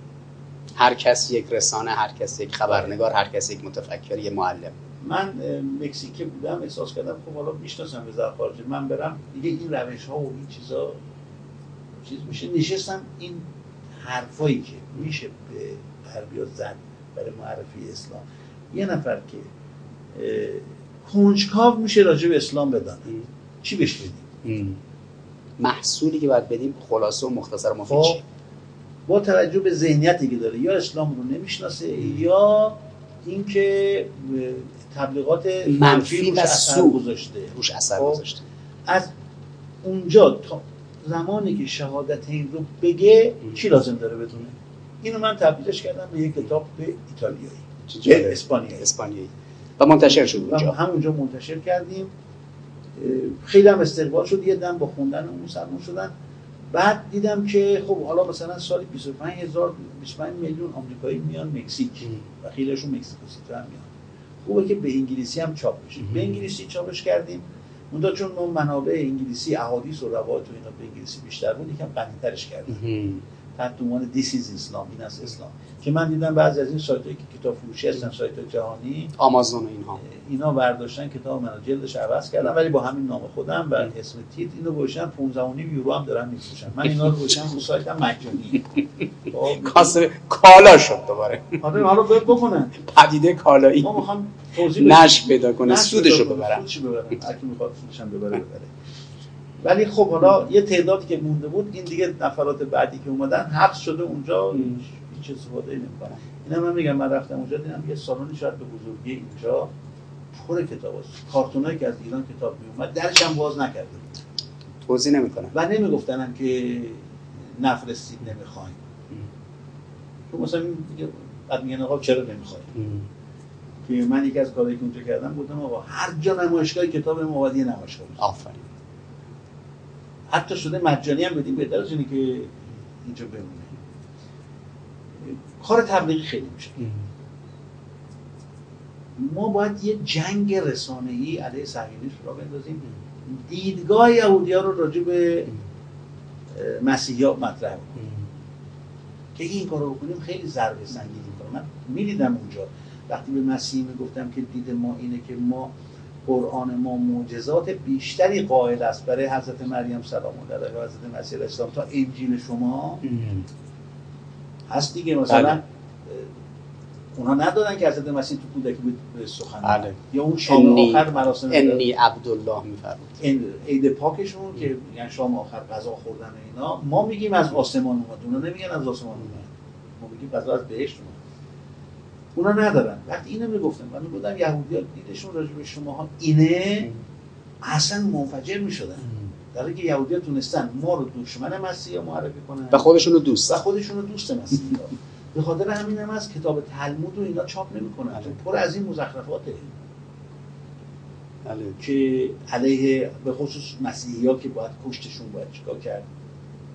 B: هر کس یک رسانه هر کس یک خبرنگار هر کس یک متفکر یه معلم.
C: من اه، مکزیک بودم احساس کردم خب حالا می‌شناسم وزارت خارجه من برم دیگه این روش ها و این چیزا چیز میشه. نشستم این حرفایی که میشه به غربیا زد برای معرفی اسلام. یه نفر که کنجکاو میشه راجع به اسلام بدانه چی بهش بدیم؟
B: محصولی که باید بدیم خلاصه و مختصر مفید
C: خب.
B: شه.
C: با توجه به ذهنیتی که داره یا اسلام رو نمی‌شناسه یا اینکه تبلیغات
B: منفی و سو.
C: گذاشته.
B: روش اثر
C: خب.
B: گذاشته.
C: از اونجا تا زمانی که شهادت این رو بگه چی لازم داره بدونه؟ اینو من تبدیلش کردم به یک کتاب به ایتالیایی. اسپانیایی.
B: اسپانیایی. و منتشر شد اونجا.
C: همونجا منتشر کردیم. خیلی هم استقبال شد. یه دم با خوندن اون مسلمان شدن. بعد دیدم که خب حالا مثلا سال 25 هزار 25 میلیون آمریکایی میان مکزیک. و خیلیشون مکزیکو سیتی هم میان. خوبه که به انگلیسی هم چاپ بشه. به انگلیسی چاپش کردیم. اونجا چون ما منابع انگلیسی احادیث و روایت و اینا به انگلیسی بیشتر بود یکم غنی‌ترش کردیم. تحت عنوان This is اسلام این است اسلام که من دیدم بعضی از این سایت‌هایی که کتاب فروشی هستن سایت جهانی
B: آمازون و اینها.
C: اینا برداشتن کتاب من جلدش عوض کردم ولی با همین نام خودم و اسم تیت اینو گوشن 15 و نیم یورو هم دارن میفروشن من اینا رو گوشم رو سایتم مجانی. خب،
B: کاسه کالا شد دوباره.
C: آره حالا باید بکنن.
B: پدیده کالایی.
C: ما می‌خوام توضیح.
B: نشر پیدا کنه سودشو ببرن.
C: سودشو ببرن. هر کی می‌خواد هم ببره ببره. ولی خب حالا یه تعدادی که مونده بود این دیگه نفرات بعدی که اومدن حبس شده اونجا هیچ استفاده نمی‌کنن. اینا من میگم من رفتم اونجا دیدم یه سالونی شاید به بزرگی اینجا پر کتاب است کارتونایی که از ایران کتاب میومد درش هم باز نکرده.
B: توضیح نمی‌کنم.
C: و نمیگفتنم که نفرستید نمی‌خوایم تو مثلا میگه بعد میگن آقا چرا نمی‌خوایم که من یکی از کارهایی که اونجا کردم بودم آقا هر جا نمایشگاه کتاب یه نمایشگاه.
B: آفرین.
C: حتی شده مجانی هم بدیم بهتر از اینه که اینجا بمونه. کار تبلیغی خیلی میشه. ما باید یه جنگ رسانه‌ای علیه صهیونیسم را بندازیم. دیدگاه یهودی ها رو راجع به مسیحی ها مطرح کنیم. که این کار رو بکنیم خیلی ضربه سنگینی می‌کنه من می‌دیدم اونجا. وقتی به مسیحی می‌گفتم که دید ما اینه که ما قرآن ما معجزات بیشتری قائل است برای حضرت مریم سلام الله علیها و حضرت مسیح علیه السلام. تا انجیل شما هست دیگه. مثلا
B: بله.
C: اونها ندادن که حضرت مسیح تو کودکی به سخن.
B: بله.
C: یا اون شام
B: انی
C: آخر مراسم
B: انی عبدالله میفرمود.
C: این عید پاکشون که میگن شام آخر غذا خوردن اینا. ما میگیم از آسمان اومد. اونا نمیگن از آسمان اومد. ما میگیم غذا از بهشت اومد. اونا ندارن. وقتی اینو می‌گفتن و می‌گفتم یهودی ها دیدشون راجع به شماها اینه اصلا منفجر می‌شدن. در که یهودی ها تونستن ما رو دشمن مسیح معرفی کنن.
B: و خودشون رو دوست.
C: و خودشون رو دوست مسیحی ها به خاطر همین هم از کتاب تلمود رو اینا چاپ نمی‌کنن.
B: بله.
C: پر از این مزخرفاته.
B: بله.
C: که علیه به خصوص مسیحی ها که باید کشتشون باید چیکار کرد.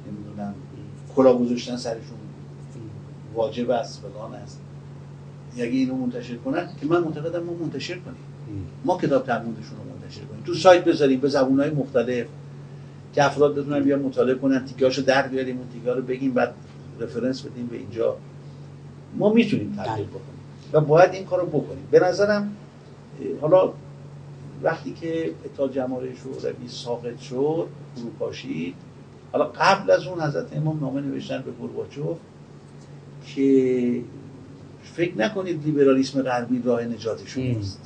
C: نمی‌دونم. کلا گذاشتن سرشون. واجب است فلان است. اگه اینو منتشر کنن که من معتقدم ما منتشر کنیم. ما کتاب تلمودشون رو منتشر کنیم. تو سایت بذاریم به زبونهای مختلف که افراد بتونن بیان مطالعه کنن تیکهاشو در بیاریم اون تیکه رو بگیم بعد رفرنس بدیم به اینجا. ما می‌تونیم تبدیل
B: بله.
C: بکنیم. و باید این کار رو بکنیم. به نظرم حالا وقتی که اتحاد جماهیر شوروی ساقط شد فروپاشید حالا قبل از اون حضرت امام نامه نوشتن به گورباچوف که فکر نکنید لیبرالیسم غربی راه نجات شماست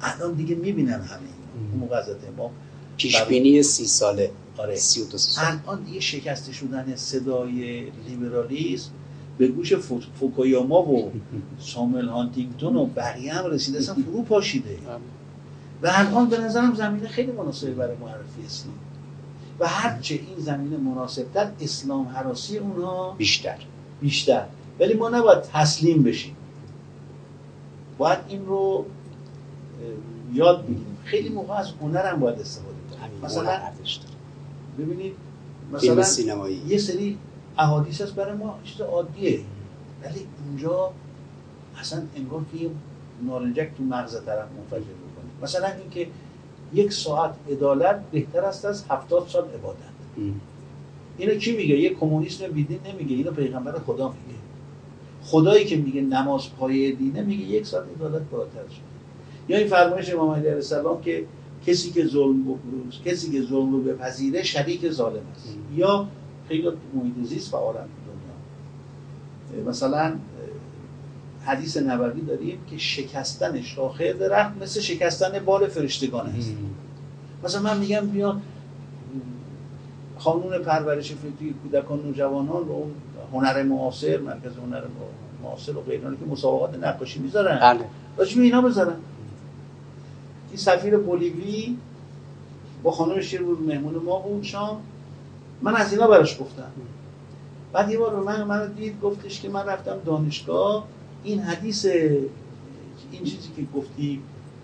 C: الان دیگه می‌بینن همه اینا اون موقع حضرت امام
B: پیش بینی سی ساله.
C: آره.
B: سی و ساله
C: الان دیگه شکسته شدن صدای لیبرالیسم به گوش فو- فوکویاما و ساموئل هانتینگتون و بقیه هم رسیده اصلا فرو پاشیده. و الان به نظرم زمینه خیلی مناسبه برای معرفی اسلام. و هرچه این زمینه مناسبتر اسلام حراسی اونها
B: بیشتر.
C: بیشتر. ولی ما نباید تسلیم بشیم. باید این رو یاد بگیریم. خیلی موقع از هنر هم باید استفاده کنیم. مثلا. ببینید مثلا
B: سینمایی.
C: یه سری احادیث هست برای ما چیز عادیه. ولی اونجا اصلا انگار که یه نارنجک تو مغز طرف منفجر بکنه مثلا اینکه یک ساعت عدالت بهتر است از هفتاد سال عبادت. اینو کی میگه؟ یه کمونیست بیدین نمیگه. اینو پیغمبر خدا میگه. خدایی که میگه نماز پایه دینه میگه یک ساعت عدالت بالاتر شد یا این فرمایش امام علی علیه السلام که کسی که ظلم کسی که ظلم رو بپذیره شریک ظالم است. یا خیلی محیط زیست فعالن تو دنیا مثلا حدیث نبوی داریم که شکستن شاخه درخت مثل شکستن بال فرشتگان است. مثلا من میگم بیا قانون پرورش فکری کودکان نوجوانان و اون هنر معاصر مرکز هنر معاصر و غیرانی که مسابقات نقاشی می‌ذارن.
B: بله.
C: راجع اینا بذارن. این سفیر بولیوی با خانم شیرور مهمون ما بود شام. من از اینا براش گفتم. بعد یه بار به من من دید گفتش که من رفتم دانشگاه. این حدیث این چیزی که گفتی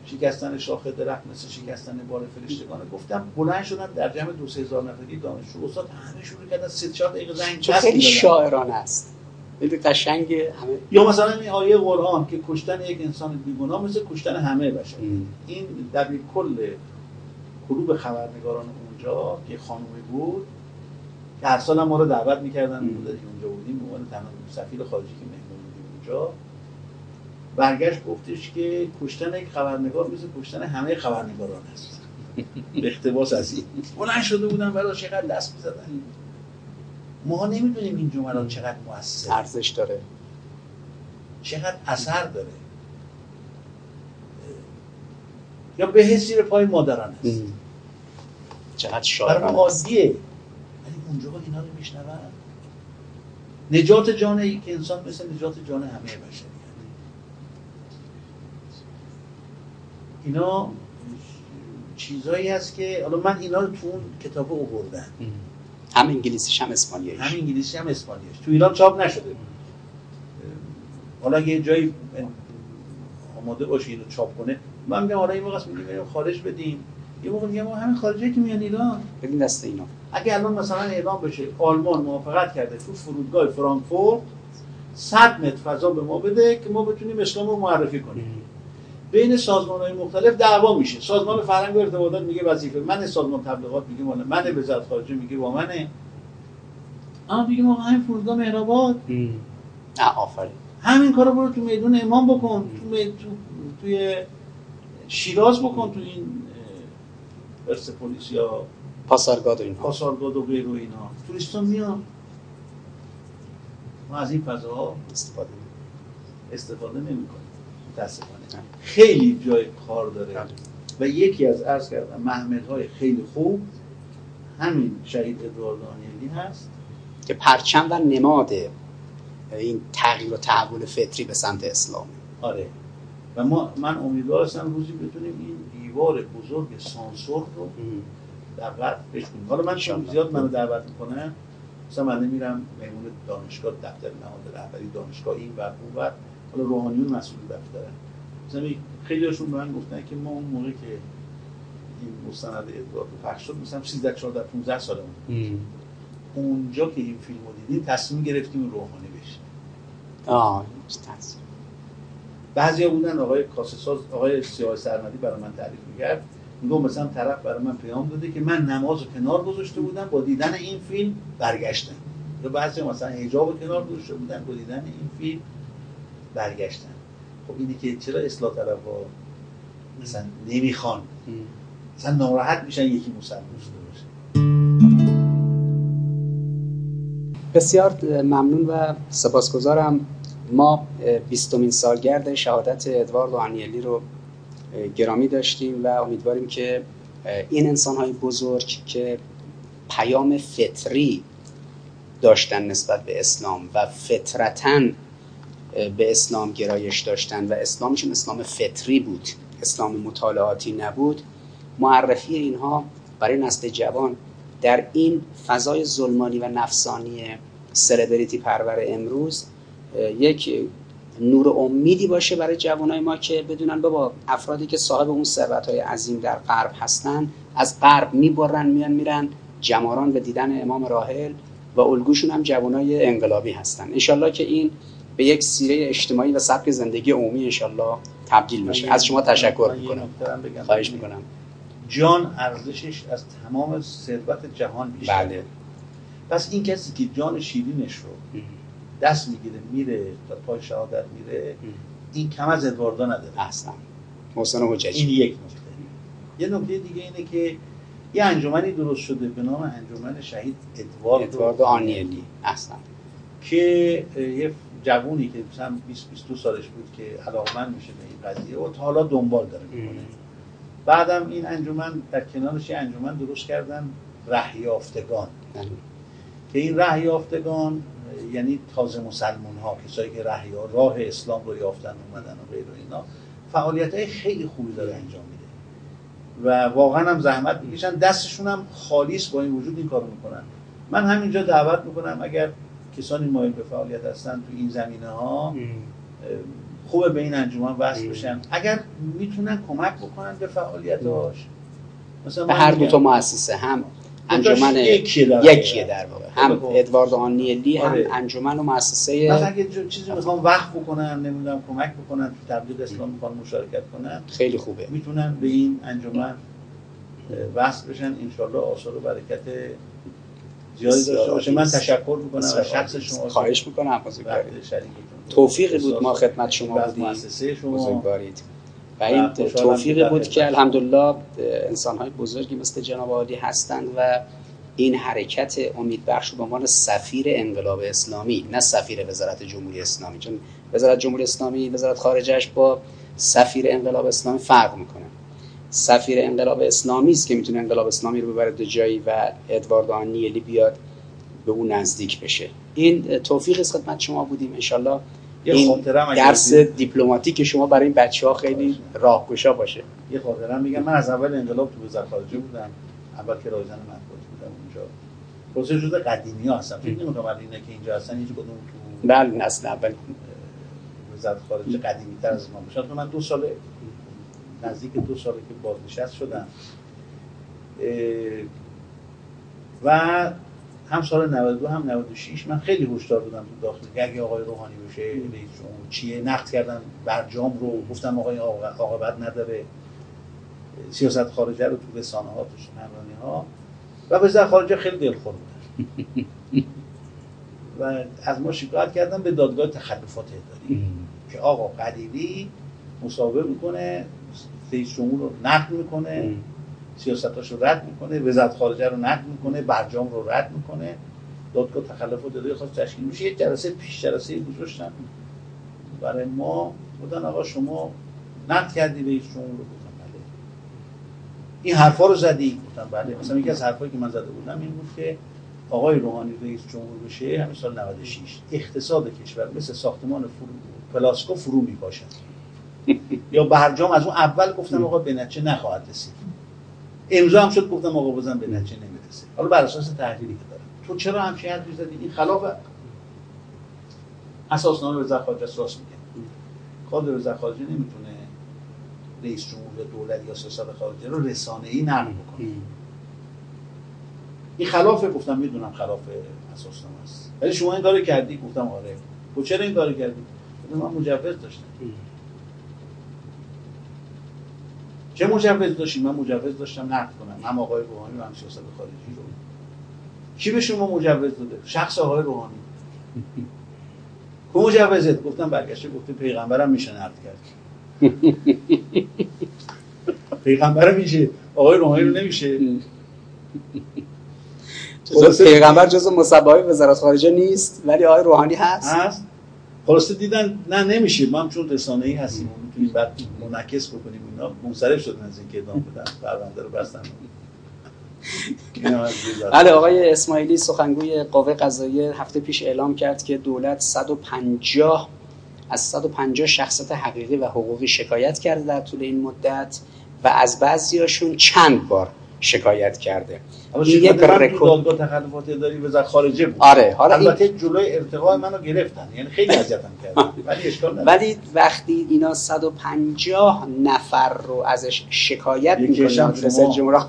C: شکستن شاخه درخت مثل شکستن بال فرشتگانه گفتم بلند شدن در جمع دو سه هزار نفری دانشجو استاد همه شروع کردن سه چهار دقیقه زنگ
B: خیلی. شاعرانه است. خیلی قشنگ همه.
C: یا مثلا این آیه قرآن که کشتن یک انسان بیگناه مثل کشتن همه بشر
B: ام.
C: این در کل کلوب خبرنگاران اونجا که خانومی بود که هر سال ما رو دعوت می‌کردن اونجا بودیم به عنوان تنها سفیر خارجی که مهمون بودیم اونجا. برگشت گفتش که کشتن یک خبرنگار مثل کشتن همه خبرنگاران است. به اقتباس از این. بلند شده بودن برای چقدر دست می‌زدن. ما نمی‌دونیم این جملات چقدر مؤثر
B: ارزش داره.
C: چقدر اثر داره. یا به زیر پای مادران است.
B: ام. چقدر
C: برای
B: است
C: عادیه ولی اونجا اینا رو میشنون. نجات جان یک انسان مثل نجات جان همه بشری اینا چیزایی هست که حالا من اینا رو تو اون کتاب
B: ام. هم انگلیسیش هم اسپانیاییش.
C: هم انگلیسی هم اسپانیاش تو ایران چاپ نشده. حالا یه جایی آماده باشه اینو چاپ کنه. من میگم حالا این موقع است میگیم بریم خارج بدیم. یه موقع میگم ما همین خارجی که میان ایران.
B: ببین دست اینا.
C: اگه الان مثلا اعلام بشه آلمان موافقت کرده تو فرودگاه فرانکفورت 100 متر فضا به ما بده که ما بتونیم اسلام رو معرفی کنیم. بین سازمان های مختلف دعوا میشه. سازمان فرهنگ و ارتباطات میگه وظیفه من سازمان تبلیغات میگه مال من وزارت خارجه میگه با منه. اما دیگه ما همین فرودگاه مهرآباد.
B: آفرین.
C: همین کارو برو تو میدون امام بکن تو, می... تو... توی شیراز بکن تو این پرسپولیس یا
B: پاسارگاد و اینها
C: پاسارگاد و غیر و اینا. توریستا میان. ما از این فضاها
B: استفاده
C: استفاده نمی‌کنیم. متاسفانه. خیلی جای کار داره. و یکی از عرض کردم محمل های خیلی خوب همین شهید ادوارد دانیلی هست.
B: که پرچم و نماد این تغییر و تحول فطری به سمت اسلام.
C: آره. و ما من امیدوار هستم روزی بتونیم این دیوار بزرگ سانسور رو در غرب بشکنیم حالا من شام زیاد منو دعوت می‌کنه مثلا من نمیرم مهمون دانشگاه دفتر نهاد رهبری دانشگاه این و اون و حالا روحانیون مسئول دفترن مثلا خیلی هاشون به من گفتن که ما اون موقع که این مستند ادوارد پخش شد مثلا 13 14 15 سالمون اونجا که این فیلم رو دیدیم تصمیم گرفتیم روحانی بشیم
B: آه
C: بعضی بودن آقای کاسساز آقای سیاه سرمدی برای من تعریف می‌کرد. میگم مثلا طرف برای من پیام داده که من نماز رو کنار گذاشته بودم با دیدن این فیلم برگشتم. یا بعضی مثلا حجاب کنار گذاشته بودن با دیدن این فیلم برگشتن خب اینی که چرا اصلاح طلب ها مثلا نمی‌خوان؟ مثلا ناراحت میشن یکی مسلمان باشه.
B: بسیار ممنون و سپاسگزارم. ما بیستمین سالگرد شهادت ادوارد آنیلی رو گرامی داشتیم و امیدواریم که این انسان های بزرگ که پیام فطری داشتن نسبت به اسلام و فطرتا به اسلام گرایش داشتن و اسلامشون اسلام فطری بود اسلام مطالعاتی نبود. معرفی اینها برای نسل جوان در این فضای ظلمانی و نفسانی سلبریتی پرور امروز یک نور امیدی باشه برای جوانای ما که بدونن بابا افرادی که صاحب اون ثروت های عظیم در غرب هستن از غرب می‌برن میان میرن جماران به دیدن امام راحل و الگوشون هم جوانای انقلابی هستن. انشالله که این به یک سیره اجتماعی و سبک زندگی عمومی انشالله تبدیل میشه از شما تشکر می‌کنم. خواهش می‌کنم.
C: جان ارزشش از تمام ثروت جهان بیشتر
B: بله.
C: پس این کسی که جان شیرینش رو دست می‌گیره میره تا پای شهادت میره این کم از ادواردا نداره.
B: اصلا محسن حججی
C: این یک نکته. یه نکته دیگه اینه که یه انجمنی درست شده به نام انجمن شهید ادوارد,
B: ادوارد آنیلی. اصلا
C: که یه جوونی که مثلا 20 22 سالش بود که علاقمند میشه به این قضیه و تا حالا دنبال داره می‌کنه. بعدم این انجمن در کنارش یه انجمن درست کردن رهیافتگان. که این رهیافتگان یعنی تازه مسلمان ها کسایی که رهی راه اسلام رو یافتن اومدن و غیر و اینا فعالیت های خیلی خوبی داره انجام میده. و واقعا هم زحمت می‌کشن. دستشون هم خالیص با این وجود این کارو می‌کنن. من همینجا دعوت می‌کنم اگر کسانی مایل به فعالیت هستن تو این زمینه ها خوبه به این انجمن وصل بشن. اگر می‌تونن کمک بکنن به فعالیتاش
B: مثلا به هر دو تا مؤسسه هم انجمن
C: یکیه در,
B: یکیه در واقع. هم ادوارد آنیلی هم آره. انجمن و مؤسسه
C: مثلا اگه چیزی می‌خوام وقت بکنن نمی‌دونم کمک بکنن تو تبلیغ اسلام می‌خوان مشارکت کنن
B: خیلی خوبه.
C: می‌تونن به این انجمن وصل بشن. انشالله آثار و برکت زیادی داشته باشه. من تشکر می‌کنم از شخص شما.
B: خواهش می‌کنم توفیقی بود ما خدمت شما بودیم. بزرگوارید. و این توفیقی بود که الحمدلله انسان های بزرگی مثل جناب عالی هستند و این حرکت امید بخش به عنوان سفیر انقلاب اسلامی نه سفیر وزارت جمهوری اسلامی. چون وزارت جمهوری اسلامی وزارت خارجش با سفیر انقلاب اسلامی فرق می‌کنه. سفیر انقلاب اسلامی است که می‌تونه انقلاب اسلامی رو ببره دو جایی و ادوارد آنیلی بیاد به اون نزدیک بشه. این توفیق است خدمت شما بودیم. انشالله این درس دیپلماتیک شما برای این بچه ها خیلی راهگشا باشه.
C: یه خاطرم میگم. من از اول انقلاب تو وزارت خارجه بودم. اول که رایزن مطبوعات بودم اونجا. پروسه جزء قدیمی ها هستم. فکر نمی‌کنم ولی اینه که اینجا هستن هیچ کدوم تو
B: بله نسل اول.
C: وزارت خارجه قدیمی تر از ما باشد من دو سال نزدیک دو ساله که بازنشست شدم. و هم سال 92 هم 96 من خیلی هشدار دادم تو داخل. اگه آقای روحانی بشه رئیس جمهور چیه؟ نقد کردن برجام رو گفتم آقای عاقبت نداره. سیاست خارجه رو تو رسانه ها تو سخنرانی ها و وزیر خارجه خیلی دلخور بودن و از ما شکایت کردن به دادگاه تخلفات اداری که آقا قدیری مصاحبه می‌کنه. جمهور رو نقد می‌کنه سیاستاش رو رد می‌کنه وزارت خارجه رو نقد می‌کنه برجام رو رد می‌کنه. دادگاه تخلفات اداری خواست تشکیل میشه. یه جلسه پیش جلسه گذاشتن برای ما بودن آقا شما نقد کردی رئیس جمهور رو؟ گفتم بله. این حرفا رو زدی؟ گفتم بله. مثلا یکی از حرفایی که من زده بودم این بود که آقای روحانی رئیس جمهور بشه همین سال 96 اقتصاد کشور مثل ساختمان فرو پلاسکو فرو می باشد یا برجام از اون اول گفتم آقا به نتیجه نخواهد رسید. امضا هم شد گفتم آقا بازم به نتیجه نمی‌رسه. حالا بر اساس تحلیلی که دارم. تو چرا همچین حرفی زدی؟ این خلاف اساسنامه وزارت خارجه راست میگه. خود وزارت خارجه نمی‌تونه رئیس جمهور دولت یا سیاست خارجه رو رسانه‌ای نقل بکنه. این خلافه گفتم می‌دونم خلاف اساسنامه است. ولی شما این کارو کردی؟ گفتم آره. تو چرا این کارو کردی؟ من مجوز داشتم. چه مجوز داشتیم من مجوز داشتم نقد کنم. هم آقای روحانی و هم سیاست خارجی رو. کی به شما مجوز داده؟ شخص آقای روحانی. کو مجوزت؟ گفتم برگشته گفته پیغمبرم میشه نقد کرد. پیغمبرم میشه. آقای روحانی رو نمیشه.
B: پیغمبر جز مصباحی وزارت خارجه نیست ولی آقای روحانی هست.
C: هست؟ خلاصه دیدن نه نمیشه. ما هم چون رسانه ای هستیم می‌تونیم بعد منعکس بکنیم اینا. منصرف شدن از اینکه ادامه بدن. پرونده رو بستن.
B: بله آقای اسماعیلی سخنگوی قوه قضاییه هفته پیش اعلام کرد که دولت 150 از 150 شخصیت حقیقی و حقوقی شکایت کرده در طول این مدت و از بعضیاشون چند بار شکایت کرده.
C: یک رکورد دادگاه تخلفات اداری وزارت خارجه بود
B: آره حالا
C: البته این... جلوی ارتقاء منو گرفتن یعنی خیلی اذیتم کردن. ولی اشکال نداره.
B: ولی وقتی اینا 150 نفر رو ازش شکایت می‌کنن رئیس جمهور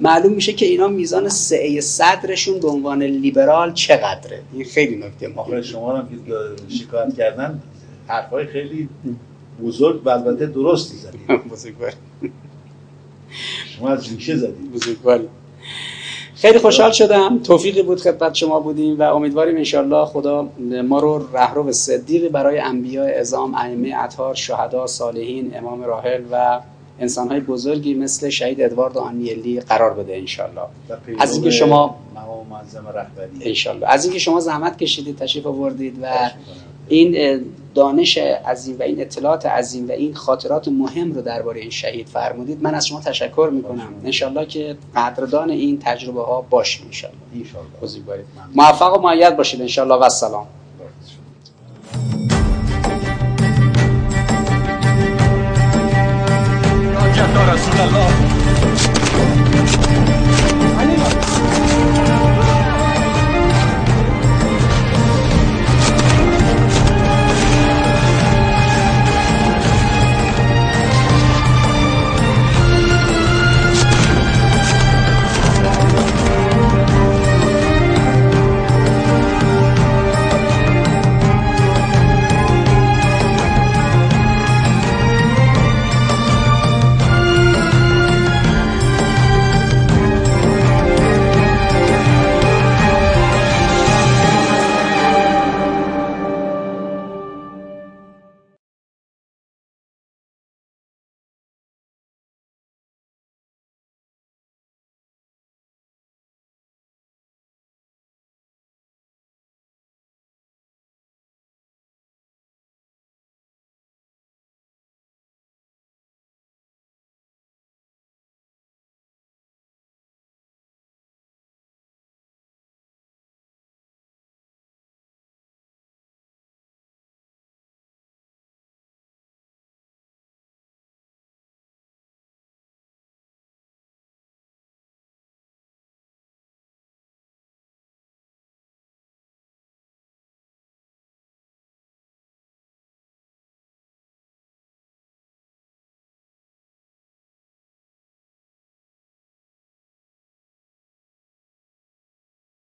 B: معلوم میشه که اینا میزان سعه صدرشون به عنوان لیبرال چقدره. این خیلی نکته
C: مهمه. شما هم که شکایت کردن حرفای خیلی بزرگ و البته درستی زدید.
B: بزرگوار
C: شما از ریشه زدید؟
B: بزرگواری. خیلی خوشحال شدم. توفیقی بود خدمت شما بودیم و امیدواریم انشالله خدا ما رو رهرو صدیقی برای انبیاء ازام ائمه اطهار شهدا صالحین امام راحل و انسانهای بزرگی مثل شهید ادوارد آنیلی قرار بده انشالله از اینکه شما انشالله از اینکه شما زحمت کشیدید تشریف آوردید و این دانش عظیم و این اطلاعات عظیم و این خاطرات مهم رو درباره این شهید فرمودید من از شما تشکر می‌کنم. انشالله که قدردان این تجربه ها باشیم انشالله. موفق و معید باشید انشالله. و السلام رسول الله